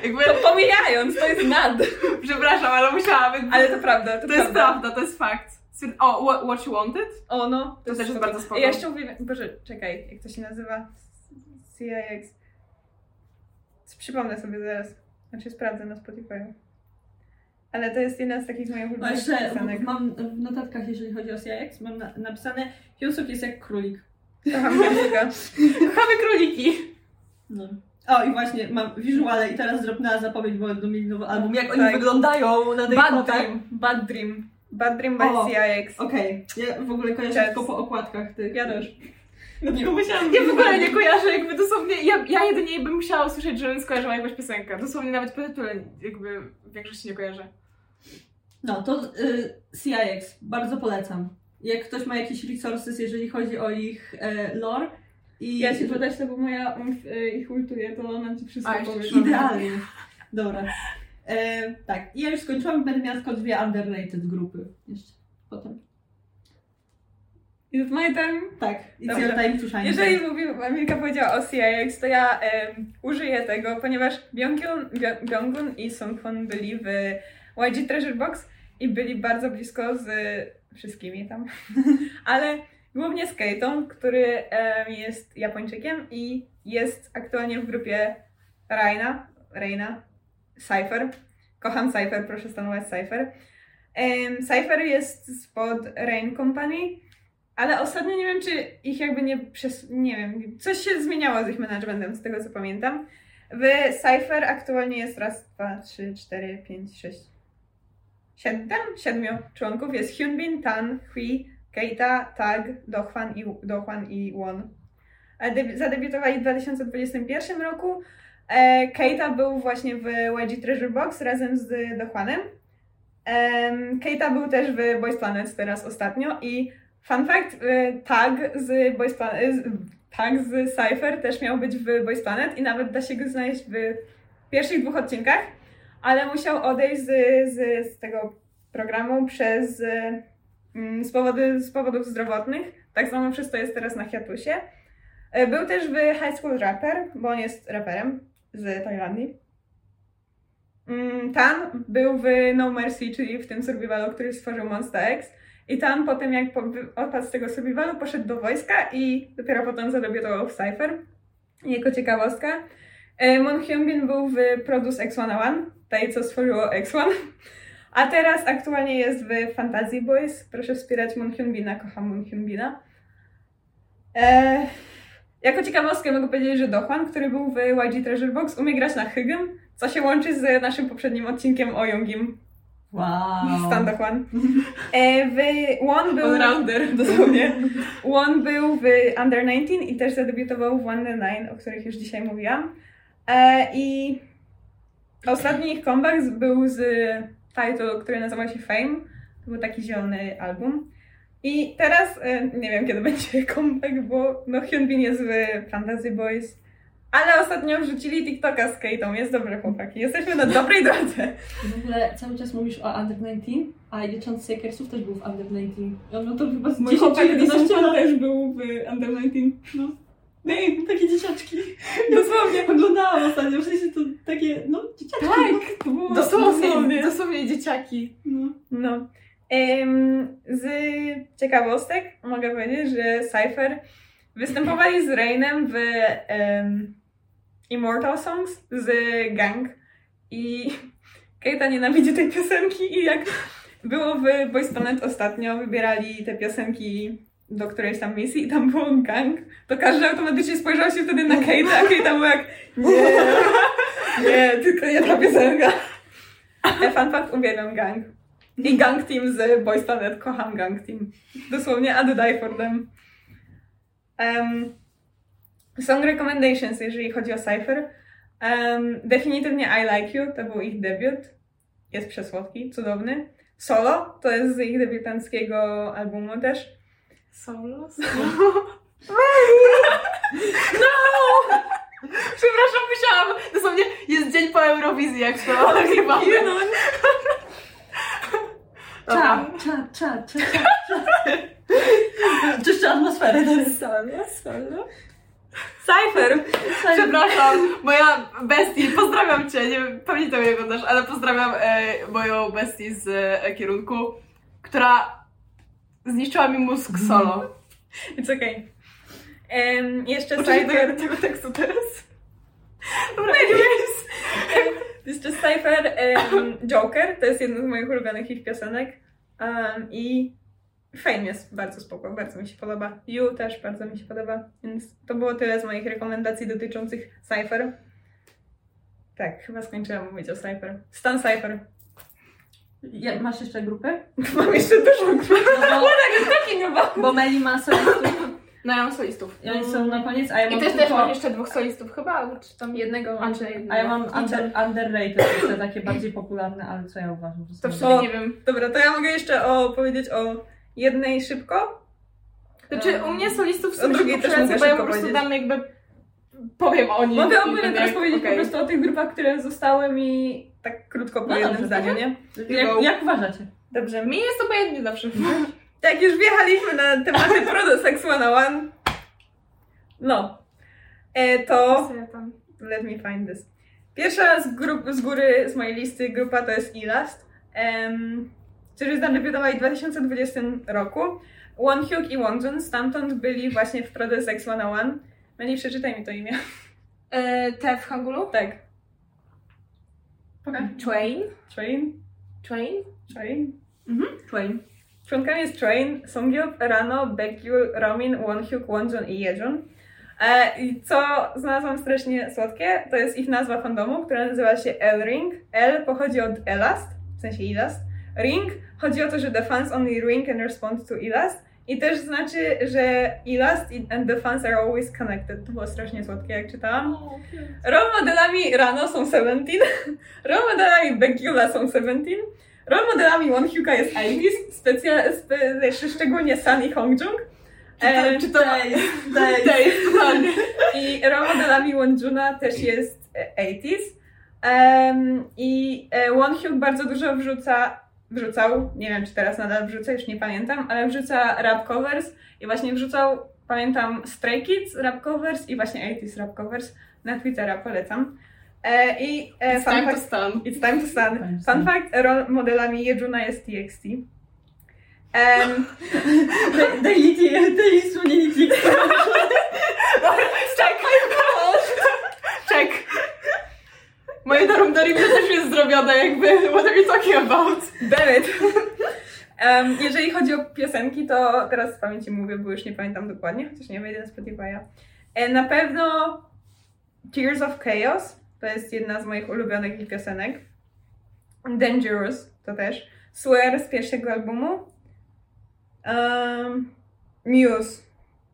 Speaker 4: Jakby,
Speaker 3: To pomijając, to jest nad.
Speaker 4: przepraszam, ale musiałabym.
Speaker 3: Ale to prawda, to,
Speaker 4: to jest prawda, to jest fakt. O, What, what You Wanted?
Speaker 3: O no.
Speaker 4: To też jest bardzo spoko.
Speaker 3: Ja jeszcze uwielbiam, boże, czekaj, jak to się nazywa? CIX. Przypomnę sobie zaraz. Znaczy sprawdzę na Spotify. Ale to jest jedna z takich moich ulubionych
Speaker 2: jeszcze
Speaker 3: piosenek.
Speaker 2: mam w notatkach, jeżeli chodzi o CIX, mam na, napisane Hyunsuk jest jak królik. [LAUGHS]
Speaker 4: Kochamy króliki.
Speaker 2: No. O i właśnie, mam wizuale i teraz zrobiła zapowiedź, bo będą mieli nowy album. Jak oni
Speaker 3: Tak.
Speaker 2: wyglądają na tych
Speaker 3: Bad. Dream. Bad Dream. Bad Dream by
Speaker 2: O,
Speaker 3: CIX.
Speaker 2: Okej, ja w ogóle kojarzę tylko po okładkach tych.
Speaker 3: Ja też.
Speaker 2: Nie pomyślałam,
Speaker 4: Ja w ogóle nie kojarzę, jakby dosłownie, ja, ja jedynie bym musiała usłyszeć, żebym skojarzyła jakąś piosenkę. Dosłownie nawet po tytule jakby w większości nie kojarzę.
Speaker 2: No, to y, CIX, bardzo polecam. Jak ktoś ma jakieś resources, jeżeli chodzi o ich e, lore i
Speaker 3: Ja ci podać to, bo moja umf y, ich ultuje, to ona ci wszystko
Speaker 4: A,
Speaker 3: powie.
Speaker 2: idealnie. Dobra. E, tak, i ja już skończyłam będę miała tylko dwie underrated grupy jeszcze potem.
Speaker 3: Is it my time?
Speaker 2: Tak, it's
Speaker 3: Dobrze.
Speaker 2: your time to shine.
Speaker 3: Jeżeli mówi, Emilka powiedziała o CIX, to ja użyję tego, ponieważ Byung-Hun i Sung-Hun byli w YG Treasure Box i byli bardzo blisko z wszystkimi tam, [LAUGHS] ale głównie z Keitą, który jest Japończykiem i jest aktualnie w grupie Raina, Reina, Cypher. Kocham Cypher, proszę stanować Cypher. Cypher jest spod Rain Company, ale ostatnio nie wiem, czy ich jakby nie przez. Nie wiem, coś się zmieniało z ich managementem, z tego co pamiętam. W Cypher aktualnie jest raz, dwa, trzy, cztery, pięć, sześć, siedem, siedmiu członków. Jest Hyunbin, Tan, Hui, Keita, Tag, Dohwan i, Dohwan i Won. E, debi- zadebiutowali w 2021 roku. E, Keita był właśnie w YG Treasure Box razem z Dohwanem. Em, Keita był też w Boys Planet teraz ostatnio i Fun fact, y, tag z Boys Planet, tag z Cypher też miał być w Boys Planet i nawet da się go znaleźć w pierwszych dwóch odcinkach, ale musiał odejść z, z, z tego programu przez, z, powody, z powodów zdrowotnych, tak samo to jest teraz na hiatusie. Y, Był też w High School Rapper, bo on jest raperem z Tajlandii. Mm, Tan był w No Mercy, czyli w tym survivalu, który stworzył Monsta X. I tam potem, jak odpadł z tego survivalu, poszedł do wojska i dopiero potem zadebiutował w Cypher. Jako ciekawostka. E, Mon Hyunbin był w Produce X101, tej co stworzyło X1. [LAUGHS] A teraz aktualnie jest w Fantasy Boys. Proszę wspierać Mon Hyunbina, kocham Mon Hyunbina. E, jako ciekawostkę mogę powiedzieć, że Dohwan, który był w YG Treasure Box, umie grać na Hygem, co się łączy z naszym poprzednim odcinkiem o Youngim.
Speaker 2: Wow.
Speaker 3: Stan Dohwan. E, w One był...
Speaker 4: Allrounder.
Speaker 3: Dosłownie. One był w Under 19 i też zadebiutował w One Nine, o których już dzisiaj mówiłam. E, I ostatni ich comeback był z title, który nazywał się Fame. To był taki zielony album. I teraz, e, nie wiem kiedy [LAUGHS] będzie comeback, bo no Hyunbin jest w Fantasy Boys. Ale ostatnio wrzucili TikToka z Kate'ą. Jest dobrze, chłopaki. Jesteśmy na dobrej [LAUGHS] drodze.
Speaker 2: W ogóle cały czas mówisz o Under 19, a jeden z Sakersów też był w Under 19. On ma to chyba z 10 czy 11 lat.
Speaker 3: też był w Under 19.
Speaker 2: No. Ej, takie dzieciaczki.
Speaker 3: Dosłownie.
Speaker 2: Oglądałam ostatnio, w sensie to takie, no, dzieciaczki.
Speaker 4: Tak,
Speaker 3: To było
Speaker 4: dosłownie, dosłownie dzieciaki.
Speaker 2: No.
Speaker 3: No. Em, z ciekawostek mogę powiedzieć, że Cypher występowali z Rainem w Immortal Songs z Gang i [LAUGHS] Keita nienawidzi tej piosenki i jak było w Boys Planet ostatnio, wybierali te piosenki do którejś tam misji i tam było Gang, to każdy automatycznie spojrzał się wtedy na Keita, a Keita był jak nie, [LAUGHS] nie, tylko nie ta piosenka. E, Fun fact, uwielbiam Gang. I Gang Team z Boys Planet. Kocham Gang Team. Dosłownie, I'd die for them. Um, song recommendations, jeżeli chodzi o Cypher. Um, definitywnie I Like You, to był ich debiut. Jest przesłodki, cudowny. Solo, to jest z ich debiutanckiego albumu też.
Speaker 4: Solo? No! Przepraszam, musiałam. Dosłownie jest dzień po Eurowizji, jak to nagrywamy.
Speaker 2: Cza, cza, cza, cza, cza, cza. Czyszczę atmosferę teraz.
Speaker 3: Solo, solo. Cypher!
Speaker 4: Przepraszam, moja bestii, pozdrawiam cię, nie wiem, pewnie to mnie oglądasz, ale pozdrawiam e, moją bestię z e, kierunku, która zniszczyła mi mózg solo.
Speaker 3: It's okay. Um, jeszcze
Speaker 4: Uczę się
Speaker 3: Cypher.
Speaker 4: tego, tekstu teraz. Dobra,
Speaker 3: Jeszcze Cypher um, Joker, to jest jedna z moich ulubionych ich piosenek. Um, I Fame jest bardzo spoko, bardzo mi się podoba. You też bardzo mi się podoba, więc to było tyle z moich rekomendacji dotyczących Cypher. Tak, chyba skończyłam mówić o Cypher. Stan Cypher.
Speaker 2: Ja, masz jeszcze grupy? [LAUGHS]
Speaker 3: Mam jeszcze dużo grupy.
Speaker 2: No bo, [LAUGHS]
Speaker 3: Taki chyba. [LAUGHS]
Speaker 2: bo Meli ma solistów
Speaker 4: No ja mam solistów.
Speaker 2: i oni są na koniec, a ja
Speaker 4: I
Speaker 2: mam
Speaker 4: też, też
Speaker 2: tylko...
Speaker 4: mam jeszcze dwóch solistów chyba, albo czy tam...
Speaker 3: Jednego mam.
Speaker 4: Andrzej, jednego.
Speaker 2: A ja mam under, underrated, te takie bardziej popularne, ale co ja uważam, że są...
Speaker 4: To w sumie nie wiem.
Speaker 3: Dobra, to ja mogę jeszcze opowiedzieć o jednej szybko.
Speaker 4: Znaczy u mnie solistów są
Speaker 3: drugiej też mogę
Speaker 4: bo ja po prostu
Speaker 3: powiedzieć.
Speaker 4: dam jakby... Powiem o nich.
Speaker 3: Mogę
Speaker 4: i
Speaker 3: ogólnie teraz powiedzieć
Speaker 4: okej.
Speaker 3: po prostu o tych grupach, które zostały mi tak krótko po
Speaker 2: No
Speaker 3: jednym
Speaker 2: dobrze,
Speaker 3: zdaniu, nie?
Speaker 2: Jak, jak uważacie?
Speaker 3: Dobrze.
Speaker 4: Mi jest obojętnie zawsze.
Speaker 3: Jak już wjechaliśmy na tematy [LAUGHS] Prodosex 101, no, e, to let me find this. Pierwsza z, grup, z góry z mojej listy grupa to jest Elast, um, którzy zadebiutowali w 2020 roku. Wonhyuk i Wonjun stamtąd byli właśnie w Prodosex 101. Meli, przeczytaj mi to imię.
Speaker 4: E, te w Hangulu?
Speaker 3: Tak.
Speaker 4: Train?
Speaker 3: Train?
Speaker 4: Train?
Speaker 3: Train?
Speaker 2: Twain.
Speaker 3: Członkami jest Train, Songyup, Rano, Baekgyu, Romin, Wonhyuk, Wonjun i Yejun. E, I co znalazłam strasznie słodkie, to jest ich nazwa fandomu, która nazywa się L-Ring. L pochodzi od Elast, w sensie Elast. Ring chodzi o to, że the fans only ring and respond to Elast. I też znaczy, że i- and the fans are always connected. To było strasznie słodkie, jak czytałam. Role modelami Rano są Seventeen, [LAUGHS] role modelami Baekgyula są Seventeen, role modelami Wonhyuka jest Iris, specja- spe, szczególnie Sun i Hongjung. E,
Speaker 4: Czy to...
Speaker 2: Dej. Dej,
Speaker 4: totalnie.
Speaker 3: I role modelami Wonjuna też jest e, 80s. Em, I e, Wonhyuk bardzo dużo wrzuca, wrzucał, nie wiem czy teraz nadal wrzuca, już nie pamiętam, ale wrzuca rap covers i właśnie wrzucał, pamiętam Stray Kids rap covers i właśnie 80s rap covers na Twittera, polecam. E, I e,
Speaker 4: It's
Speaker 3: fun
Speaker 4: time to
Speaker 3: fact,
Speaker 4: stand.
Speaker 3: It's time to.
Speaker 2: Time to
Speaker 3: Fun
Speaker 2: stand.
Speaker 3: fact, role modelami Jejuna jest TXT. Um,
Speaker 2: Daily, daily Sunility.
Speaker 4: Czekaj, Czek. Moje darum darim też jest zrobione, jakby. What are you talking about?
Speaker 3: damn it. [LAUGHS] Um, jeżeli chodzi o piosenki, to teraz z pamięci mówię, bo już nie pamiętam dokładnie, chociaż nie wejdę na Spotify'a. E, na pewno Tears of Chaos to jest jedna z moich ulubionych piosenek. Dangerous to też. Swear z pierwszego albumu. Um, Muse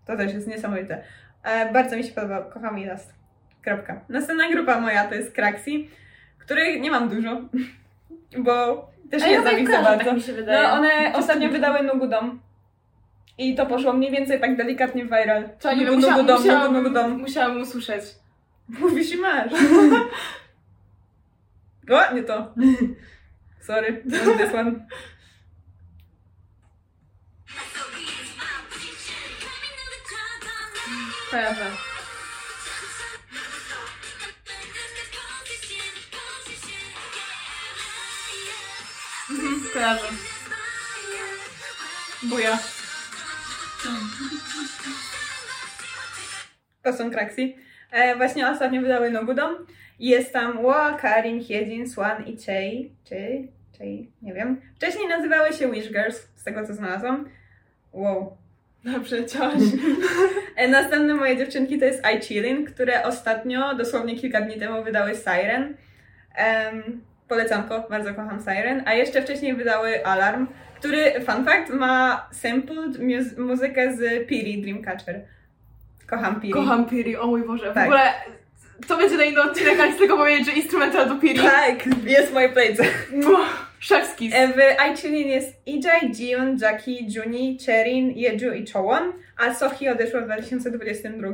Speaker 3: to też jest niesamowite. E, bardzo mi się podoba, kocham Ilast. Kropka. Następna grupa moja to jest Kraxi, których nie mam dużo, [LAUGHS] bo też nie znam ich za bardzo.
Speaker 4: tak mi się wydaje.
Speaker 3: No one ostatnio wydały Nugudom. I to poszło mniej więcej tak delikatnie viral.
Speaker 4: To nie
Speaker 3: Nugu, dom,
Speaker 4: musiałam,
Speaker 3: nugu, dom.
Speaker 4: musiałam usłyszeć.
Speaker 3: Mówisz i masz. [LAUGHS] o, nie to. [LAUGHS] Sorry, not this one.
Speaker 4: Kojarzę. Kojarzę. Buja.
Speaker 3: To są Kraxi. E, właśnie ostatnio wydały Nogudom. Jest tam Ła, Karin, Hiedzin, Swan i Chei. Chei? Chei? Nie wiem. Wcześniej nazywały się Wish Girls, z tego co znalazłam. Wow.
Speaker 4: Dobrze, ciałaś.
Speaker 3: E, Następne moje dziewczynki to jest I Chillin, które ostatnio, dosłownie kilka dni temu, wydały Siren. Um, polecanko, bardzo kocham Siren. A jeszcze wcześniej wydały Alarm, który, fun fact, ma sampled mu- muzykę z Piri Dreamcatcher. Kocham Piri.
Speaker 4: Kocham Piri, o mój Boże. W
Speaker 3: Tak.
Speaker 4: ogóle to będzie na inny odcinek, ale tylko powiedzieć, że instrumental do Piri.
Speaker 3: Tak, jest w mojej playce.
Speaker 4: Szewski.
Speaker 3: E, W I Chillin jest Ijai, Jiun, Jackie, Juni, Cherin, Jeju i Chowon, a Sohi odeszła w 2022.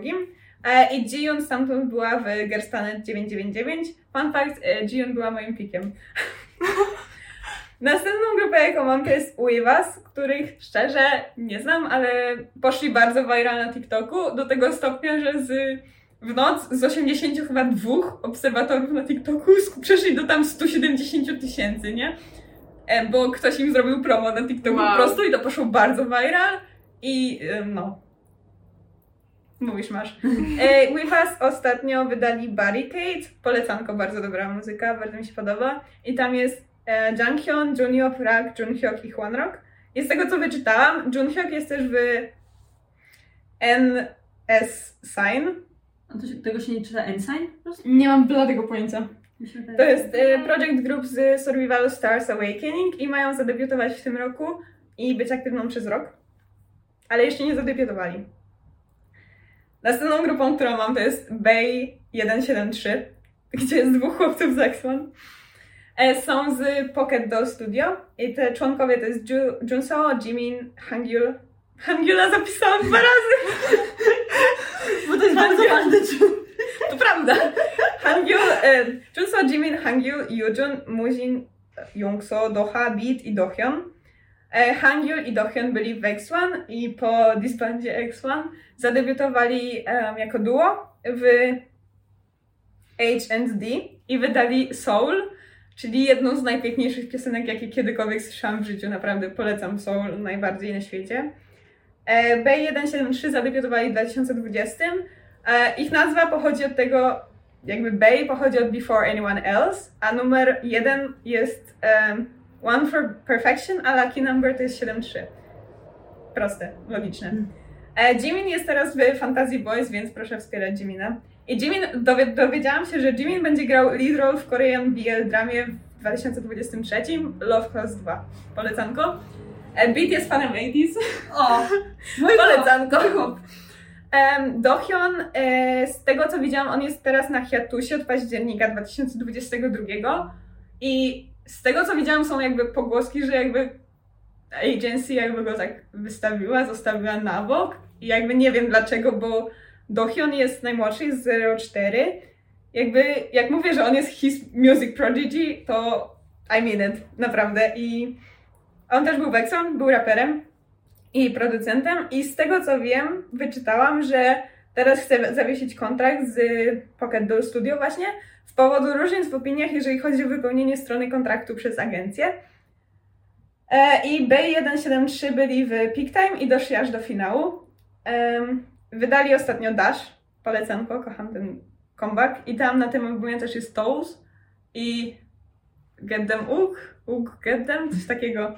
Speaker 3: E, I Jiun stamtąd była w Gerstanet 999. Fun fact, e, Jiun była moim pikiem. [LAUGHS] Następną grupę, jaką mam, to jest Uivas, których szczerze nie znam, ale poszli bardzo viral na TikToku, do tego stopnia, że z, w noc z 80 chyba dwóch obserwatorów na TikToku przeszli do tam 170 tysięcy, nie? E, Bo ktoś im zrobił promo na TikToku
Speaker 4: Wow.
Speaker 3: po prostu i to poszło bardzo viral i no. Mówisz, masz. E, Us ostatnio wydali Barricade, polecanko, bardzo dobra muzyka, bardzo mi się podoba. I tam jest e, Junghyun, Junior, Park, Junhyuk i Hwanrock. I z tego co wyczytałam, Junhyuk jest też w NS Sign.
Speaker 2: A to się, tego się nie czyta Ensign? prostu?
Speaker 3: Nie mam bladego pojęcia. To jest e, project group z Survival Stars Awakening i mają zadebiutować w tym roku i być aktywną przez rok. Ale jeszcze nie zadebiutowali. Następną grupą, którą mam, to jest Bay 173, gdzie jest dwóch chłopców z X1. E, Są z Pocket Doll Studio i te członkowie to jest Ju, Junso, Jimin, Hangyul. Hangyula zapisałam dwa razy. [LAUGHS]
Speaker 2: Bo to jest bardzo ważne. [LAUGHS]
Speaker 3: To prawda. Hangyul, e, Junso, Jimin, Hangyul, Yujun, Mujin, Jungso, Doha, Beat i Dohyun. E, Hangyul i Dohyun byli w X1 i po disbandzie X1 zadebiutowali em, jako duo w H&D i wydali Soul, czyli jedną z najpiękniejszych piosenek, jakie kiedykolwiek słyszałam w życiu. Naprawdę polecam Soul najbardziej na świecie. E, B173 zadebiutowali w 2020. E, ich nazwa pochodzi od tego, jakby Bay pochodzi od Before Anyone Else, a numer jeden jest One for Perfection, a lucky number to jest 7-3. Proste, logiczne. E, Jimin jest teraz w Fantasy Boys, więc proszę wspierać Jimina. I Jimin, dowie, dowiedziałam się, że Jimin będzie grał lead role w Korean BL dramie w 2023 Love Class 2. Polecanko. E, Beat jest fanem 80s.
Speaker 2: O, [LAUGHS] mój
Speaker 3: Polecanko. Um, Dohyun, e, z tego co widziałam, on jest teraz na hiatusie od października 2022 i z tego co widziałam są jakby pogłoski, że jakby agency jakby go tak wystawiła, zostawiła na bok i jakby nie wiem dlaczego, bo Dohyun jest najmłodszy, jest 04. Jakby, jak mówię, że on jest his music prodigy, to I mean it, naprawdę. I on też był Wexon, był raperem i producentem i z tego co wiem, wyczytałam, że teraz chce zawiesić kontrakt z Pocket Doll Studio właśnie z powodu różnic w opiniach, jeżeli chodzi o wypełnienie strony kontraktu przez agencję. E, I B173 byli w peak time i doszli aż do finału. Wydali ostatnio Dash, polecanko, kocham ten comeback i tam na tym albumie też jest Toes i Get Them Ugh, Ugh Get Them, coś takiego.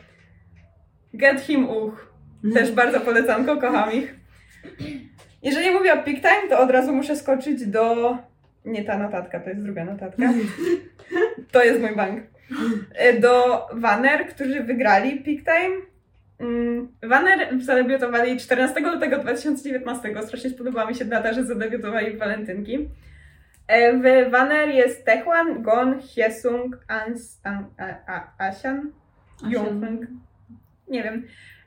Speaker 3: Get Him Ugh. Też bardzo polecanko, kocham ich. Jeżeli mówię o peak time, to od razu muszę skoczyć do... Nie ta notatka, to jest druga notatka. [LAUGHS] To jest mój bank. E, Do Wanner, którzy wygrali peak time. Mm, Wanner zadebiutowali 14 lutego 2019. Strasznie spodobała mi się data, że zadebiutowali w walentynki. E, W Wanner jest Taekwon, Gon, Hyesung, Ans, An, a, a, Asian, Jungfung. Nie wiem.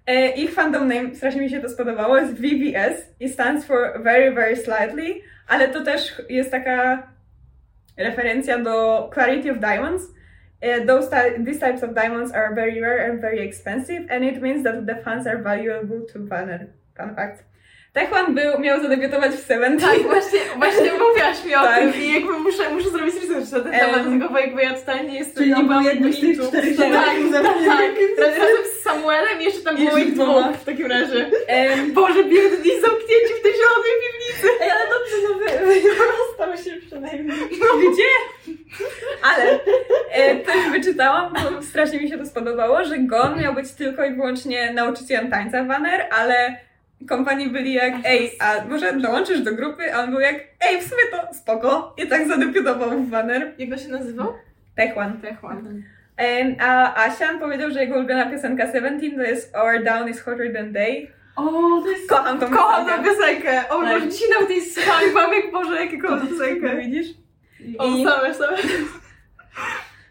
Speaker 3: E, Ich fandom name, strasznie mi się to spodobało, jest VVS i stands for Very, Very Slightly, ale to też jest taka referencja do Clarity of Diamonds. Uh, those ty- these types of diamonds are very rare and very expensive, and it means that the funds are valuable to Banner. Fun fact. Taekwon był, miał zadebiutować w Seventeen.
Speaker 4: Tak, właśnie, właśnie mówiłaś mi o
Speaker 3: Tak.
Speaker 4: tym i jakby muszę, muszę zrobić research na ten
Speaker 3: Em,
Speaker 4: temat, tylko bo jakby ja totalnie jestem
Speaker 2: Czyli nie był jednym z tych czterech
Speaker 4: Tak, tak, tak. [LAUGHS] Raz- Razem z Samuelem jeszcze tam było ich dwóch w takim razie.
Speaker 3: Em,
Speaker 4: Boże, biedni zamknięci w tej zielonej piwnicy.
Speaker 2: Ej, ale dobrze, no wy, wyrostało się przynajmniej.
Speaker 3: Gdzie? Ale e, też wyczytałam, bo strasznie mi się to spodobało, że Gon miał być tylko i wyłącznie nauczycielem tańca Banner, ale kompanii byli jak, ej, a może dołączysz do grupy? A on był jak, ej, w sumie to spoko. I tak zadebiutował w Banner.
Speaker 4: Jak to się nazywał?
Speaker 3: Techwan.
Speaker 4: Techwan.
Speaker 3: A Asian powiedział, że jego ulubiona piosenka Seventeen to jest Our Down is Hotter Than Day.
Speaker 2: O, to jest...
Speaker 3: Kocham tą
Speaker 4: Kocham tę
Speaker 3: piosenkę.
Speaker 4: O
Speaker 2: Tak.
Speaker 4: Boże, dzisiaj nawet jej słucham i mam jak Boże, jakie kocham tę piosenkę.
Speaker 3: Widzisz?
Speaker 4: O,
Speaker 3: I-
Speaker 4: same, same.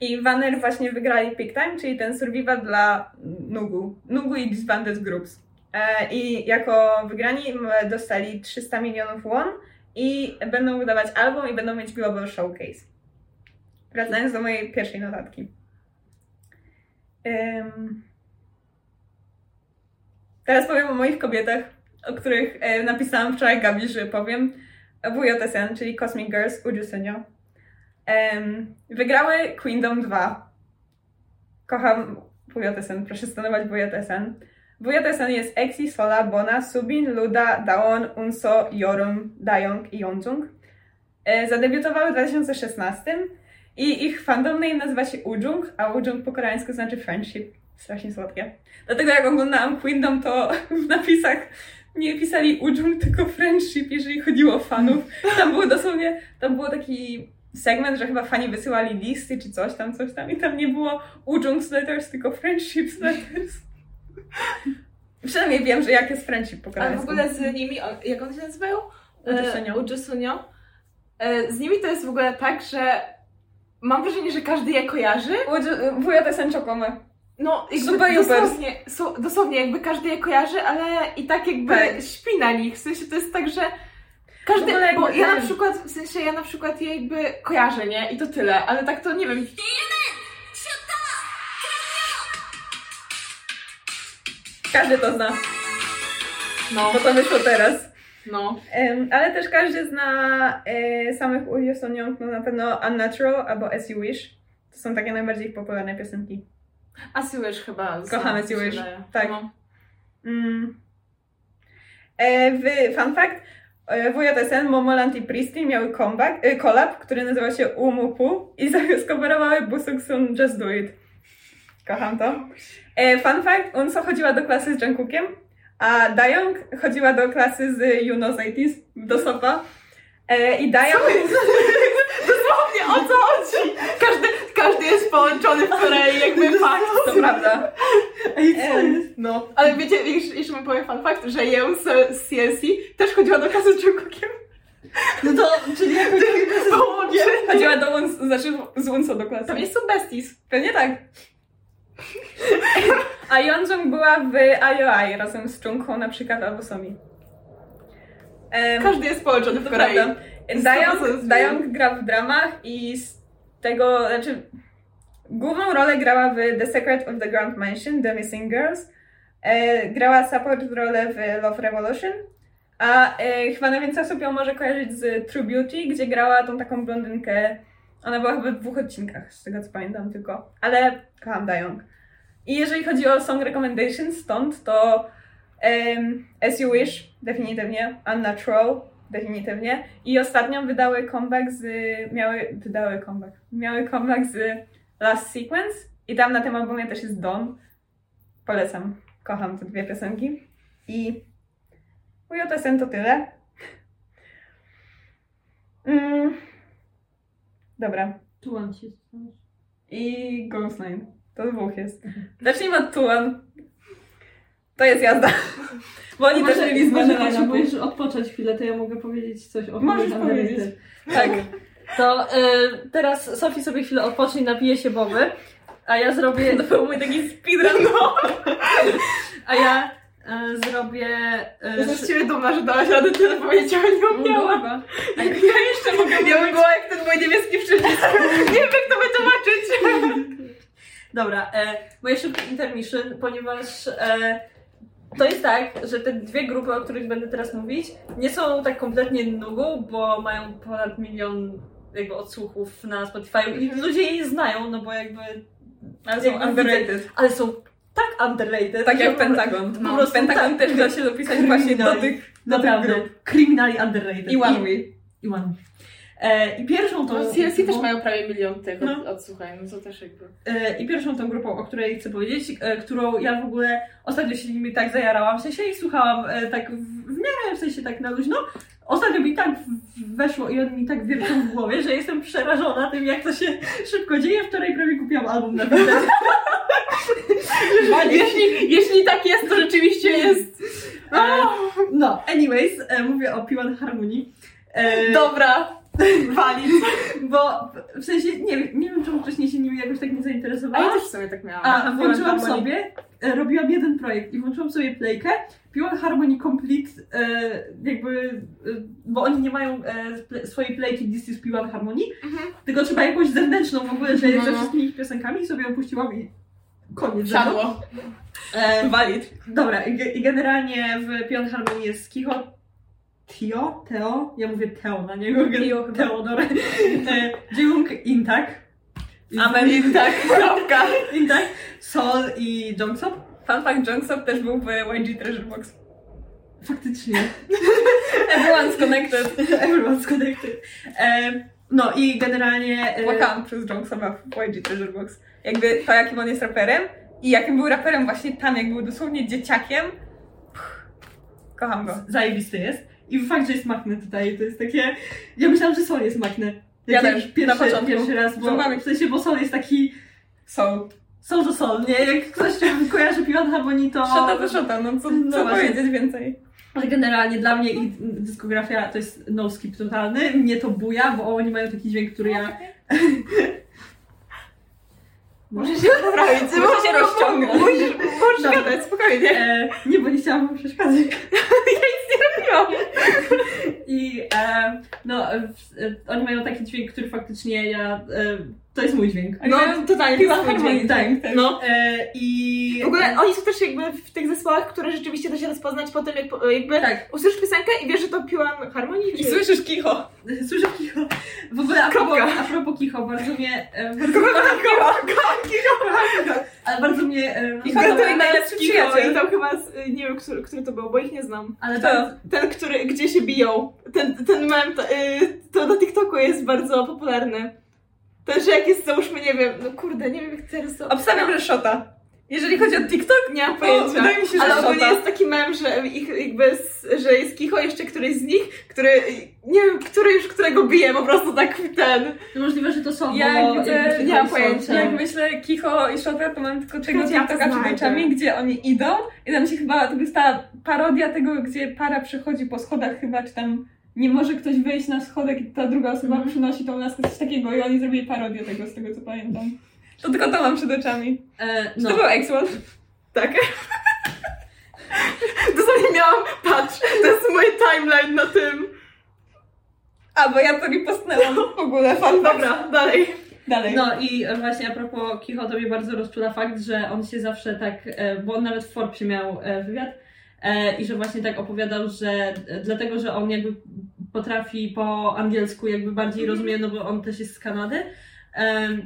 Speaker 3: I Wanner właśnie wygrali Peak Time, czyli ten survival dla Nugu. Nugu i Disbanded Groups. E, I jako wygrani dostali 300 milionów won i będą wydawać album i będą mieć Global Showcase. Wracając do mojej pierwszej notatki. Teraz powiem o moich kobietach, o których e, napisałam wczoraj Gabi, że powiem. WJSN, czyli Cosmic Girls Uju Senyo. Em, wygrały Queendom 2. Kocham WJSN, proszę stanować WJSN. WJSN jest Exi, Sola, Bona, Subin, Luda, Daon, Unso, Yorum, Dayong i Yonjung. E, zadebiutowały w 2016 i ich fandom name nazywa się Ujung, a Ujung po koreańsku znaczy friendship. Strasznie słodkie. Dlatego jak oglądałam Queendom, to w napisach nie pisali Ujung, tylko friendship, jeżeli chodziło o fanów. Tam było dosłownie, tam było taki segment, że chyba fani wysyłali listy czy coś tam, coś tam i tam nie było Ujung's Letters, tylko Friendships Letters. [LAUGHS] Przynajmniej wiem, że jak jest friendship po
Speaker 4: A w
Speaker 3: koreańsku.
Speaker 4: ogóle z nimi, jak one się nazywają?
Speaker 3: Ujusunio.
Speaker 4: E, Ujusunio. E, Z nimi to jest w ogóle tak, że mam wrażenie, że każdy je kojarzy.
Speaker 3: Wuja to jest Chokome.
Speaker 4: No, jakby
Speaker 3: Super
Speaker 4: dosłownie, so, dosłownie jakby każdy je kojarzy, ale i tak jakby
Speaker 3: Tak.
Speaker 4: śpi na nich. W sensie to jest tak, że każdy, bo ja na przykład, w sensie ja na przykład je jakby kojarzę, nie? I to tyle, ale tak to nie wiem.
Speaker 3: Każdy to zna,
Speaker 4: No,
Speaker 3: bo to wyszło teraz.
Speaker 4: no.
Speaker 3: Em, ale też każdy zna e, samych Ujusunio, no na pewno Unnatural albo As You Wish. To są takie najbardziej popularne piosenki.
Speaker 4: A Siwish chyba.
Speaker 3: Kochamy
Speaker 4: mi się
Speaker 3: Siwish,
Speaker 4: wydaje.
Speaker 3: tak.
Speaker 4: No.
Speaker 3: Mm. E, w Fun Fact, e, WJSN, Momoland i Priestley miały comeback, e, collab, który nazywał się Umupu i [LAUGHS] skoverowały Busuk Sun Just Do It. Kocham to. E, fun Fact, Unso chodziła do klasy z Jungkookiem, a Dayong chodziła do klasy z Yuno Zaitis, do Sopa. E, I Dayong... [LAUGHS]
Speaker 4: Dosłownie, o co chodzi? Każdy, każdy jest połączony w Korei, jakby [LAUGHS] fakt.
Speaker 3: To prawda.
Speaker 2: Ej, co jest?
Speaker 4: No, ale wiecie, jeszcze, jeszcze wam powiem fun fact, że Jeon z, z CLC też chodziła do klasy z Jungkookiem.
Speaker 2: No to, czyli [LAUGHS]
Speaker 4: Połączenie.
Speaker 3: Chodziła do Unso, znaczy z Unso do klasy.
Speaker 4: Tam jest są besties.
Speaker 3: Pewnie tak. A Yeonjung była w IOI razem z Jungho na przykład albo Somi. Em,
Speaker 4: Każdy jest połączony w Korei.
Speaker 3: Dayong,
Speaker 4: 100%
Speaker 3: Dayong gra w dramach i z tego, znaczy główną rolę grała w The Secret of the Grand Mansion, The Missing Girls. E, grała support rolę w Love Revolution. A e, chyba najwięcej osób ją może kojarzyć z True Beauty, gdzie grała tą taką blondynkę. Ona była chyba w dwóch odcinkach, z tego co pamiętam tylko. Ale kocham Dayong. I jeżeli chodzi o song recommendations stąd, to em, As You Wish, definitywnie. Unnatural, definitywnie. I ostatnio wydały comeback z... Miały... Wydały comeback. Miały comeback z Last Sequence. I tam na tym albumie też jest Dawn. Polecam. Kocham te dwie piosenki. I UJSN to tyle. Mm. Dobra.
Speaker 2: Tu mam się
Speaker 3: I Ghost Line. To dwóch jest. Zacznijmy od Tuan. To jest jazda. Bo oni też byli z
Speaker 2: Może
Speaker 3: Banana
Speaker 2: potrzebujesz odpocząć chwilę, to ja mogę powiedzieć coś o
Speaker 3: Możesz powiedzieć.
Speaker 2: Underrated.
Speaker 3: Tak.
Speaker 2: To y, teraz Sofii sobie chwilę odpocznie, napije się boby, a ja zrobię...
Speaker 3: To był mój taki speedrun. No.
Speaker 2: A ja zrobię... y,
Speaker 4: Jestem z ciebie dumna, że dałaś radę tyle powiedzieć, a nie umiałam.
Speaker 3: A Ja jeszcze [LAUGHS] mogę
Speaker 4: Ja bym była jak ten mój niebieski przycisk. [LAUGHS] Nie wiem, jak to wytłumaczyć. [LAUGHS]
Speaker 2: Dobra, e, moje szybkie intermission, ponieważ e, to jest tak, że te dwie grupy, o których będę teraz mówić, nie są tak kompletnie nugą, bo mają ponad milion jakby odsłuchów na Spotify i ludzie je znają, no bo jakby...
Speaker 3: Ale są underrated.
Speaker 2: Ale są tak underrated.
Speaker 3: Tak jak Pentagon.
Speaker 2: po prostu
Speaker 3: Pentagon
Speaker 2: tak.
Speaker 3: też da się dopisać właśnie do
Speaker 2: Kryminali.
Speaker 3: tych, do tych
Speaker 2: Naprawdę.
Speaker 3: grup.
Speaker 2: Criminally underrated.
Speaker 3: I One Way.
Speaker 2: I One. E, I pierwszą tą...
Speaker 4: No, CLC też mają prawie milion tych
Speaker 2: No.
Speaker 4: od, odsłuchań, no to też jakby.
Speaker 2: E, I pierwszą tą grupą, o której chcę powiedzieć, e, którą ja w ogóle ostatnio się nimi tak zajarałam, w sensie i słuchałam tak w, w miarę, w sensie tak na luźno. Ostatnio mi tak weszło i on mi tak wiercą w głowie, że jestem przerażona tym, jak to się szybko dzieje. Wczoraj prawie kupiłam album na. [LAUGHS]
Speaker 4: Jeśli, jeśli tak jest, to rzeczywiście jest.
Speaker 2: No, anyways, mówię o P1 Harmony. E,
Speaker 4: Dobra. [LAUGHS] Walić.
Speaker 2: Bo w sensie, nie, wiem- nie wiem, czemu wcześniej się nimi jakoś tak nie
Speaker 4: A
Speaker 2: zainteresowałam.
Speaker 4: ja też w sumie tak miałam.
Speaker 2: A włączyłam sobie, e, robiłam jeden projekt i włączyłam sobie playkę, piłam Harmony Complete, e, jakby, e, bo oni nie mają e, ple- swojej playki This is P1 Harmony,
Speaker 4: Mhm.
Speaker 2: tylko trzeba jakąś zewnętrzną w ogóle, że jest ze wszystkimi ich piosenkami i sobie ją puściłam i koniec.
Speaker 4: Siadło.
Speaker 2: E,
Speaker 3: Valid.
Speaker 2: dobra, i, ge- i generalnie w P1 Harmony jest Kiho, Tio, Teo, ja mówię Teo na niego,
Speaker 3: Tio.
Speaker 2: Teodor, e, Jung Intak,
Speaker 3: Amen.
Speaker 4: I tak, kropka. [LAUGHS]
Speaker 2: Intak, Sol i Jongsop.
Speaker 3: Fun fact, Jungsook też był w YG Treasure Box.
Speaker 2: Faktycznie. [LAUGHS]
Speaker 3: Everyone's connected.
Speaker 2: Everyone's connected. E, no i generalnie... E,
Speaker 3: Płakałam przez Jungsoba w YG Treasure Box. Jakby to, jakim on jest raperem i jakim był raperem właśnie tam, jak był dosłownie dzieciakiem. Kocham go.
Speaker 2: zajebisty jest. I fakt, że jest makne tutaj, to jest takie... Ja myślałam, że Sol jest makne.
Speaker 3: Ja
Speaker 2: Jak
Speaker 3: też,
Speaker 2: Pierwszy, pierwszy raz, bo w sensie, bo Sol jest taki
Speaker 3: Są.
Speaker 2: Soul to Soul, nie? Jak ktoś kojarzy Pion Harmony, to...
Speaker 3: Szota to szota, no co,
Speaker 2: No
Speaker 3: co powiedzieć więcej?
Speaker 2: Ale generalnie dla mnie ich dyskografia to jest no skip totalny. Mnie to buja, bo oni mają taki dźwięk, który ja... [LAUGHS]
Speaker 4: Muszę się poprawić.
Speaker 3: Muszę się rozciągnąć.
Speaker 4: Musisz, możesz gadać, spokojnie.
Speaker 2: E, nie, bo nie chciałam wam przeszkadzać. [LAUGHS]
Speaker 4: Robiłam.
Speaker 2: I e, no, w- e, oni mają taki dźwięk, który faktycznie ja... E, to jest mój dźwięk.
Speaker 4: No, totalnie
Speaker 3: Piła
Speaker 4: to jest mój dźwięk.
Speaker 3: tak.
Speaker 4: No.
Speaker 2: E, I...
Speaker 4: W ogóle oni są też jakby w tych zespołach, które rzeczywiście da się rozpoznać po tym, jak jakby
Speaker 2: Tak,
Speaker 4: usłyszysz piosenkę i wiesz, że to piłam harmonii,
Speaker 3: I
Speaker 4: czy...
Speaker 3: słyszysz kicho.
Speaker 2: słyszę Kicho. W ogóle a propos, a propos Kicho, bardzo mnie... E, [LAUGHS] bardzo, ale bardzo mnie... E,
Speaker 3: Kicho
Speaker 4: Ale
Speaker 3: to mój najlepszy
Speaker 4: Kicho,
Speaker 3: przyjaciel.
Speaker 4: I tam chyba, z, nie wiem, który, który to był, bo ich nie znam.
Speaker 2: ale
Speaker 3: To.
Speaker 4: Ten, który, gdzie się biją. Ten, ten mem, to, y, to na TikToku jest bardzo popularny. Ten, że jak jest, załóżmy, nie wiem, no kurde, nie wiem jak teraz to...
Speaker 3: Obstawiam, że szota. Jeżeli chodzi o TikTok,
Speaker 4: Nie mam
Speaker 3: to
Speaker 4: pojęcia.
Speaker 3: wydaje mi się, że
Speaker 4: Ale ogólnie
Speaker 3: szota.
Speaker 4: jest taki mem, że ich jakby, s- że jest Kicho jeszcze któryś z nich, który, nie wiem, który już którego bije po prostu tak w ten.
Speaker 2: możliwe, że to są,
Speaker 3: Ja
Speaker 2: bo
Speaker 3: widzę-
Speaker 4: nie mam pojęcia.
Speaker 3: Jak myślę Kicho i Szota, to mam tylko tego
Speaker 4: Czekajcie, ja to
Speaker 3: TikToka przed
Speaker 4: znajdę.
Speaker 3: oczami, gdzie oni idą i tam się chyba, to jest ta parodia tego, gdzie para przechodzi po schodach chyba, czy tam nie może ktoś wejść na schodek i ta druga osoba
Speaker 4: Mhm.
Speaker 3: przynosi tą laskę, coś takiego i oni zrobili parodię tego, z tego co pamiętam. To tylko to mam przed oczami.
Speaker 2: E,
Speaker 3: Czy
Speaker 2: no. [LAUGHS]
Speaker 3: to był X-One?
Speaker 4: Tak. Dosłownie miałam, patrz, to jest mój timeline na tym.
Speaker 3: A, bo ja to ripostnęłam w ogóle, fan.
Speaker 4: Dobra, dalej.
Speaker 3: Dalej.
Speaker 2: No i właśnie a propos Kicho, to mnie bardzo rozczula fakt, że on się zawsze tak, e, bo on nawet w Forbesie miał e, wywiad e, i że właśnie tak opowiadał, że dlatego, że on jakby potrafi po angielsku jakby bardziej rozumie, no bo on też jest z Kanady,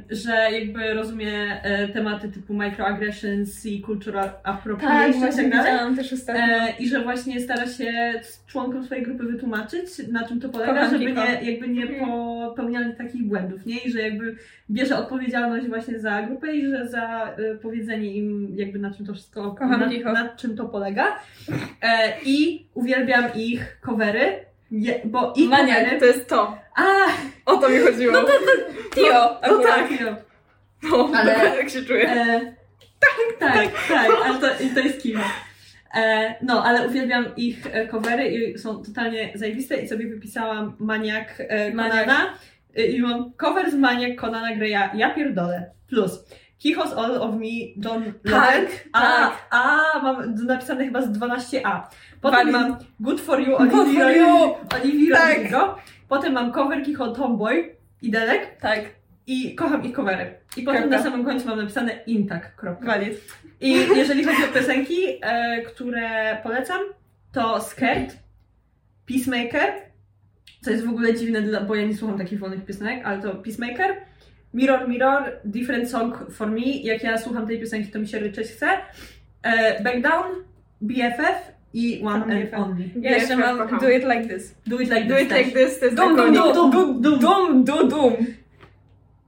Speaker 2: że jakby rozumie e, tematy typu microaggressions i cultural
Speaker 3: tak,
Speaker 2: appropriation i
Speaker 3: właśnie
Speaker 2: tak dalej.
Speaker 3: też ostatnio.
Speaker 2: E, I że właśnie stara się członkom swojej grupy wytłumaczyć, na czym to polega,
Speaker 3: Kocham
Speaker 2: żeby nie, jakby nie
Speaker 3: Mhm.
Speaker 2: popełniali takich błędów, nie? I że jakby bierze odpowiedzialność właśnie za grupę i że za y, powiedzenie im jakby na czym to wszystko, na, na czym to polega. E, I uwielbiam ich covery, je, bo ich
Speaker 3: Maniak.
Speaker 4: To jest to.
Speaker 2: A,
Speaker 4: O to mi chodziło. No to,
Speaker 3: Tio,
Speaker 4: no
Speaker 3: akurat.
Speaker 4: tak.
Speaker 2: Kiko.
Speaker 4: no,
Speaker 2: Ale-
Speaker 4: ale jak się czuję.
Speaker 2: E, tak, tak, tak, ale to, i to jest Kimo. E, no, ale uwielbiam ich e, covery i są totalnie zajebiste i sobie wypisałam Maniak e,
Speaker 3: Maniak.
Speaker 2: Konana e, i mam cover z Maniak Konana Greya, ja pierdolę, plus Kichos All of Me, Don
Speaker 4: Tak,
Speaker 2: Lover, a,
Speaker 4: tak.
Speaker 2: a mam napisane chyba z 12a. Potem
Speaker 3: Valid.
Speaker 2: mam Good For You, Olivia. Olivia
Speaker 3: Tak.
Speaker 2: Rodrigo. Potem mam cover Kicho Tomboy i Delek
Speaker 3: Tak,
Speaker 2: i kocham ich covery. I potem
Speaker 3: Kropka.
Speaker 2: na samym końcu mam napisane intak. Kropka.
Speaker 3: valid.
Speaker 2: I jeżeli chodzi o piosenki, e, które polecam, to Skirt, Peacemaker, co jest w ogóle dziwne, bo ja nie słucham takich wolnych piosenek, ale to Peacemaker, Mirror Mirror, Different Song for Me, jak ja słucham tej piosenki, to mi się ryczeć chce, e, Back Down, BFF i One and
Speaker 3: BFF.
Speaker 2: Only.
Speaker 3: Ja jeszcze mam
Speaker 4: kocham.
Speaker 3: Do It Like This.
Speaker 2: Do it like
Speaker 4: Do
Speaker 2: this
Speaker 4: it
Speaker 2: też.
Speaker 4: like this, to jest
Speaker 3: Dum, dum, dum, dum, dum, dum, dum, dum.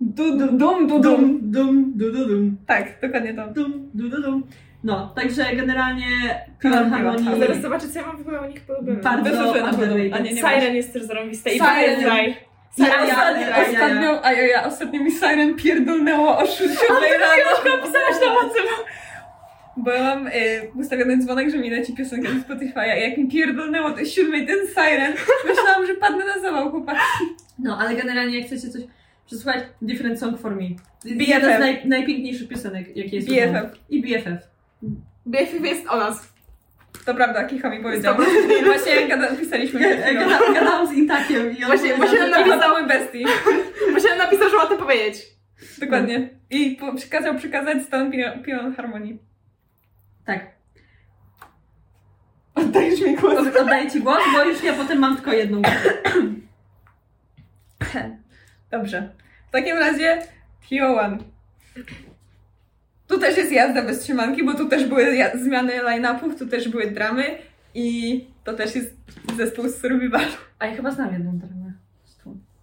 Speaker 3: Dum, dum, dum, dum, dum.
Speaker 2: Dum, dum, du, du, dum,
Speaker 3: Tak, dokładnie to.
Speaker 2: dum, du, du, dum. No, także generalnie
Speaker 3: Piłam
Speaker 2: piłam.
Speaker 4: A
Speaker 2: Harmonii
Speaker 4: zaraz zobaczę, co ja mam w ogóle o nich podobne.
Speaker 2: bardzo underrated.
Speaker 4: Siren jest też zarąbiste i
Speaker 3: Siren.
Speaker 4: Siren.
Speaker 3: Ostatnio, a ja, ja ostatnio mi Siren pierdolnęło o 7 rano.
Speaker 4: Napisałaś na WhatsApp.
Speaker 3: Bo ja mam y, ustawiony dzwonek, że mi leci piosenka ze Spotify'a i jak mi pierdolnęło to siódmej ten Siren, myślałam, że padnę na zawał chłopaki.
Speaker 2: No, ale generalnie jak chcecie coś przesłuchać, Different Song for Me.
Speaker 3: BFF.
Speaker 2: Jeden z naj, najpiękniejszych piosenek, jakie jest.
Speaker 3: BFF.
Speaker 2: I BFF.
Speaker 4: BFF jest o nas.
Speaker 3: To prawda, Kicho mi powiedział.
Speaker 4: Dobra. [LAUGHS]
Speaker 3: Właśnie gada, pisaliśmy.
Speaker 2: Gada- Gadałam z Intakiem i on
Speaker 4: Właśnie- właśnie
Speaker 2: że-
Speaker 4: napisał- [LAUGHS]
Speaker 3: Napisał mój bestii.
Speaker 4: Musiałem napisać, że ma to powiedzieć.
Speaker 3: Dokładnie. I przekazał przekazać stan Pion- Harmonii.
Speaker 2: Tak.
Speaker 3: Oddajesz mi głos.
Speaker 2: Od- Oddaję Ci głos, bo już ja potem mam tylko jedną.
Speaker 3: Dobrze. W takim razie Tio1. Tu też jest jazda bez trzymanki, bo tu też były zmiany line-upów, tu też były dramy i to też jest zespół z Survivalu.
Speaker 2: A ja chyba znam jedną dramę.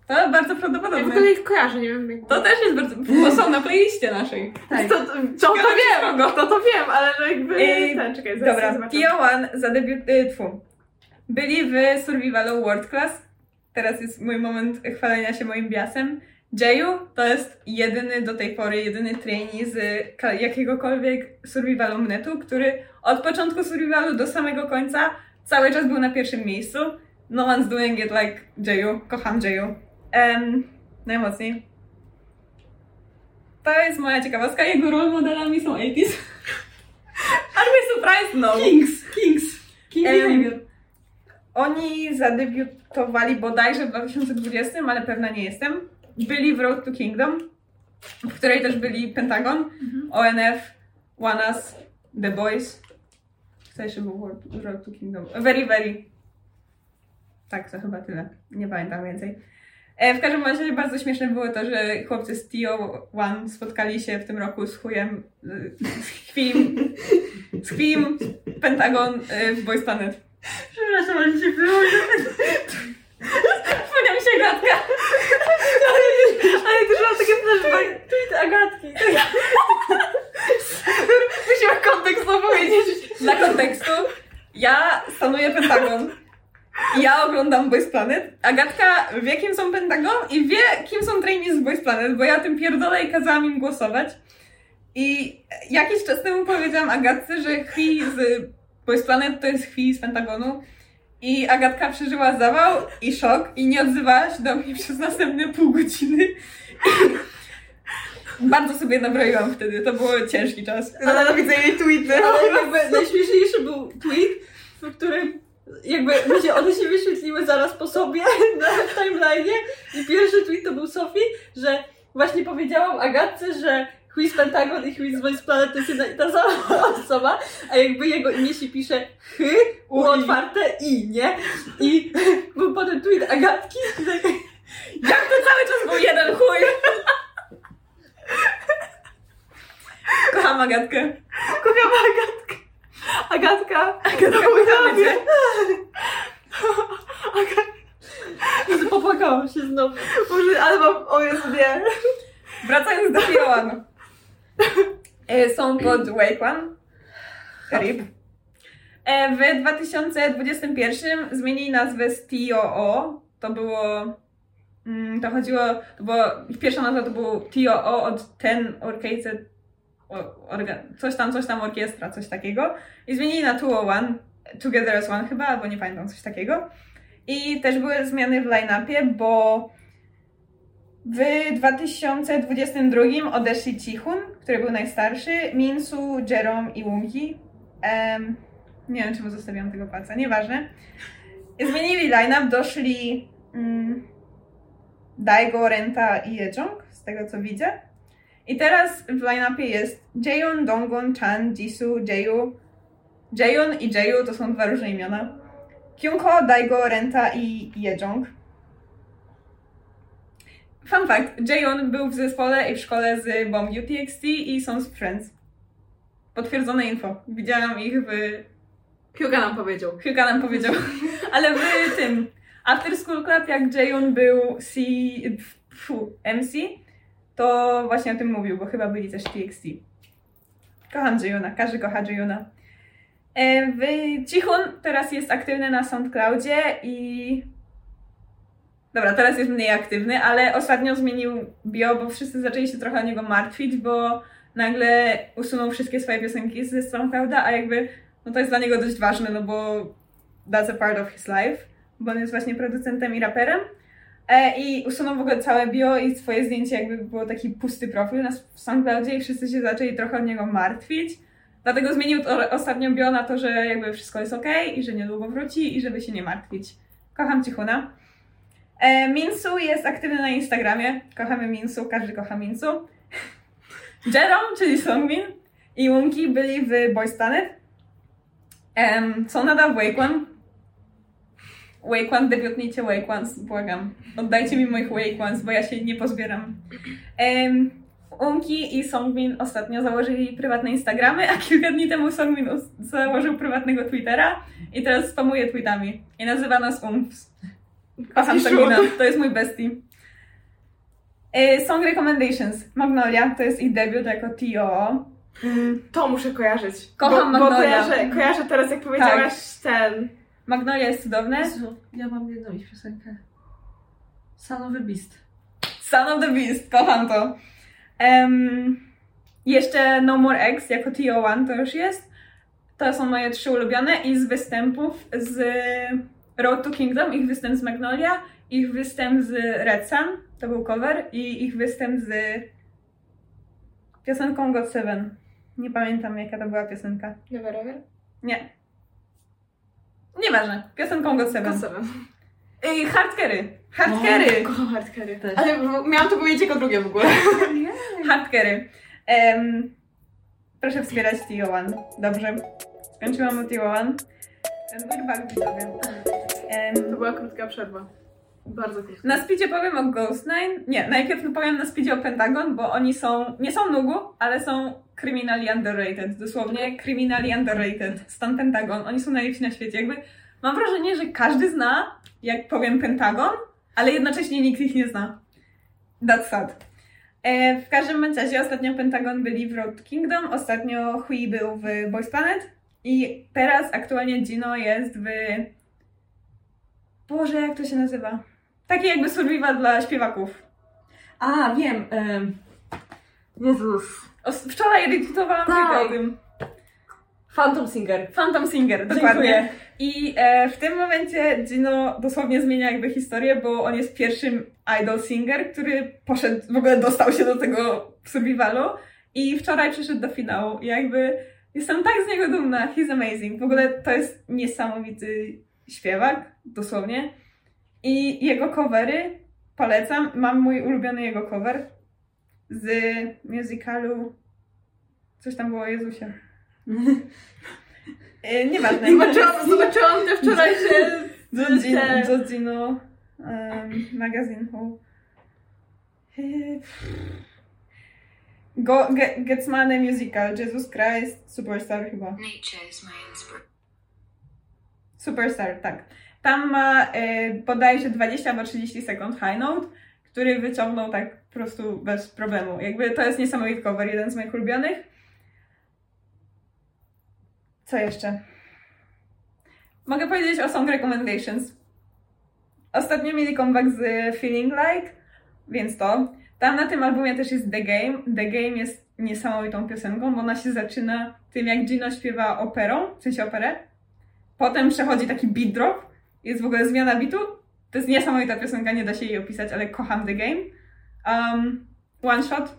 Speaker 3: To bardzo
Speaker 4: Ja w
Speaker 3: prawdopodobne.
Speaker 4: ogóle ich kojarzę, nie wiem jak...
Speaker 3: To też jest bardzo... bo są na playliście naszej.
Speaker 2: Tak.
Speaker 4: To, to, to, to wiem, to to wiem, ale no jakby...
Speaker 3: Ej,
Speaker 4: ten, czekaj, zaraz
Speaker 3: Dobra,
Speaker 4: zobaczę.
Speaker 3: Tio1 zadebiut... Y, tfu. Byli w Survivalu World Class teraz jest mój moment chwalenia się moim biasem. Jayu to jest jedyny do tej pory, jedyny trainee z jakiegokolwiek survivalu mnetu, który od początku survivalu do samego końca cały czas był na pierwszym miejscu. No one's doing it like Jayu. Kocham Jayu. Um, najmocniej. To jest moja ciekawostka. Jego role modelami są 80s. [LAUGHS] Are we surprised? No.
Speaker 2: Kings, Kings. King Behavior.
Speaker 3: Oni zadebiutowali bodajże w 2020, ale pewna nie jestem. Byli w Road to Kingdom, w której też byli Pentagon, ONF, OneUs, The Boys. Co jeszcze był Road- to Kingdom? Very, very. Tak, to chyba tyle. Nie pamiętam więcej. E, w każdym razie bardzo śmieszne było to, że chłopcy z TO One spotkali się w tym roku z chujem, z Chwim, z Chwim, Pentagon y, w Boys Planet.
Speaker 2: Przepraszam, ale się było.
Speaker 3: Wspomniała mi się gadka.
Speaker 4: Ale też mam takie flashback.
Speaker 2: Tweet Agatki.
Speaker 4: Musimy kontekst opowiedzieć.
Speaker 3: Dla kontekstu, ja stanuję Pentagon. Ja oglądam Boys Planet. Agatka wie, kim są Pentagon i wie, kim są trainees z Boys Planet, bo ja tym pierdolę i kazałam im głosować. I jakiś czas temu powiedziałam Agatce, że Chwi z Boys Planet to jest Chwi z Pentagonu. I Agatka przeżyła zawał i szok i nie odzywała się do mnie przez następne pół godziny. Bardzo sobie nabroiłam wtedy, to był ciężki czas.
Speaker 4: Nienawidzę jej tweety.
Speaker 2: Ale jakby najśmieszniejszy był tweet, w którym jakby ludzie one się wyświetliły zaraz po sobie [LAUGHS] na timeline i pierwszy tweet to był Sofii, że właśnie powiedziałam Agatce, że Quiz Pentagon i Quiz Voice Planet to jest jedna i ta sama [LAUGHS] osoba, a jakby jego imię się pisze chy, u otwarte i, nie? I [LAUGHS] był potem tweet Agatki i tak,
Speaker 3: Jak to cały czas był jeden chuj? Kocham Agatkę.
Speaker 4: Kocham Agatkę. Agatka.
Speaker 3: Agatka, kochamy cię.
Speaker 2: popłakałam się znowu.
Speaker 4: Boże, ale mam... O Jezu, nie.
Speaker 3: Wracając do Tier Są pod One. RIP. E, W 2021 zmienili nazwę z TOO. To było... mm, To chodziło... Ich pierwsza nazwa to był TOO od Ten Orchestra... coś tam, coś tam orkiestra, coś takiego. I zmienili na 201, Together as One chyba, albo nie pamiętam, coś takiego. I też były zmiany w line-upie, bo w 2022 odeszli Cichun, który był najstarszy, Minsu, Jerome i Wunki. Em, nie wiem, czemu zostawiłam tego palca, nieważne. Zmienili line-up, doszli mm, Daigo, Renta i Yejong, z tego co widzę. I teraz w line-upie jest Jaeyoon, Dongwon, Chan, Jisoo, Jaeyu. Jaeyoon i Jaeyu to są dwa różne imiona. Kyunko, Daigo, Renta i Yejong. Fun fact, Jaeyoon był w zespole i w szkole z Bomb UTXT i są z Friends. Potwierdzone info. Widziałam ich w...
Speaker 4: Hyuga nam powiedział.
Speaker 3: Hyuga nam powiedział. [LAUGHS] Ale w tym... After School Club, jak Jaeyoon był C... MC, to właśnie o tym mówił, bo chyba byli też TXT. Kocham Jaeyoona, każdy kocha Jaeyoona. E, Cichun teraz jest aktywny na SoundCloudzie i Dobra, teraz jest mniej aktywny, ale ostatnio zmienił bio, bo wszyscy zaczęli się trochę o niego martwić, bo nagle usunął wszystkie swoje piosenki ze SoundClouda, a jakby, no to jest dla niego dość ważne, no bo that's a part of his life, bo on jest właśnie producentem i raperem. E, I usunął w ogóle całe bio i swoje zdjęcie jakby było taki pusty profil na SoundCloudzie i wszyscy się zaczęli trochę o niego martwić. Dlatego zmienił to ostatnio bio na to, że jakby wszystko jest ok i że niedługo wróci i żeby się nie martwić. Kocham Cichuna. E, Minsu jest aktywny na Instagramie. Kochamy Minsu, każdy kocha Minsu. [LAUGHS] Jerome, czyli Songmin i Wunki byli w Boys Planet. Są nadal w Wake One. Wake One, debiutnijcie Wake Ones, błagam. Oddajcie mi moich Wake Ones, bo ja się nie pozbieram. Um, Unki i Songmin ostatnio założyli prywatne Instagramy, a kilka dni temu Songmin założył prywatnego Twittera i teraz spamuje tweetami. I nazywa nas Umps. Kocham
Speaker 4: szum.
Speaker 3: to jest mój bestie. E, Song Recommendations. Magnolia to jest ich debiut jako TOO. Mm,
Speaker 4: To muszę kojarzyć.
Speaker 3: Kocham
Speaker 4: bo, bo
Speaker 3: Magnolia.
Speaker 4: kojarzę, kojarzę teraz, jak powiedziałaś ten.
Speaker 3: Magnolia jest cudowne.
Speaker 2: Jezu, ja mam jedną ich piosenkę. Son of the Beast.
Speaker 3: Son of the Beast, kocham to. Em, jeszcze No More Eggs jako TO1 to już jest. To są moje trzy ulubione i z występów z Road to Kingdom, ich występ z Magnolia, ich występ z Red Sun, to był cover, i ich występ z piosenką God Seven. Nie pamiętam jaka to była piosenka.
Speaker 4: Never ever?
Speaker 3: Nie. Nieważne. Piosenką God Seven.
Speaker 4: Seven.
Speaker 3: I Hardkery. Hardkery.
Speaker 4: Kocham hardcarry.
Speaker 2: Też.
Speaker 4: Ale miałam to powiedzieć jako drugie w ogóle. [LAUGHS]
Speaker 3: Hardkery. Em, proszę wspierać TO1. Dobrze. Skończyłam o TO1. We're back, widzowie. Em,
Speaker 4: To była krótka przerwa. Bardzo krótka.
Speaker 3: na speedzie powiem o Ghost Nine. Nie, najpierw powiem na speedzie o Pentagon, bo oni są, nie są nugu, ale są criminally underrated. Dosłownie criminally underrated. Stan Pentagon. Oni są najlepsi na świecie. Jakby mam wrażenie, że każdy zna, jak powiem Pentagon, ale jednocześnie nikt ich nie zna. That's sad. E, w każdym razie ostatnio Pentagon byli w Road Kingdom, ostatnio Hui był w Boys Planet i teraz aktualnie Gino jest w... Boże, jak to się nazywa? Taki jakby survival dla śpiewaków.
Speaker 2: A, wiem. em, Jezus.
Speaker 3: O, wczoraj retweetowałam
Speaker 2: Tak.
Speaker 3: o tym.
Speaker 2: Phantom Singer.
Speaker 3: Phantom Singer, dokładnie.
Speaker 2: Dziękuję.
Speaker 3: I e, w tym momencie Gino dosłownie zmienia jakby historię, bo on jest pierwszym idol singer, który poszedł, w ogóle dostał się do tego survivalu i wczoraj przyszedł do finału. I jakby jestem tak z niego dumna, he's amazing. W ogóle to jest niesamowity śpiewak, dosłownie. I jego covery polecam. Mam mój ulubiony jego cover z musicalu coś tam było o Jezusie. E, [LAUGHS] Nieważne.
Speaker 4: Zobaczyłam, zobaczyłam te wczorajsze...
Speaker 3: Zodzino [LAUGHS] um, magazine Who. Eh, Go, Ge, Getsmane Musical, Jesus Christ, Superstar chyba.
Speaker 5: Nature is my inspiration.
Speaker 3: Superstar, tak. Tam ma e, bodajże 20 albo 30 sekund high note, który wyciągnął tak po prostu bez problemu. Jakby to jest niesamowity cover, jeden z moich ulubionych. Co jeszcze? Mogę powiedzieć o Song Recommendations. Ostatnio mieli comeback z Feeling Like, więc to. Tam na tym albumie też jest The Game. The Game jest niesamowitą piosenką, bo ona się zaczyna tym, jak Gino śpiewa operą, w sensie operę. Potem przechodzi taki beat drop, jest w ogóle zmiana bitu. To jest niesamowita piosenka, nie da się jej opisać, ale kocham The Game. Um, one Shot.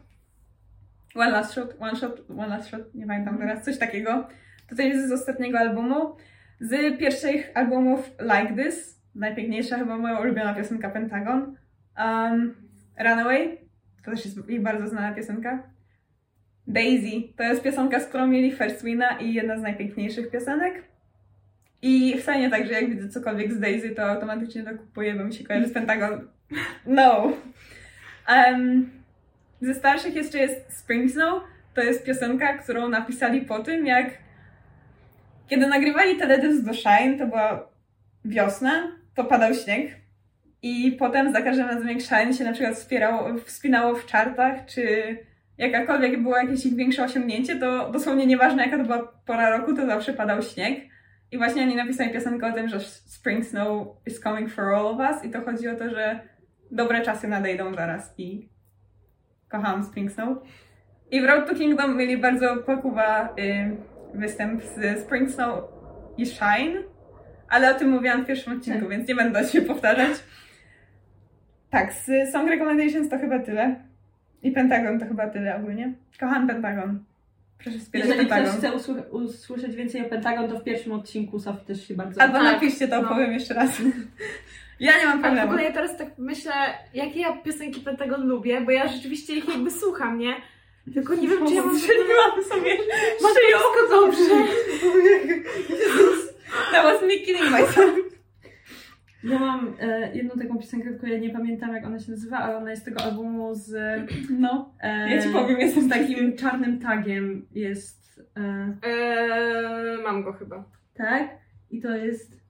Speaker 3: One Last Shot, One Shot, One Last Shot, nie pamiętam teraz, coś takiego. To też jest z ostatniego albumu. Z pierwszych albumów Like This, najpiękniejsza chyba moja ulubiona piosenka Pentagon. Um, Runaway, to też jest jej bardzo znana piosenka. Daisy, to jest piosenka, z którą mieli First Wina i jedna z najpiękniejszych piosenek. I wcale nie tak, że jak widzę cokolwiek z Daisy, to automatycznie to kupuję, bo mi się kojarzy z Pentagon. No. Um, ze starszych jeszcze jest Spring Snow. To jest piosenka, którą napisali po tym, jak kiedy nagrywali teledysk do Shine, to była wiosna, to padał śnieg. I potem za każdym razem jak Shine się na przykład wspierało, wspinało w czartach, czy jakakolwiek było jakieś ich większe osiągnięcie, to dosłownie nieważne jaka to była pora roku, to zawsze padał śnieg. I właśnie oni napisali piosenkę o tym, że Spring Snow is coming for all of us i to chodzi o to, że dobre czasy nadejdą zaraz i kocham Spring Snow. I w Road to Kingdom mieli bardzo pakuwa y, występ z Spring Snow i Shine, ale o tym mówiłam w pierwszym odcinku, więc nie będę się powtarzać. Tak, z Song Recommendations to chyba tyle. I Pentagon to chyba tyle ogólnie. Kocham Pentagon. Proszę wspierać
Speaker 2: Jeżeli ktoś chce usły- usłyszeć więcej o Pentagon, to w pierwszym odcinku Sofii też się bardzo...
Speaker 3: Albo
Speaker 4: Tak,
Speaker 3: napiszcie to,
Speaker 4: no.
Speaker 3: opowiem jeszcze raz. Ja nie mam
Speaker 4: Ale w
Speaker 3: problemu.
Speaker 4: ogóle ja teraz tak myślę, jakie ja piosenki Pentagon lubię, bo ja rzeczywiście ich jakby słucham, nie? Tylko nie wiem, czy ja mam... [LAUGHS]
Speaker 3: Strzeliłam sobie
Speaker 4: Ma wszystko dobrze. [LAUGHS]
Speaker 3: That was me killing myself.
Speaker 2: Ja mam e, jedną taką piosenkę, tylko ja nie pamiętam jak ona się nazywa, ale ona jest z tego albumu z... [CLEARS THROAT]
Speaker 3: No,
Speaker 2: E,
Speaker 3: ja ci powiem, jestem
Speaker 2: z
Speaker 3: takim...
Speaker 2: czarnym tagiem jest... E,
Speaker 4: Eee, mam go chyba.
Speaker 2: tak? I to jest...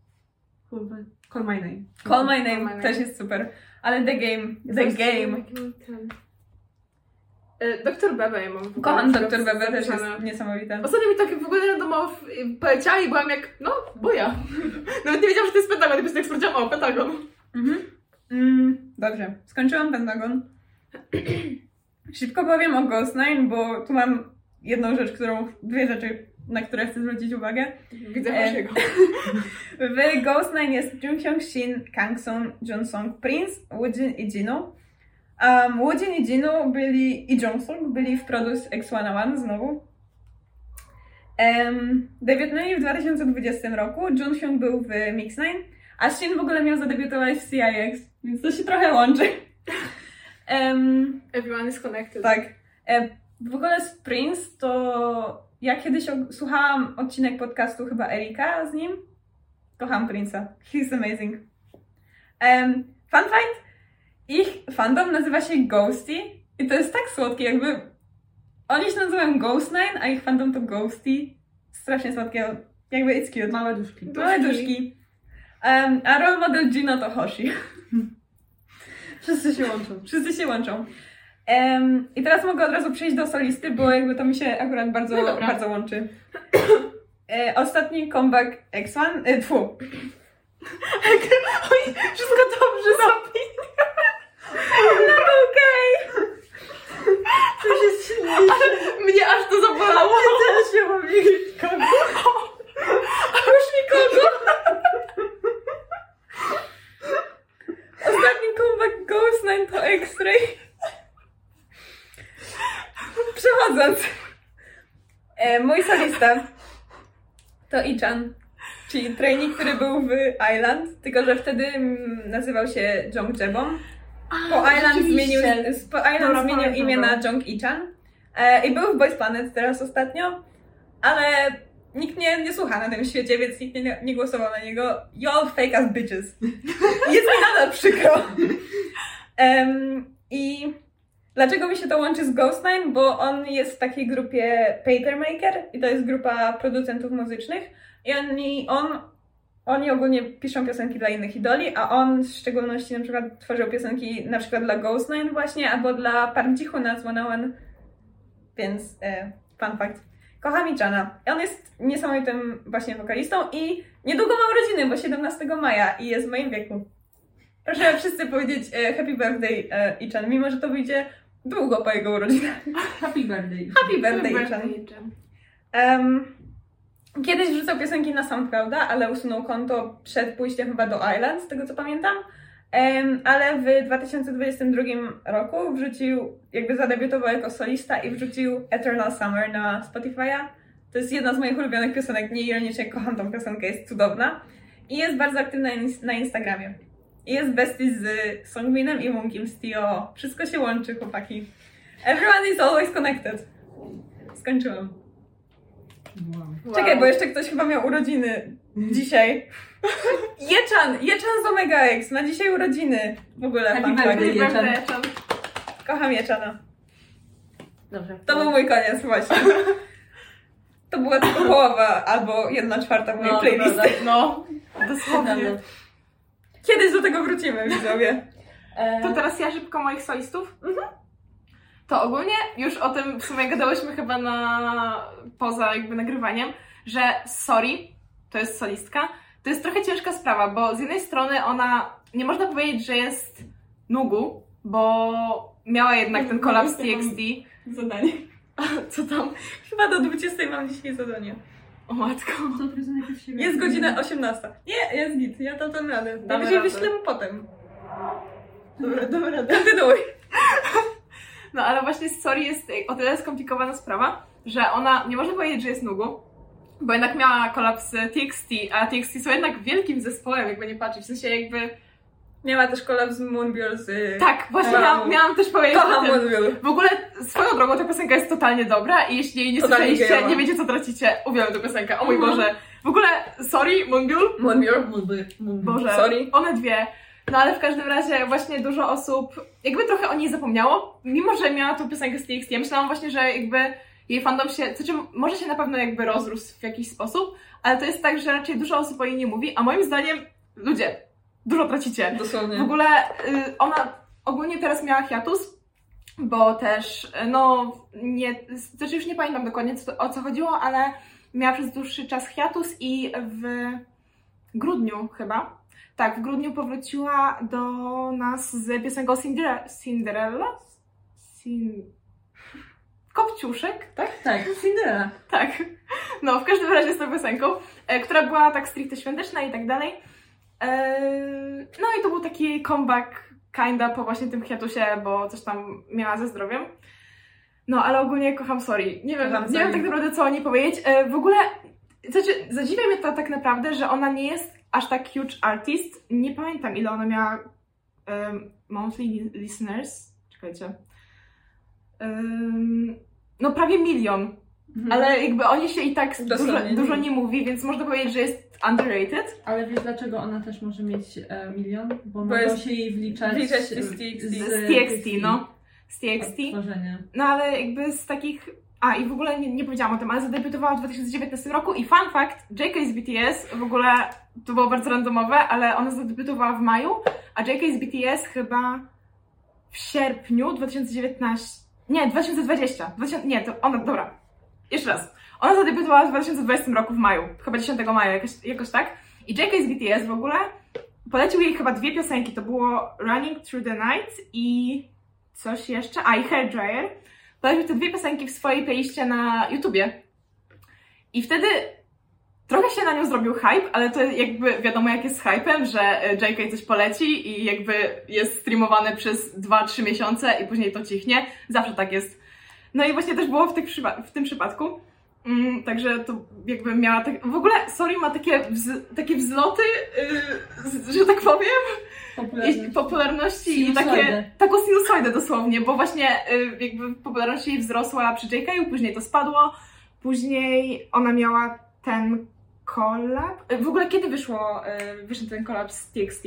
Speaker 2: Kurwa, Call My Name.
Speaker 3: Call My
Speaker 4: Call My
Speaker 3: Name
Speaker 4: Name.
Speaker 3: też jest super. Ale The Game, The Game.
Speaker 4: jaki mam ten- E, Doktor Bebe ja mam.
Speaker 3: Kocham Dr. Bebe, też jest niesamowita.
Speaker 4: Ostatnio mi tak w ogóle randomowo poleciała i byłam jak, no, bo ja. [LAUGHS] Nawet nie wiedziałam, że to jest Pentagon, i po jak sprawdziłam, o, Pentagon.
Speaker 3: Mhm. Mm, dobrze, skończyłam Pentagon. [CLEARS THROAT] Szybko powiem o Ghost Nine, bo tu mam jedną rzecz, którą, dwie rzeczy, na które chcę zwrócić uwagę.
Speaker 4: Widzę
Speaker 3: E,
Speaker 4: waszego. [LAUGHS]
Speaker 3: W Ghost Nine jest Jung Hyung Shin, Kang Sung, Jun Song, Prince, Woojin i Jino. Um, Woojin i Jino byli, i Jung Sung byli w Produce X101 znowu. Um, debiutowali w 2020 roku, Jun Hyung był w Mix Nine, a Shin w ogóle miał zadebiutować w CIX, więc to się trochę łączy. Um,
Speaker 4: Everyone is connected.
Speaker 3: tak. E, w ogóle z Prince to ja kiedyś słuchałam odcinek podcastu chyba Erika z nim. Kocham Prince'a. He's amazing. Um, fun fact. Ich fandom nazywa się Ghosty i to jest tak słodkie, jakby oni się nazywają Ghost Nine, a ich fandom to Ghosty. Strasznie słodkie. Jakby it's cute.
Speaker 2: Małe duszki.
Speaker 3: Małe duszki. Um, a role model Gino to Hoshi. [LAUGHS]
Speaker 2: Wszyscy się łączą.
Speaker 3: Wszyscy się łączą. Em, I teraz mogę od razu przejść do solisty, bo jakby to mi się akurat bardzo,
Speaker 4: No
Speaker 3: bardzo łączy. E, ostatni comeback X1, e, tfu, [LAUGHS]
Speaker 4: Oj, wszystko dobrze, Sophie.
Speaker 3: No okej!
Speaker 2: To jest silniejsze.
Speaker 4: Mnie aż to zabolało.
Speaker 2: Teraz się mam wiedzieć kogo.
Speaker 3: A już nikogo! Ostatni comeback Ghost Nine to X-Ray. Przechodząc. E, mój solista to Ichan, czyli training, który był w Island, tylko że wtedy nazywał się Jong Jebom. Po Island zmienił, po Island zmienił
Speaker 4: pamiętam
Speaker 3: imię na Jong Ichan. E, I był w Boys Planet teraz ostatnio, ale nikt nie, nie słucha na tym świecie, więc nikt nie, nie głosował na niego. Y'all fake as bitches. [LAUGHS] Jest mi nadal przykro. Em, I dlaczego mi się to łączy z Ghost Nine? Bo on jest w takiej grupie Papermaker i to jest grupa producentów muzycznych i oni, on, oni ogólnie piszą piosenki dla innych idoli, a on w szczególności na przykład tworzył piosenki na przykład dla Ghost Nine właśnie, albo dla Park Ji-hoona z One One. Więc e, fun fact. Kocham Ichana. On jest niesamowitym właśnie wokalistą i niedługo ma urodziny, bo 17 maja i jest w moim wieku. Proszę wszyscy powiedzieć e, happy birthday e, Ichan, mimo że to wyjdzie długo po jego urodzinach. [LAUGHS]
Speaker 2: Happy birthday.
Speaker 3: Happy birthday Ichan. Um, kiedyś wrzucał piosenki na SoundClouda, ale usunął konto przed pójściem chyba do Island, z tego co pamiętam. Em, ale w 2022 roku wrzucił, jakby zadebiutował jako solista i wrzucił Eternal Summer na Spotify'a. To jest jedna z moich ulubionych piosenek, nieironicznie kocham tą piosenkę, jest cudowna. I jest bardzo aktywna na ins- na Instagramie. I jest bestii z Songbinem i Munkiem z Tio. Wszystko się łączy, chłopaki. Everyone is always connected. Skończyłam.
Speaker 2: Wow.
Speaker 3: Czekaj, bo jeszcze ktoś chyba miał urodziny dzisiaj. Jeczan! Jeczan z Omega X ma dzisiaj urodziny. W ogóle
Speaker 2: Happy
Speaker 3: fact.
Speaker 2: birthday. Jeczan.
Speaker 3: Kocham Jeczana.
Speaker 2: Dobrze.
Speaker 3: To był mój koniec właśnie. To była tylko połowa albo jedna czwarta mojej
Speaker 2: No,
Speaker 3: playlisty.
Speaker 2: prawda.
Speaker 4: No, [LAUGHS] dosłownie.
Speaker 3: Kiedyś do tego wrócimy, widzowie.
Speaker 2: E,
Speaker 4: To teraz ja szybko moich solistów. To ogólnie już o tym w sumie gadałyśmy chyba na poza jakby nagrywaniem, że Sorry to jest solistka. To jest trochę ciężka sprawa, bo z jednej strony ona nie można powiedzieć, że jest Nugu, bo miała jednak ten kolab z TXT.
Speaker 3: Zadanie. [LAUGHS]
Speaker 4: Co tam?
Speaker 3: Chyba do 20 mam dzisiaj zadanie.
Speaker 4: O matko.
Speaker 3: Jest godzina 18. Nie, jest git, ja to dam radę.
Speaker 4: Damy
Speaker 3: Najwyżej
Speaker 4: radę.
Speaker 3: wyślę mu potem.
Speaker 2: Dobra, dobra, dobra.
Speaker 3: Kontynuuj. [LAUGHS]
Speaker 4: No ale właśnie Sorry jest o tyle skomplikowana sprawa, że ona nie można powiedzieć, że jest Nugu, bo jednak miała kolaps z TXT, a TXT są jednak wielkim zespołem, jakby nie patrzeć. W sensie jakby.
Speaker 3: Miała też kolab z Moonbill z...
Speaker 4: Tak, właśnie miałam, miałam też powiedzieć
Speaker 3: Kocham.
Speaker 4: W ogóle swoją drogą ta piosenka jest totalnie dobra i jeśli jej nie
Speaker 3: Totalnie
Speaker 4: słyszeliście,
Speaker 3: gejowa.
Speaker 4: nie wiecie co tracicie, uwielbiam tę piosenkę, o mój
Speaker 3: Mhm.
Speaker 4: Boże. W ogóle, sorry.
Speaker 2: Módlby, módlby.
Speaker 4: Boże,
Speaker 3: Sorry.
Speaker 4: one dwie. No ale w każdym razie właśnie dużo osób jakby trochę o niej zapomniało, mimo że miała tą piosenkę z TXT. Ja myślałam właśnie, że jakby jej fandom się, znaczy może się na pewno jakby rozrósł w jakiś sposób, ale to jest tak, że raczej dużo osób o niej nie mówi, a moim zdaniem, ludzie, dużo tracicie. W
Speaker 3: Dosłownie.
Speaker 4: ogóle y, ona ogólnie teraz miała hiatus, bo też, y, no, nie, znaczy już nie pamiętam dokładnie co, o co chodziło, ale miała przez dłuższy czas hiatus i w grudniu chyba Tak, w grudniu powróciła do nas z piosenką Cinderella. Cinderella? Cin... Kopciuszek, tak?
Speaker 2: Tak, Cinderella.
Speaker 4: Tak. No, w każdym razie z tą piosenką, e, która była tak stricte świąteczna i tak dalej. E, no i to był taki comeback kinda po właśnie tym hiatusie, bo coś tam miała ze zdrowiem. No, ale ogólnie kocham Sorry. Nie wiem,
Speaker 2: Kocham
Speaker 4: nie wiem tak naprawdę co o niej powiedzieć. E, w ogóle, znaczy, zadziwia mnie to tak naprawdę, że ona nie jest aż tak huge artist. Nie pamiętam ile ona miała um, monthly listeners. Czekajcie. Em, no prawie milion. Ale jakby o niej się i tak dużo, dużo nie mówi, więc można powiedzieć, że jest underrated.
Speaker 2: Ale wiesz dlaczego ona też może mieć e, milion? Bo,
Speaker 3: Bo
Speaker 2: mogą się jej wliczać,
Speaker 3: wliczać z TXT.
Speaker 4: Z TXT, no. Z TXT. No ale jakby z takich... A i w ogóle nie, nie powiedziałam o tym, ale zadebiutowała w 2019 roku i fun fact, JK z BTS w ogóle, to było bardzo randomowe, ale ona zadebiutowała w maju, a JK z BTS chyba w sierpniu 2019... Nie, 2020. 2000, nie, to ona, dobra. Jeszcze raz. Ona zadebiutowała w 2020 roku w maju, chyba 10 maja, jakoś, jakoś tak. I JK z BTS w ogóle polecił jej chyba dwie piosenki, to było Running Through the Night i coś jeszcze, a i Hair Polecił te dwie piosenki w swojej playliście na YouTubie. I wtedy trochę się na nią zrobił hype, ale to jakby wiadomo jak jest hypem, że e, JK coś poleci i jakby jest streamowany przez 2-3 miesiące i później to cichnie. Zawsze tak jest. No i właśnie też było w, tych w tym przypadku. Mm, także to jakby miała tak... W ogóle Sorry ma takie, wz- takie wzloty, yy, że tak powiem,
Speaker 2: Popularność.
Speaker 4: jeśli popularności i
Speaker 2: Sinusoidę.
Speaker 4: takie, taką sinusoidę dosłownie, bo właśnie y, jakby popularność jej wzrosła przy JK, później to spadło, później ona miała ten collab. Y, W ogóle kiedy wyszło, y, wyszedł ten collab z TXT?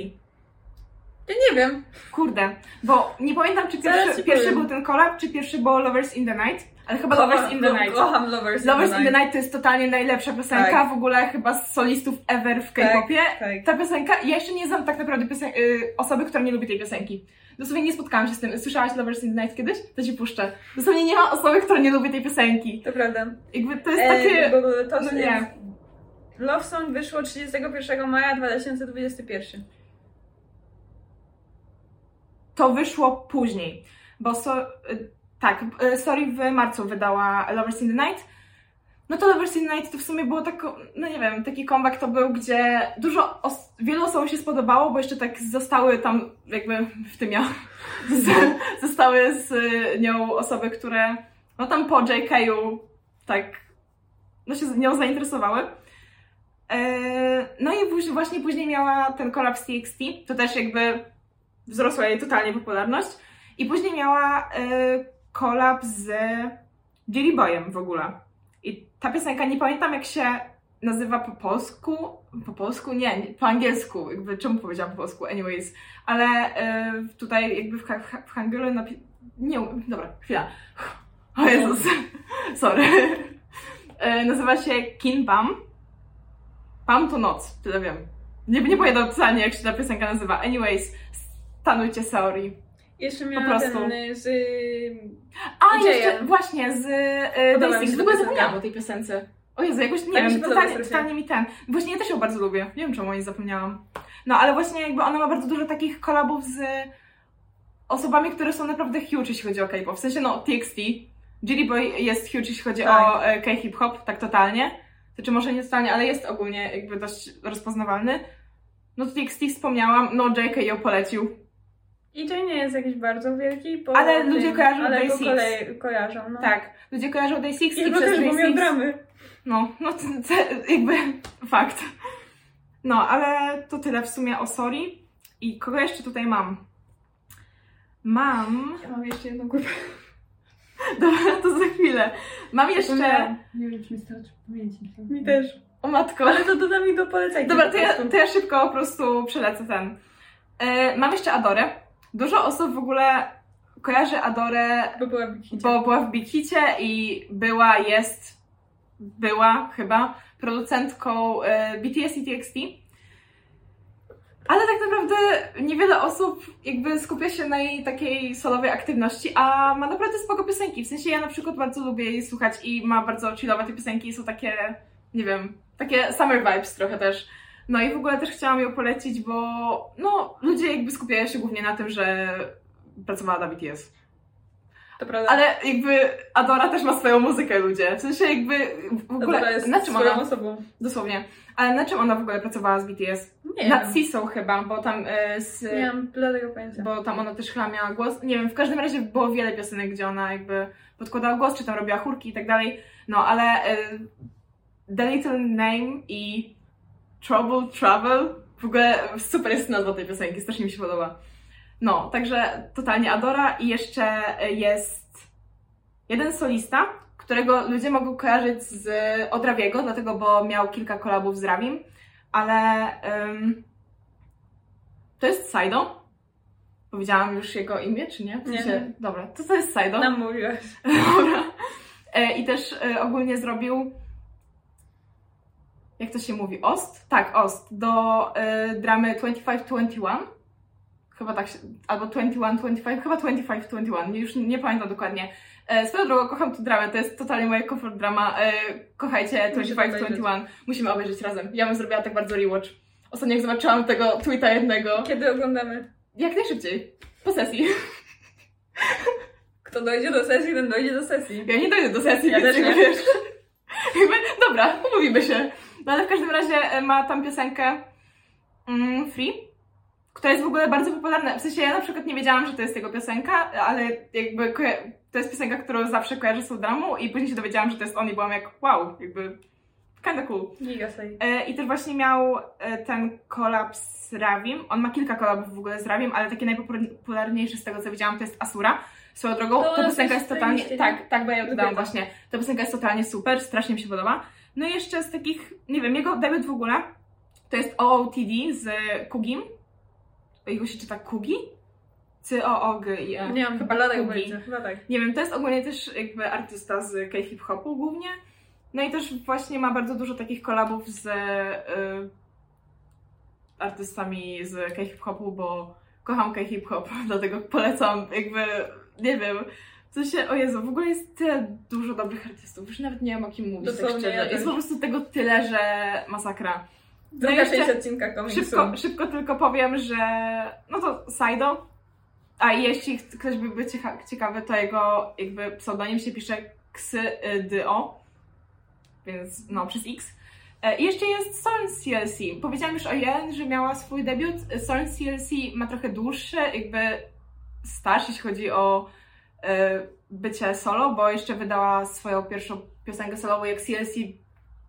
Speaker 3: Ja nie wiem.
Speaker 4: Kurde, bo nie pamiętam czy pierwszy, pierwszy był ten collab, czy pierwszy było Lovers in the Night, ale chyba Lovers in the Night.
Speaker 3: Kocham Lovers,
Speaker 4: Lovers in the
Speaker 3: Night.
Speaker 4: Night to jest totalnie najlepsza piosenka
Speaker 3: Tak.
Speaker 4: w ogóle chyba z solistów ever w K-popie.
Speaker 3: Tak.
Speaker 4: Ta piosenka, ja jeszcze nie znam tak naprawdę piosen- y, osoby, która nie lubi tej piosenki. Dosłownie nie spotkałam się z tym. Słyszałaś Lovers in the Night kiedyś? To ci puszczę. Dosłownie nie ma osoby, która nie lubi tej piosenki.
Speaker 3: To prawda.
Speaker 4: Jakby to jest
Speaker 3: E,
Speaker 4: takie...
Speaker 3: bo to,
Speaker 4: no
Speaker 3: że
Speaker 4: nie.
Speaker 3: Love Song wyszło 31 maja 2021.
Speaker 4: To wyszło później. Bo so, tak, y, Sorry w marcu wydała Lovers in the Night. No to Lovers in the Night to w sumie było tak, no nie wiem, taki comeback to był, gdzie dużo, os- wielu osobom się spodobało, bo jeszcze tak zostały tam, jakby w tym ja, [LAUGHS] zostały z nią osoby, które, no tam po JK-u tak, no się z nią zainteresowały. Eee, No i właśnie później miała ten collab TXT, to też jakby wzrosła jej totalnie popularność. I później miała collab z Jelly Boyem w ogóle. I ta piosenka, nie pamiętam jak się nazywa po polsku. Po polsku? Nie, nie po angielsku. Jakby, czemu powiedziałam po polsku? Anyways. Ale e, tutaj jakby w, w Hangulu napi... Nie, dobra, chwila. O Jezus. [LAUGHS] Sorry. E, nazywa się Kin Pam. Pam to noc, tyle wiem. Nie, nie pamiętam totalnie jak się ta piosenka nazywa. Anyways, stanujcie sorry.
Speaker 3: Jeszcze miałam ten y, z...
Speaker 4: A,
Speaker 3: Dzieje.
Speaker 4: jeszcze właśnie z Six.
Speaker 3: się
Speaker 4: W ogóle zapomniałam o tej piosence. O Jezu, jakoś nie
Speaker 3: Tak
Speaker 4: wiem, totalnie, mi ten. Właśnie ja też ją bardzo lubię. Nie wiem czemu o niej zapomniałam. No ale właśnie jakby ona ma bardzo dużo takich kolabów z osobami, które są naprawdę huge, jeśli chodzi o K-pop. W sensie no TXT. Jelly Boy jest huge, jeśli chodzi
Speaker 3: Tak.
Speaker 4: o e, K-hip-hop, tak totalnie. Znaczy może nie totalnie, ale jest ogólnie jakby dość rozpoznawalny. No to TXT wspomniałam, no JK ją polecił.
Speaker 3: EJ nie jest jakiś bardzo wielki, bo...
Speaker 4: Ale ludzie kojarzą
Speaker 3: Ale
Speaker 4: Day
Speaker 3: go
Speaker 4: Six.
Speaker 3: kolej, kojarzą, no.
Speaker 4: Tak, ludzie kojarzą Day Six
Speaker 3: I
Speaker 4: i przez
Speaker 3: też,
Speaker 4: Day
Speaker 3: bo miał
Speaker 4: Six...
Speaker 3: dramy.
Speaker 4: No, no to, to jakby fakt. No, ale to tyle w sumie o Sorry. I kogo jeszcze tutaj mam? Mam...
Speaker 3: Ja mam jeszcze jedną grupę. [LAUGHS]
Speaker 4: Dobra, to za chwilę. Mam jeszcze...
Speaker 2: Nie wiem, czy mi starczy pamięci.
Speaker 3: Mi też.
Speaker 4: O matko.
Speaker 3: Ale to dodam mi do polecajki.
Speaker 4: Dobra, to ja, to ja szybko po prostu przelecę ten. E, mam jeszcze Adorę. Dużo osób w ogóle kojarzy Adorę
Speaker 3: Bo była w Big
Speaker 4: bo była w Big Hicie i była, jest, była chyba producentką e, BTS i TXT. Ale tak naprawdę niewiele osób jakby skupia się na jej takiej solowej aktywności, a ma naprawdę spoko piosenki. W sensie ja na przykład bardzo lubię jej słuchać i ma bardzo chillowe te piosenki, są takie, nie wiem, takie summer vibes trochę też. No i w ogóle też chciałam ją polecić, bo no, ludzie jakby skupiają się głównie na tym, że pracowała dla BTS.
Speaker 3: To prawda.
Speaker 4: Ale jakby Adora też ma swoją muzykę, ludzie. W sensie jakby w ogóle...
Speaker 3: Adora jest
Speaker 4: na czym
Speaker 3: swoją
Speaker 4: ona?
Speaker 3: osobą.
Speaker 4: Dosłownie. Ale na czym ona w ogóle pracowała z BTS?
Speaker 3: Nie
Speaker 4: Nad. Sisą chyba, bo tam e, z...
Speaker 3: Nie mam bladego pojęcia.
Speaker 4: Bo tam ona też chyba miała głos. Nie wiem, w każdym razie było wiele piosenek, gdzie ona jakby podkładała głos, czy tam robiła chórki i tak dalej. No, ale e, The Little Name i Trouble Travel w ogóle super jest nazwa tej piosenki, strasznie mi się podoba. No, także totalnie Adora i jeszcze jest jeden solista, którego ludzie mogą kojarzyć z od Rawiego, dlatego, bo miał kilka kolabów z Rawim, ale em, to jest Saido. Powiedziałam już jego imię, czy nie? W
Speaker 3: Nie.
Speaker 4: sensie- Dobra, to to jest Saido.
Speaker 3: Nam mówiłaś. [LAUGHS]
Speaker 4: Dobra. E, I też e, ogólnie zrobił. Jak to się mówi? Ost? Tak, Ost. Do e, dramy 2521. Chyba tak się. Albo 2125, chyba 2521. Nie, już nie pamiętam dokładnie. E, swoją drogą, kocham tę dramę. To jest totalnie moja comfort drama. E, kochajcie
Speaker 3: Muszę
Speaker 4: 2521. Musimy obejrzeć razem. Ja bym zrobiła tak bardzo rewatch. Ostatnio jak zobaczyłam tego tweeta jednego.
Speaker 3: Kiedy oglądamy?
Speaker 4: Jak najszybciej. Po sesji.
Speaker 3: Kto dojdzie do sesji, ten dojdzie do sesji.
Speaker 4: Ja nie dojdę do sesji,
Speaker 3: Ja też nie.
Speaker 4: wiesz. Jakby, dobra, umówimy się. No ale w każdym razie e, ma tam piosenkę mm, Free, która jest w ogóle bardzo popularna. W sensie ja na przykład nie wiedziałam, że to jest jego piosenka, ale jakby to jest piosenka, którą zawsze kojarzę z dramą i później się dowiedziałam, że to jest on i byłam jak wow, jakby kinda cool. E, I też właśnie miał e, ten kolab z Ravim. On ma kilka kolabów w ogóle z Ravim, ale taki najpopularniejszy z tego co widziałam to jest Asura. Swoją drogą,
Speaker 3: To
Speaker 4: ta piosenka jest totalnie. Tak, tak, bo ja ją dodałam właśnie. Ta piosenka jest totalnie super, strasznie mi się podoba. No i jeszcze z takich, nie wiem, jego debiut w ogóle to jest OOTD z Kugim. Jego się czyta Kugi?
Speaker 3: Nie mam
Speaker 4: E. Chyba
Speaker 3: bladego
Speaker 4: Kugi.
Speaker 3: pojęcia. Chyba tak.
Speaker 4: Nie wiem, to jest ogólnie też jakby artysta z K-hip-hopu głównie. No i też właśnie ma bardzo dużo takich kolabów z y, artystami z K-hip-hopu, bo kocham K-hip-hop, [LAUGHS] dlatego polecam jakby, nie wiem, co się, o Jezu, w ogóle jest tyle dużo dobrych artystów, już nawet nie wiem o kim mówić, tak
Speaker 3: Dosłownie,
Speaker 4: szczerze.
Speaker 3: ja
Speaker 4: Jest po prostu tego tyle, że masakra.
Speaker 3: Druga
Speaker 4: jeszcze-
Speaker 3: część odcinka coming
Speaker 4: Szybko, szybko tylko powiem, że no to Saido. A jeśli ktoś by był cieka- ciekawy, to jego jakby pseudonim się pisze Xydo, więc no przez X. E, I jeszcze jest Sorn CLC. Powiedziałam już o Jen, że miała swój debiut. Sorn CLC ma trochę dłuższy, jakby starszy, jeśli chodzi o bycie solo, bo jeszcze wydała swoją pierwszą piosenkę solową, jak CLC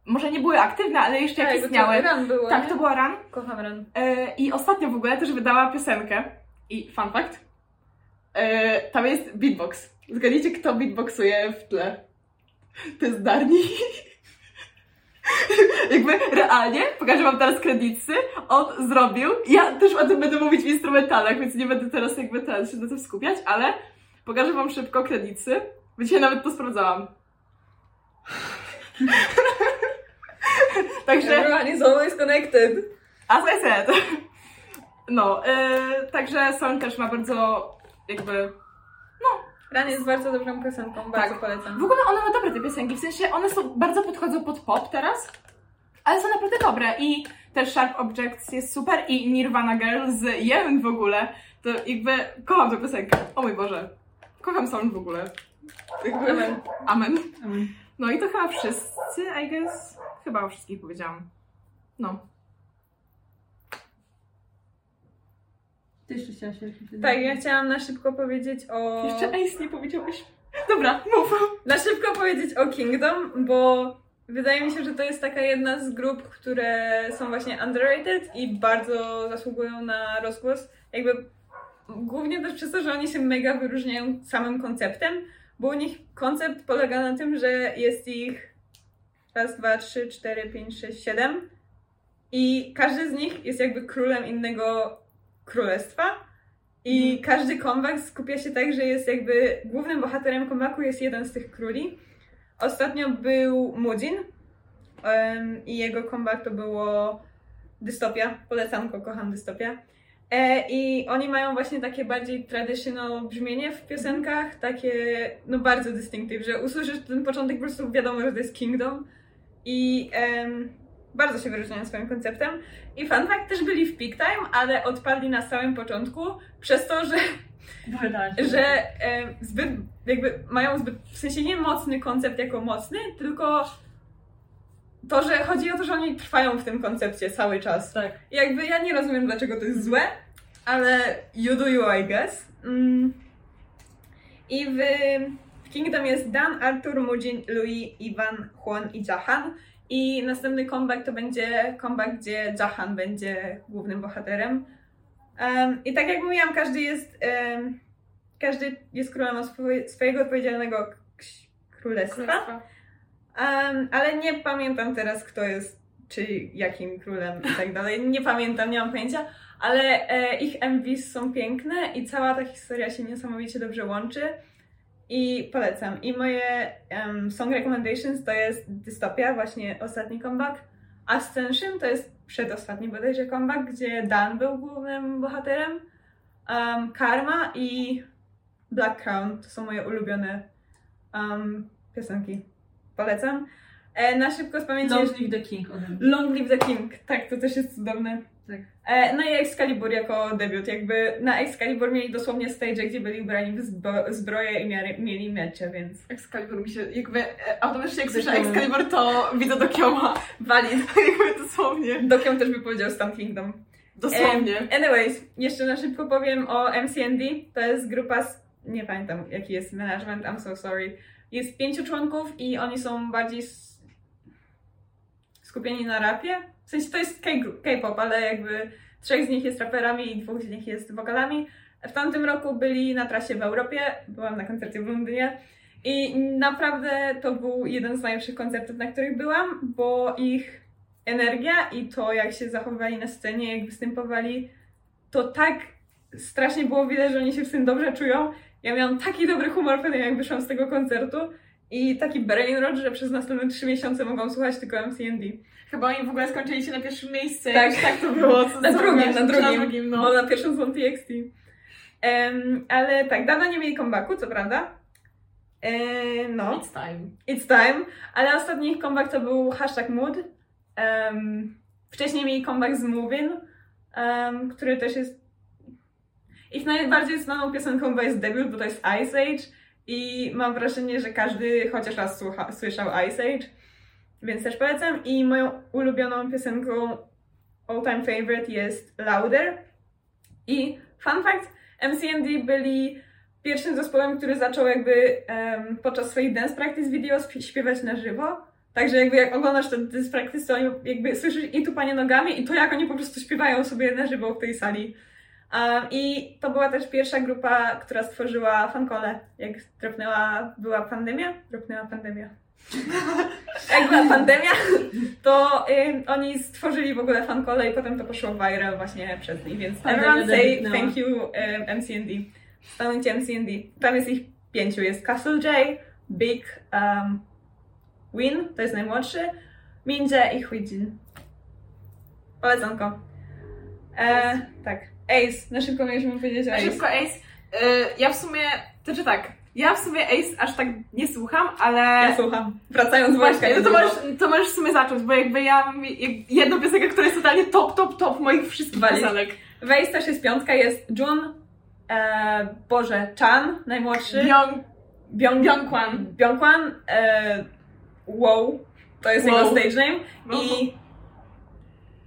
Speaker 4: może nie były aktywne, ale jeszcze jak
Speaker 3: Tak, bo
Speaker 4: istniały.
Speaker 3: to Run było,
Speaker 4: Tak,
Speaker 3: nie?
Speaker 4: to była Run.
Speaker 3: Kocham Run.
Speaker 4: E, I ostatnio w ogóle też wydała piosenkę. I fun fact. E, tam jest beatbox. Zgadnijcie, kto beatboxuje w tle. To jest Darni. [LAUGHS] Jakby realnie, pokażę wam teraz kredytsy, on zrobił. Ja też o tym będę mówić w instrumentalach, więc nie będę teraz jakby teraz się na tym skupiać, ale pokażę wam szybko kredytsy, bo dzisiaj nawet to sprawdzałam. [LAUGHS] Także
Speaker 3: Everyone is always connected.
Speaker 4: As I said. No, yy, także Song też ma bardzo jakby...
Speaker 3: Run jest bardzo dobrą piosenką, bardzo polecam.
Speaker 4: W ogóle one ma dobre te piosenki, w sensie one są, bardzo podchodzą pod pop teraz, ale są naprawdę dobre i też Sharp Objects jest super i Nirvana Girl z Yemen w ogóle, to jakby kocham tę piosenkę, o mój Boże. Kocham Song w ogóle. Jakby,
Speaker 3: Amen.
Speaker 4: Amen. No i to chyba wszyscy, I guess. Chyba o wszystkich powiedziałam. No.
Speaker 2: Ty jeszcze chciałaś jakieś
Speaker 3: Tak, ja chciałam na szybko powiedzieć o...
Speaker 4: Jeszcze Ace nie powiedziałeś. Dobra, mów.
Speaker 3: Na szybko powiedzieć o Kingdom, bo wydaje mi się, że to jest taka jedna z grup, które są właśnie underrated i bardzo zasługują na rozgłos. Jakby głównie też przez to, że oni się mega wyróżniają samym konceptem, bo u nich koncept polega na tym, że jest ich raz, dwa, trzy, cztery, pięć, sześć, siedem i każdy z nich jest jakby królem innego królestwa. I każdy comeback skupia się tak, że jest jakby głównym bohaterem comebacku jest jeden z tych króli. Ostatnio był Mudzin em, i jego comeback to było Dystopia. Polecanko, kocham Dystopia. E, I oni mają właśnie takie bardziej traditional brzmienie w piosenkach, takie no bardzo distinctive, że usłyszysz ten początek po prostu wiadomo, że to jest Kingdom. I bardzo się wyróżniają swoim konceptem. I fun fact, też byli w peak time, ale odpadli na samym początku przez to, że że zbyt, jakby mają zbyt, w sensie nie mocny koncept jako mocny, tylko to, że chodzi o to, że oni trwają w tym koncepcie cały czas.
Speaker 2: Tak.
Speaker 3: I jakby ja nie rozumiem, dlaczego to jest złe, ale you do you, I guess. Mm. I w, w Kingdom jest Dan, Arthur, Mujin, Louis, Ivan, Juan i Jahan. I następny comeback to będzie comeback, gdzie Jahan będzie głównym bohaterem. Um, I tak jak mówiłam, każdy jest, um, każdy jest królem swoje, swojego odpowiedzialnego królestwa.
Speaker 4: Królestwa.
Speaker 3: Um, ale nie pamiętam teraz, kto jest, czy jakim królem i tak dalej. Nie pamiętam, nie mam pojęcia, ale e, ich MVs są piękne i cała ta historia się niesamowicie dobrze łączy. I polecam. I moje um, song recommendations to jest Dystopia, właśnie ostatni comeback. Ascension to jest przedostatni bodajże comeback, gdzie Dan był głównym bohaterem. Um, Karma i Black Crown to są moje ulubione um, piosenki. Polecam. E, na szybko z pamięci
Speaker 2: Long Live the King.
Speaker 3: Long Live the King, tak, to też jest cudowne.
Speaker 2: Tak.
Speaker 3: E, no i Excalibur jako debiut, jakby na Excalibur mieli dosłownie stage, gdzie byli ubrani w zbroje i miary, mieli mecze, więc
Speaker 4: Excalibur mi się jakby, e, automatycznie jak słyszę. Excalibur, to widzę do Kioma.
Speaker 3: valid. [LAUGHS]
Speaker 4: jakby dosłownie.
Speaker 3: Dokiem też by powiedział Stan Kingdom.
Speaker 4: Dosłownie.
Speaker 3: Em, anyways, jeszcze na szybko powiem o MCND. To jest grupa z... nie pamiętam jaki jest management, I'm so sorry. Jest pięciu członków i oni są bardziej skupieni na rapie. W sensie to jest K-pop, ale jakby trzech z nich jest raperami i dwóch z nich jest wokalami. W tamtym roku byli na trasie w Europie, byłam na koncercie w Londynie i naprawdę to był jeden z najlepszych koncertów, na których byłam, bo ich energia i to, jak się zachowywali na scenie, jak występowali, to tak strasznie było widać, że oni się w tym dobrze czują. Ja miałam taki dobry humor potem, jak wyszłam z tego koncertu i taki brain rot, że przez następne trzy miesiące mogą słuchać tylko MCND.
Speaker 4: Chyba oni w ogóle skończyli się na pierwszym miejscu.
Speaker 3: Tak.
Speaker 4: Tak, to było. Co
Speaker 3: Na
Speaker 4: co
Speaker 3: drugim, na drugim.
Speaker 4: Na drugim no.
Speaker 3: Bo na pierwszą są TXT. Em, ale tak, dawno nie mieli comebacku, co prawda. E, no.
Speaker 4: It's time.
Speaker 3: It's time, ale ostatni ich comeback to był hashtag mood. Um, wcześniej mieli comeback z Movin, um, który też jest ich najbardziej znaną piosenką bo jest debiut, bo to jest Ice Age i mam wrażenie, że każdy chociaż raz słucha, słyszał Ice Age, więc też polecam. I moją ulubioną piosenką all time favorite jest Louder. I fun fact, MCND byli pierwszym zespołem, który zaczął jakby em, podczas swoich dance practice video śpiewać na żywo. Także jakby jak oglądasz ten dance practice, to oni jakby słyszysz i tupanie nogami i to jak oni po prostu śpiewają sobie na żywo w tej sali. I to była też pierwsza grupa, która stworzyła fankole. Jak dropnęła, była pandemia? Dropnęła pandemia. [LAUGHS] jak była pandemia, to ym, oni stworzyli w ogóle fankole i potem to poszło viral właśnie przez nich, więc
Speaker 2: Pandemia
Speaker 3: everyone say thank you um, MCND. Stanujcie MCND. Tam jest ich pięciu. Jest Castle J, Big, um, Win, to jest najmłodszy, Minje i Huijin. Polecanko. E, tak. Ace, na szybko mieliśmy powiedzieć o
Speaker 4: Na
Speaker 3: Ace.
Speaker 4: szybko Ace. Y, ja w sumie, to czy tak, ja w sumie Ace aż tak nie słucham, ale...
Speaker 3: Ja słucham. Wracając do
Speaker 4: Właśnie, no to możesz, to możesz w sumie zacząć, bo jakby ja mam jedną piosenkę, która jest totalnie top, top, top moich wszystkich
Speaker 3: Walić.
Speaker 4: piosenek.
Speaker 3: W Ace też jest piątka, jest Jun, e, Boże, Chan, najmłodszy.
Speaker 4: Byung,
Speaker 3: Byung,
Speaker 4: Byungkwan.
Speaker 3: Byungkwan, e, Wow, to jest
Speaker 4: Wow.
Speaker 3: jego stage name.
Speaker 4: Wow.
Speaker 3: I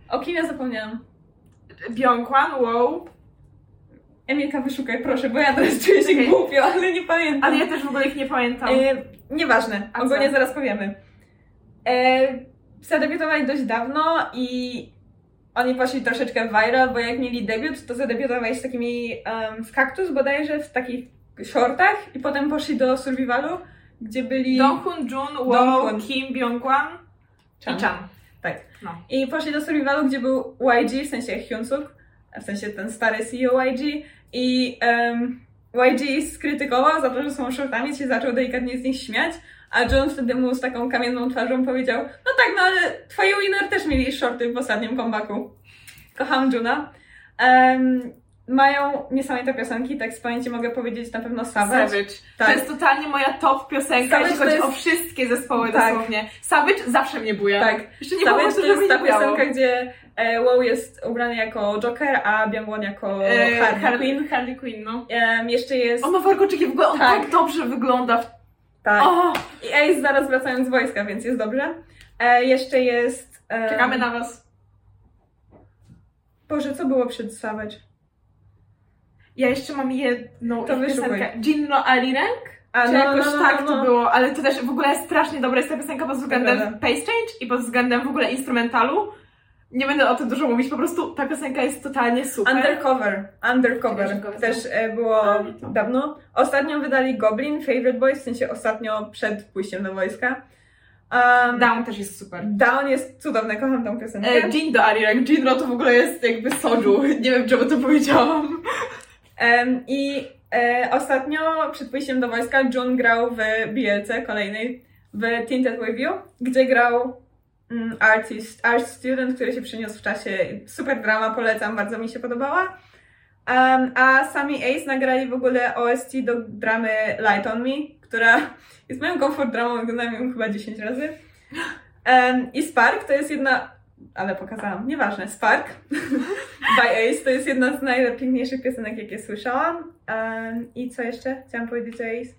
Speaker 3: o kim ja zapomniałam?
Speaker 4: Byungkwan, wow.
Speaker 3: Emilka, wyszukaj proszę, bo ja teraz czuję się
Speaker 4: Okej.
Speaker 3: głupio, ale nie pamiętam.
Speaker 4: Ale ja też w ogóle ich nie pamiętam.
Speaker 3: E, nieważne,
Speaker 4: A
Speaker 3: ogólnie
Speaker 4: co?
Speaker 3: zaraz powiemy. E, zadebiutowali dość dawno i oni poszli troszeczkę viral, bo jak mieli debiut, to zadebiutowali z takimi um, z kaktus bodajże, w takich shortach i potem poszli do survivalu, gdzie byli...
Speaker 4: Donghun, Jun, Wow,
Speaker 3: Donghoon.
Speaker 4: Kim, Byungkwan i Chan.
Speaker 3: Tak.
Speaker 4: No.
Speaker 3: I poszli do survivalu, gdzie był YG, w sensie Hyunsuk, w sensie ten stary CEO YG i um, YG skrytykował za to, że są shortami, się zaczął delikatnie z nich śmiać, a John wtedy mu z taką kamienną twarzą powiedział, no tak, no ale twoi winner też mieli shorty w ostatnim comebacku. Kocham Juna. Um, mają niesamowite piosenki, tak z pamięci mogę powiedzieć na pewno Savage.
Speaker 4: Savage.
Speaker 3: Tak.
Speaker 4: To jest totalnie moja top piosenka,
Speaker 3: Savage
Speaker 4: jeśli chodzi
Speaker 3: jest-
Speaker 4: o wszystkie zespoły
Speaker 3: Tak.
Speaker 4: dosłownie. Savage zawsze mnie buja.
Speaker 3: Tak.
Speaker 4: Jeszcze nie
Speaker 3: Savage
Speaker 4: to,
Speaker 3: jest ta piosenka, gdzie e, WoW jest ubrany jako Joker, a Byungwon jako
Speaker 4: E,
Speaker 3: Harley Quinn.
Speaker 4: Harley, Harley Quinn, no.
Speaker 3: Jeszcze jest...
Speaker 4: On ma warkoczyki, w ogóle on tak,
Speaker 3: Tak.
Speaker 4: dobrze wygląda.
Speaker 3: tak.
Speaker 4: O,
Speaker 3: I Ace zaraz wracając z wojska, więc jest dobrze. E, jeszcze jest...
Speaker 4: czekamy na was.
Speaker 3: Boże, co było przed Savage?
Speaker 4: Ja jeszcze mam jedną
Speaker 3: To
Speaker 4: ich piosenkę. Jinro Alirank?
Speaker 3: A,
Speaker 4: Czy
Speaker 3: no,
Speaker 4: jakoś
Speaker 3: no, no,
Speaker 4: tak
Speaker 3: no,
Speaker 4: to
Speaker 3: no.
Speaker 4: było, ale to też w ogóle strasznie dobra jest ta piosenka pod względem pace change i pod względem w ogóle instrumentalu. Nie będę o tym dużo mówić, po prostu ta piosenka jest totalnie super.
Speaker 3: Undercover. Undercover.
Speaker 4: Undercover.
Speaker 3: Też e, było
Speaker 4: to.
Speaker 3: dawno. Ostatnio wydali Goblin, Favorite Boys, w sensie ostatnio przed pójściem do wojska. Um,
Speaker 4: Down też jest super.
Speaker 3: Down jest cudowne, kocham tą piosenkę.
Speaker 4: E, Jin do Arirak. Jinro to w ogóle jest jakby soju. Nie wiem, czemu to powiedziałam.
Speaker 3: I e, ostatnio przed pójściem do wojska Jun grał w BLC kolejnej w Tinted With gdzie grał mm, artist, art student, który się przyniósł w czasie. Super drama, polecam, bardzo mi się podobała. Um, a sami Ace nagrali w ogóle OST do dramy Light On Me, która jest moją comfort dramą, oglądam ją chyba 10 razy. Um, I Spark to jest jedna, ale pokazałam, nieważne, Spark [LAUGHS] by Ace to jest jedna z najpiękniejszych piosenek, jakie słyszałam. Um, I co jeszcze chciałam powiedzieć o Ace?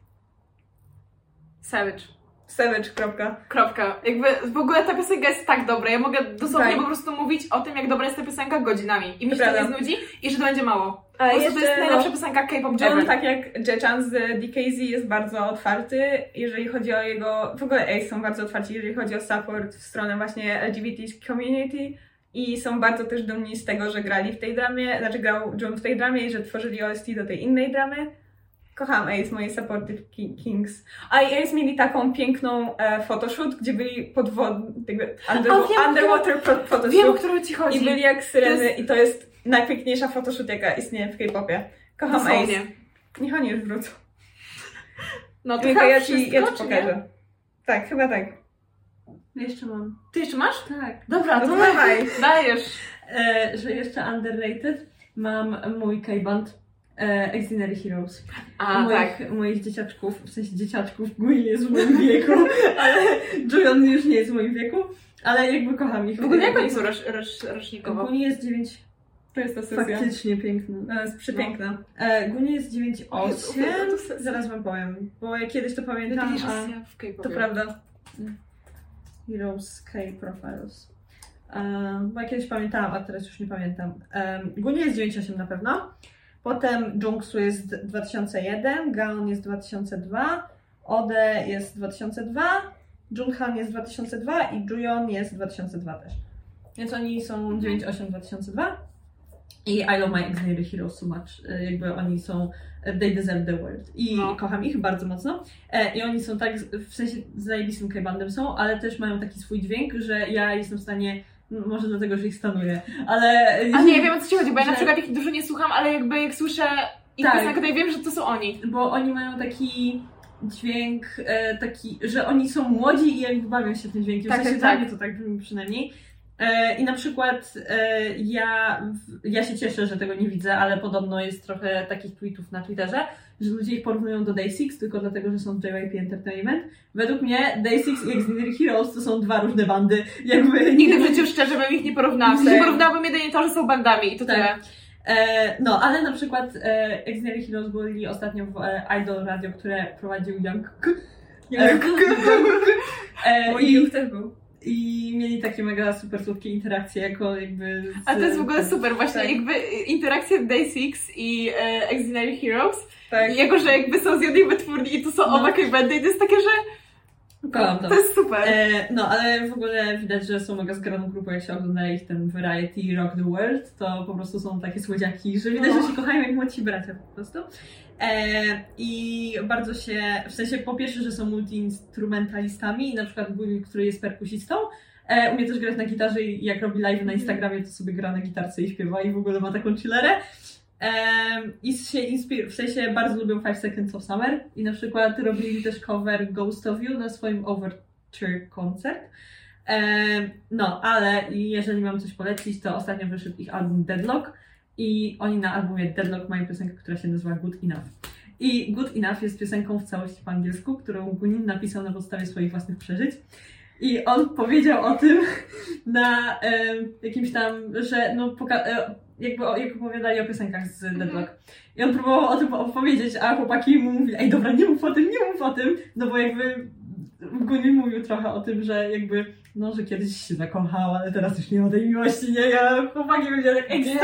Speaker 4: Savage.
Speaker 3: Savage, kropka.
Speaker 4: Kropka. Jakby w ogóle ta piosenka jest tak dobra. Ja mogę dosłownie
Speaker 3: Tak.
Speaker 4: po prostu mówić o tym, jak dobra jest ta piosenka godzinami. I mi się to nie znudzi i że to będzie mało.
Speaker 3: A
Speaker 4: Po prostu to jest
Speaker 3: jeszcze,
Speaker 4: najlepsza
Speaker 3: no,
Speaker 4: piosenka K-pop
Speaker 3: John, tak jak Jechan z DKZ jest bardzo otwarty, jeżeli chodzi o jego, w ogóle Ace są bardzo otwarci, jeżeli chodzi o support w stronę właśnie LGBT community i są bardzo też dumni z tego, że grali w tej dramie, znaczy grał John w tej dramie i że tworzyli OST do tej innej dramy. Kocham Ace, moje supportive ki- kings. A i Ace mieli taką piękną e, photoshoot, gdzie byli pod wodą, jakby under,
Speaker 4: wiem,
Speaker 3: underwater pho- photoshoot.
Speaker 4: Wiem, o którą ci chodzi.
Speaker 3: I byli jak syreny
Speaker 4: To jest-
Speaker 3: i to jest najpiękniejsza photoshoot, jaka istnieje w K-popie. Kocham Ace.
Speaker 4: Dosłownie.
Speaker 3: Niech oni już wrócą.
Speaker 4: No to
Speaker 3: Tylko
Speaker 4: chyba
Speaker 3: ja ci, ja ci pokażę. Tak, chyba tak.
Speaker 2: Jeszcze mam.
Speaker 4: Ty jeszcze masz?
Speaker 2: Tak.
Speaker 4: Dobra,
Speaker 3: No
Speaker 4: to
Speaker 3: dawaj. [LAUGHS]
Speaker 4: dajesz.
Speaker 2: E, że jeszcze underrated mam mój K-band Exinary Heroes.
Speaker 4: A,
Speaker 2: moich,
Speaker 4: tak.
Speaker 2: moich dzieciaczków, w sensie dzieciaczków, Gwen jest w moim wieku, [LAUGHS] ale Julian już nie jest w moim wieku, ale jakby kocham ich.
Speaker 4: W ogóle jak oni są rosz, rosz, rocznikowo?
Speaker 2: Guni jest 9,
Speaker 3: To jest ta sesja.
Speaker 2: faktycznie piękna.
Speaker 3: No, jest przepiękna.
Speaker 2: E, Guni jest 9,8,
Speaker 4: Jezu, to sesja.
Speaker 2: zaraz wam powiem, bo ja kiedyś to pamiętam, a.
Speaker 3: To prawda.
Speaker 2: Heroes K Profiles. E, bo ja kiedyś pamiętałam, a teraz już nie pamiętam. E, Guni jest 9,8 na pewno. Potem Jungsu jest 2001, Gaon jest 2002, Ode jest 2002, Junhan jest 2002 i Juyeon jest 2002 też. Więc oni są 9,8 2002 i I love my Exnary Heroes so much. E, Jakby oni są, e, they deserve the world. I
Speaker 4: No.
Speaker 2: kocham ich bardzo mocno. E, I oni są tak, w sensie zajebistym K-bandem są, ale też mają taki swój dźwięk, że ja jestem w stanie, może dlatego, że ich stanuję, ale...
Speaker 4: A nie, wiem o co ci chodzi, bo ja na przykład ich dużo nie słucham, ale jakby jak słyszę ich
Speaker 2: Tak.
Speaker 4: piosenkę, to ja wiem, że to są oni.
Speaker 2: Bo oni mają taki dźwięk, e, taki, że oni są młodzi i jakby bawią się tym dźwiękiem.
Speaker 4: Tak,
Speaker 2: w sensie
Speaker 4: tak,
Speaker 2: dla mnie to tak brzmi przynajmniej. E, I na przykład e, ja, ja się cieszę, że tego nie widzę, ale podobno jest trochę takich tweetów na Twitterze, że ludzie ich porównują do Day6 tylko dlatego, że są JYP Entertainment. Według mnie Day6 i Extraordinary Heroes to są dwa różne bandy. Jakby
Speaker 4: Nigdy w życiu szczerze bym ich nie porównała. W sensie
Speaker 2: Nie.
Speaker 4: porównałabym jedynie to, że są bandami i to
Speaker 2: Tak.
Speaker 4: tyle.
Speaker 2: E, no, ale na przykład e, Heroes byli ostatnio w e, Idol Radio, które prowadził Young [LAUGHS] K. [LAUGHS] E,
Speaker 3: Juk też był.
Speaker 2: I mieli takie mega super słodkie interakcje, jako jakby. Z,
Speaker 4: A to jest w ogóle super, właśnie
Speaker 3: Tak.
Speaker 4: jakby interakcja Day6 i e, Extraordinary Heroes.
Speaker 3: Tak.
Speaker 4: Jako, że jakby są z jednej wytwórni i to są
Speaker 2: No.
Speaker 4: oba k-bandy i to jest takie, że
Speaker 2: Kocham to.
Speaker 4: to jest super.
Speaker 2: E, no, ale w ogóle widać, że są mega zgraną grupą, jak się ogląda ich ten Variety Rock the World, to po prostu są takie słodziaki, że widać,
Speaker 4: No.
Speaker 2: że się kochają jak młodsi bracia po prostu. E, I bardzo się, w sensie po pierwsze, że są multi-instrumentalistami, na przykład Guli, który jest perkusistą, e, umie też grać na gitarze i jak robi live na Instagramie, to sobie gra na gitarce i śpiewa i w ogóle ma taką chillerę. I się inspir- w sensie bardzo lubią Five Seconds of Summer i na przykład robili też cover Ghost of You na swoim Overture koncert. No, ale jeżeli mam coś polecić, to ostatnio wyszedł ich album Deadlock i oni na albumie Deadlock mają piosenkę, która się nazywa Good Enough. I Good Enough jest piosenką w całości po angielsku, którą Gunin napisał na podstawie swoich własnych przeżyć. I on powiedział o tym [LAUGHS] na e, jakimś tam, że no, poka- e, jakby o, jak opowiadali o piosenkach z Deadlock. I on próbował o tym opowiedzieć, a chłopaki mu mówili, ej dobra, nie mów o tym, nie mów o tym, no bo jakby Gunin mówił trochę o tym, że jakby, no, że kiedyś się zakochał, ale teraz już nie ma tej miłości, nie? Ja chłopaki będzie tak nie?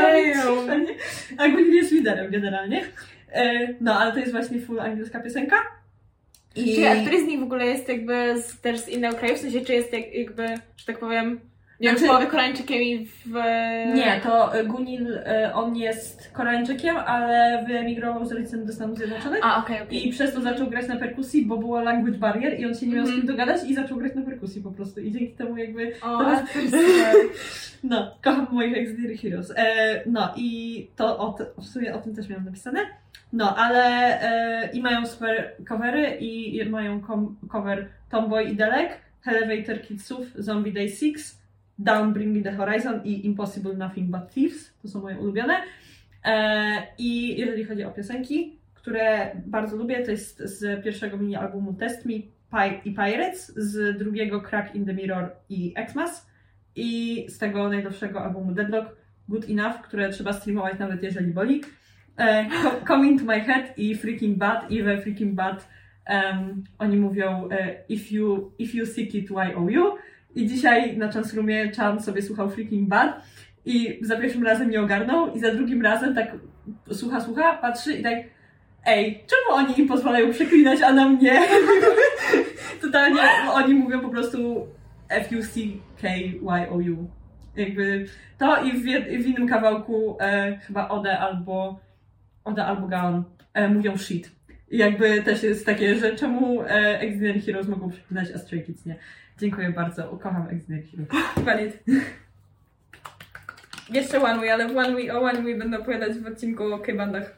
Speaker 2: A Gunin jest liderem generalnie. E, no, ale to jest właśnie full angielska piosenka. I...
Speaker 4: Czy a który z nich w ogóle jest jakby z, też z innego kraju? W sensie, czy jest jak, jakby, że tak powiem, nie
Speaker 2: Znaczy-
Speaker 4: wiem, Koreańczykiem i w...
Speaker 2: Nie, to e, Gunil, e, on jest Koreańczykiem, ale wyemigrował z rodzicem do Stanów Zjednoczonych.
Speaker 4: A, okej, okej.
Speaker 2: I przez to zaczął grać na perkusji, bo było language barrier i on się nie miał z kim
Speaker 4: Mhm.
Speaker 2: dogadać i zaczął grać na perkusji po prostu. I dzięki temu jakby
Speaker 4: O,
Speaker 2: Teraz-. [LAUGHS] No, kocham moich Exterior Heroes. E, no i to o, w sumie o tym też miałam napisane. No, ale e, i mają super covery i mają cover Tomboy i Delek, Elevator Kidsów, Zombie Day 6, Down Bring Me The Horizon i Impossible Nothing But Thieves. To są moje ulubione. E, I jeżeli chodzi o piosenki, które bardzo lubię, to jest z pierwszego mini albumu Test Me i Pirates, z drugiego Crack in the Mirror i Xmas i z tego najnowszego albumu Deadlock Good Enough, które trzeba streamować nawet jeżeli boli. E, Co- Coming to My Head i Freaking Bad i we Freaking Bad em, oni mówią e, if, you, if you seek it, why owe you? I dzisiaj na Chansroomie Chan sobie słuchał Freaking Bad i za pierwszym razem nie ogarnął i za drugim razem tak słucha, słucha, patrzy i tak ej, czemu oni im pozwalają przeklinać, a nam nie? [LAUGHS] Totalnie, oni mówią po prostu F-U-C-K-Y-O-U. Jakby to i w, w innym kawałku e, chyba Ode albo Ode albo Gaon e, mówią shit. I jakby też jest takie, że czemu e, Extraordinary Heroes mogą przeklinać, a Stray Kids nie. Dziękuję bardzo, kocham Extraordinary Heroes.
Speaker 3: Valid. Jeszcze One Way, ale One Way, o One Way będę opowiadać w odcinku o K-bandach.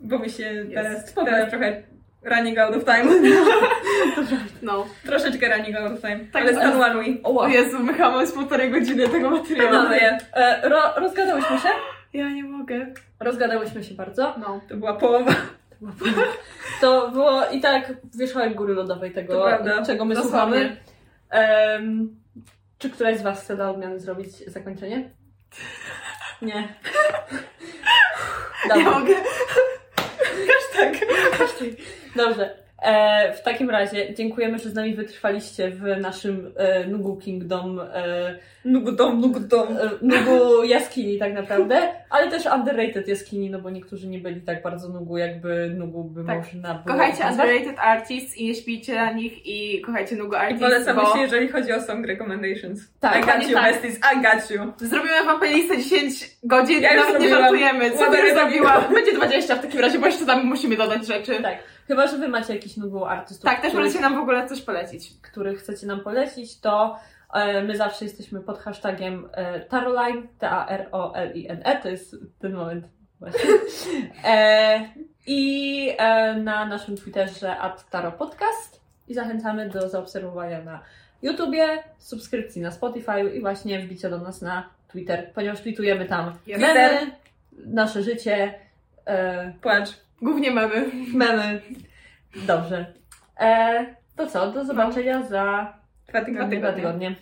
Speaker 3: Bo mi się teraz, teraz trochę running out of time. [LAUGHS]
Speaker 4: No.
Speaker 3: Troszeczkę running out of time.
Speaker 4: Tak,
Speaker 3: ale stan One Way.
Speaker 2: O,
Speaker 4: O Jezu, my chyba mamy z półtorej godziny tego materiału.
Speaker 3: No, nie.
Speaker 2: E, ro, rozgadałyśmy się?
Speaker 4: Ja nie mogę.
Speaker 2: Rozgadałyśmy się bardzo.
Speaker 4: No.
Speaker 3: To była połowa.
Speaker 2: To było i tak wierzchołek góry lodowej tego, czego my
Speaker 4: Dosłownie.
Speaker 2: słuchamy. Em, czy któraś z Was chce dla odmiany zrobić zakończenie? Nie.
Speaker 4: Ja
Speaker 2: Dobra.
Speaker 4: mogę.
Speaker 3: tak.
Speaker 2: Dobrze. E, w takim razie dziękujemy, że z nami wytrwaliście w naszym e, Nugu Kingdom, e,
Speaker 3: Nugudom, nugudom.
Speaker 2: e, Nugu jaskini tak naprawdę, ale też underrated jaskini, no bo niektórzy nie byli tak bardzo Nugu, jakby Nugu by
Speaker 4: Tak.
Speaker 2: można było
Speaker 4: Kochajcie
Speaker 2: nazwać.
Speaker 4: underrated artists i nie śpijcie na nich i kochajcie Nugo
Speaker 3: I
Speaker 4: artists,
Speaker 3: polecamy
Speaker 4: bo
Speaker 3: się, jeżeli chodzi o song recommendations.
Speaker 2: Tak,
Speaker 3: I got you,
Speaker 4: tak.
Speaker 3: besties, I got you.
Speaker 4: zrobimy wam playlistę 10 godzin,
Speaker 3: Ja
Speaker 4: nawet nie żartujemy. Co ty zrobiła? Będzie 20 w takim razie, bo jeszcze tam musimy dodać rzeczy.
Speaker 2: Tak. Chyba, że wy macie jakiś Nugu artystów,
Speaker 4: Tak, też możecie nam w ogóle coś polecić.
Speaker 2: których chcecie nam polecić, to e, my zawsze jesteśmy pod hashtagiem e, Taroline, T-A-R-O-L-I-N-E, to jest ten moment właśnie. E, I e, na naszym Twitterze at taropodcast i zachęcamy do zaobserwowania na YouTubie, subskrypcji na Spotify i właśnie wbicia do nas na Twitter, ponieważ tweetujemy tam memy, nasze życie, e,
Speaker 3: Płacz.
Speaker 4: Głównie mamy.
Speaker 2: memy. Dobrze. E, to co, do zobaczenia za
Speaker 4: Dwa
Speaker 3: tygodnie.
Speaker 2: dwa tygodnie.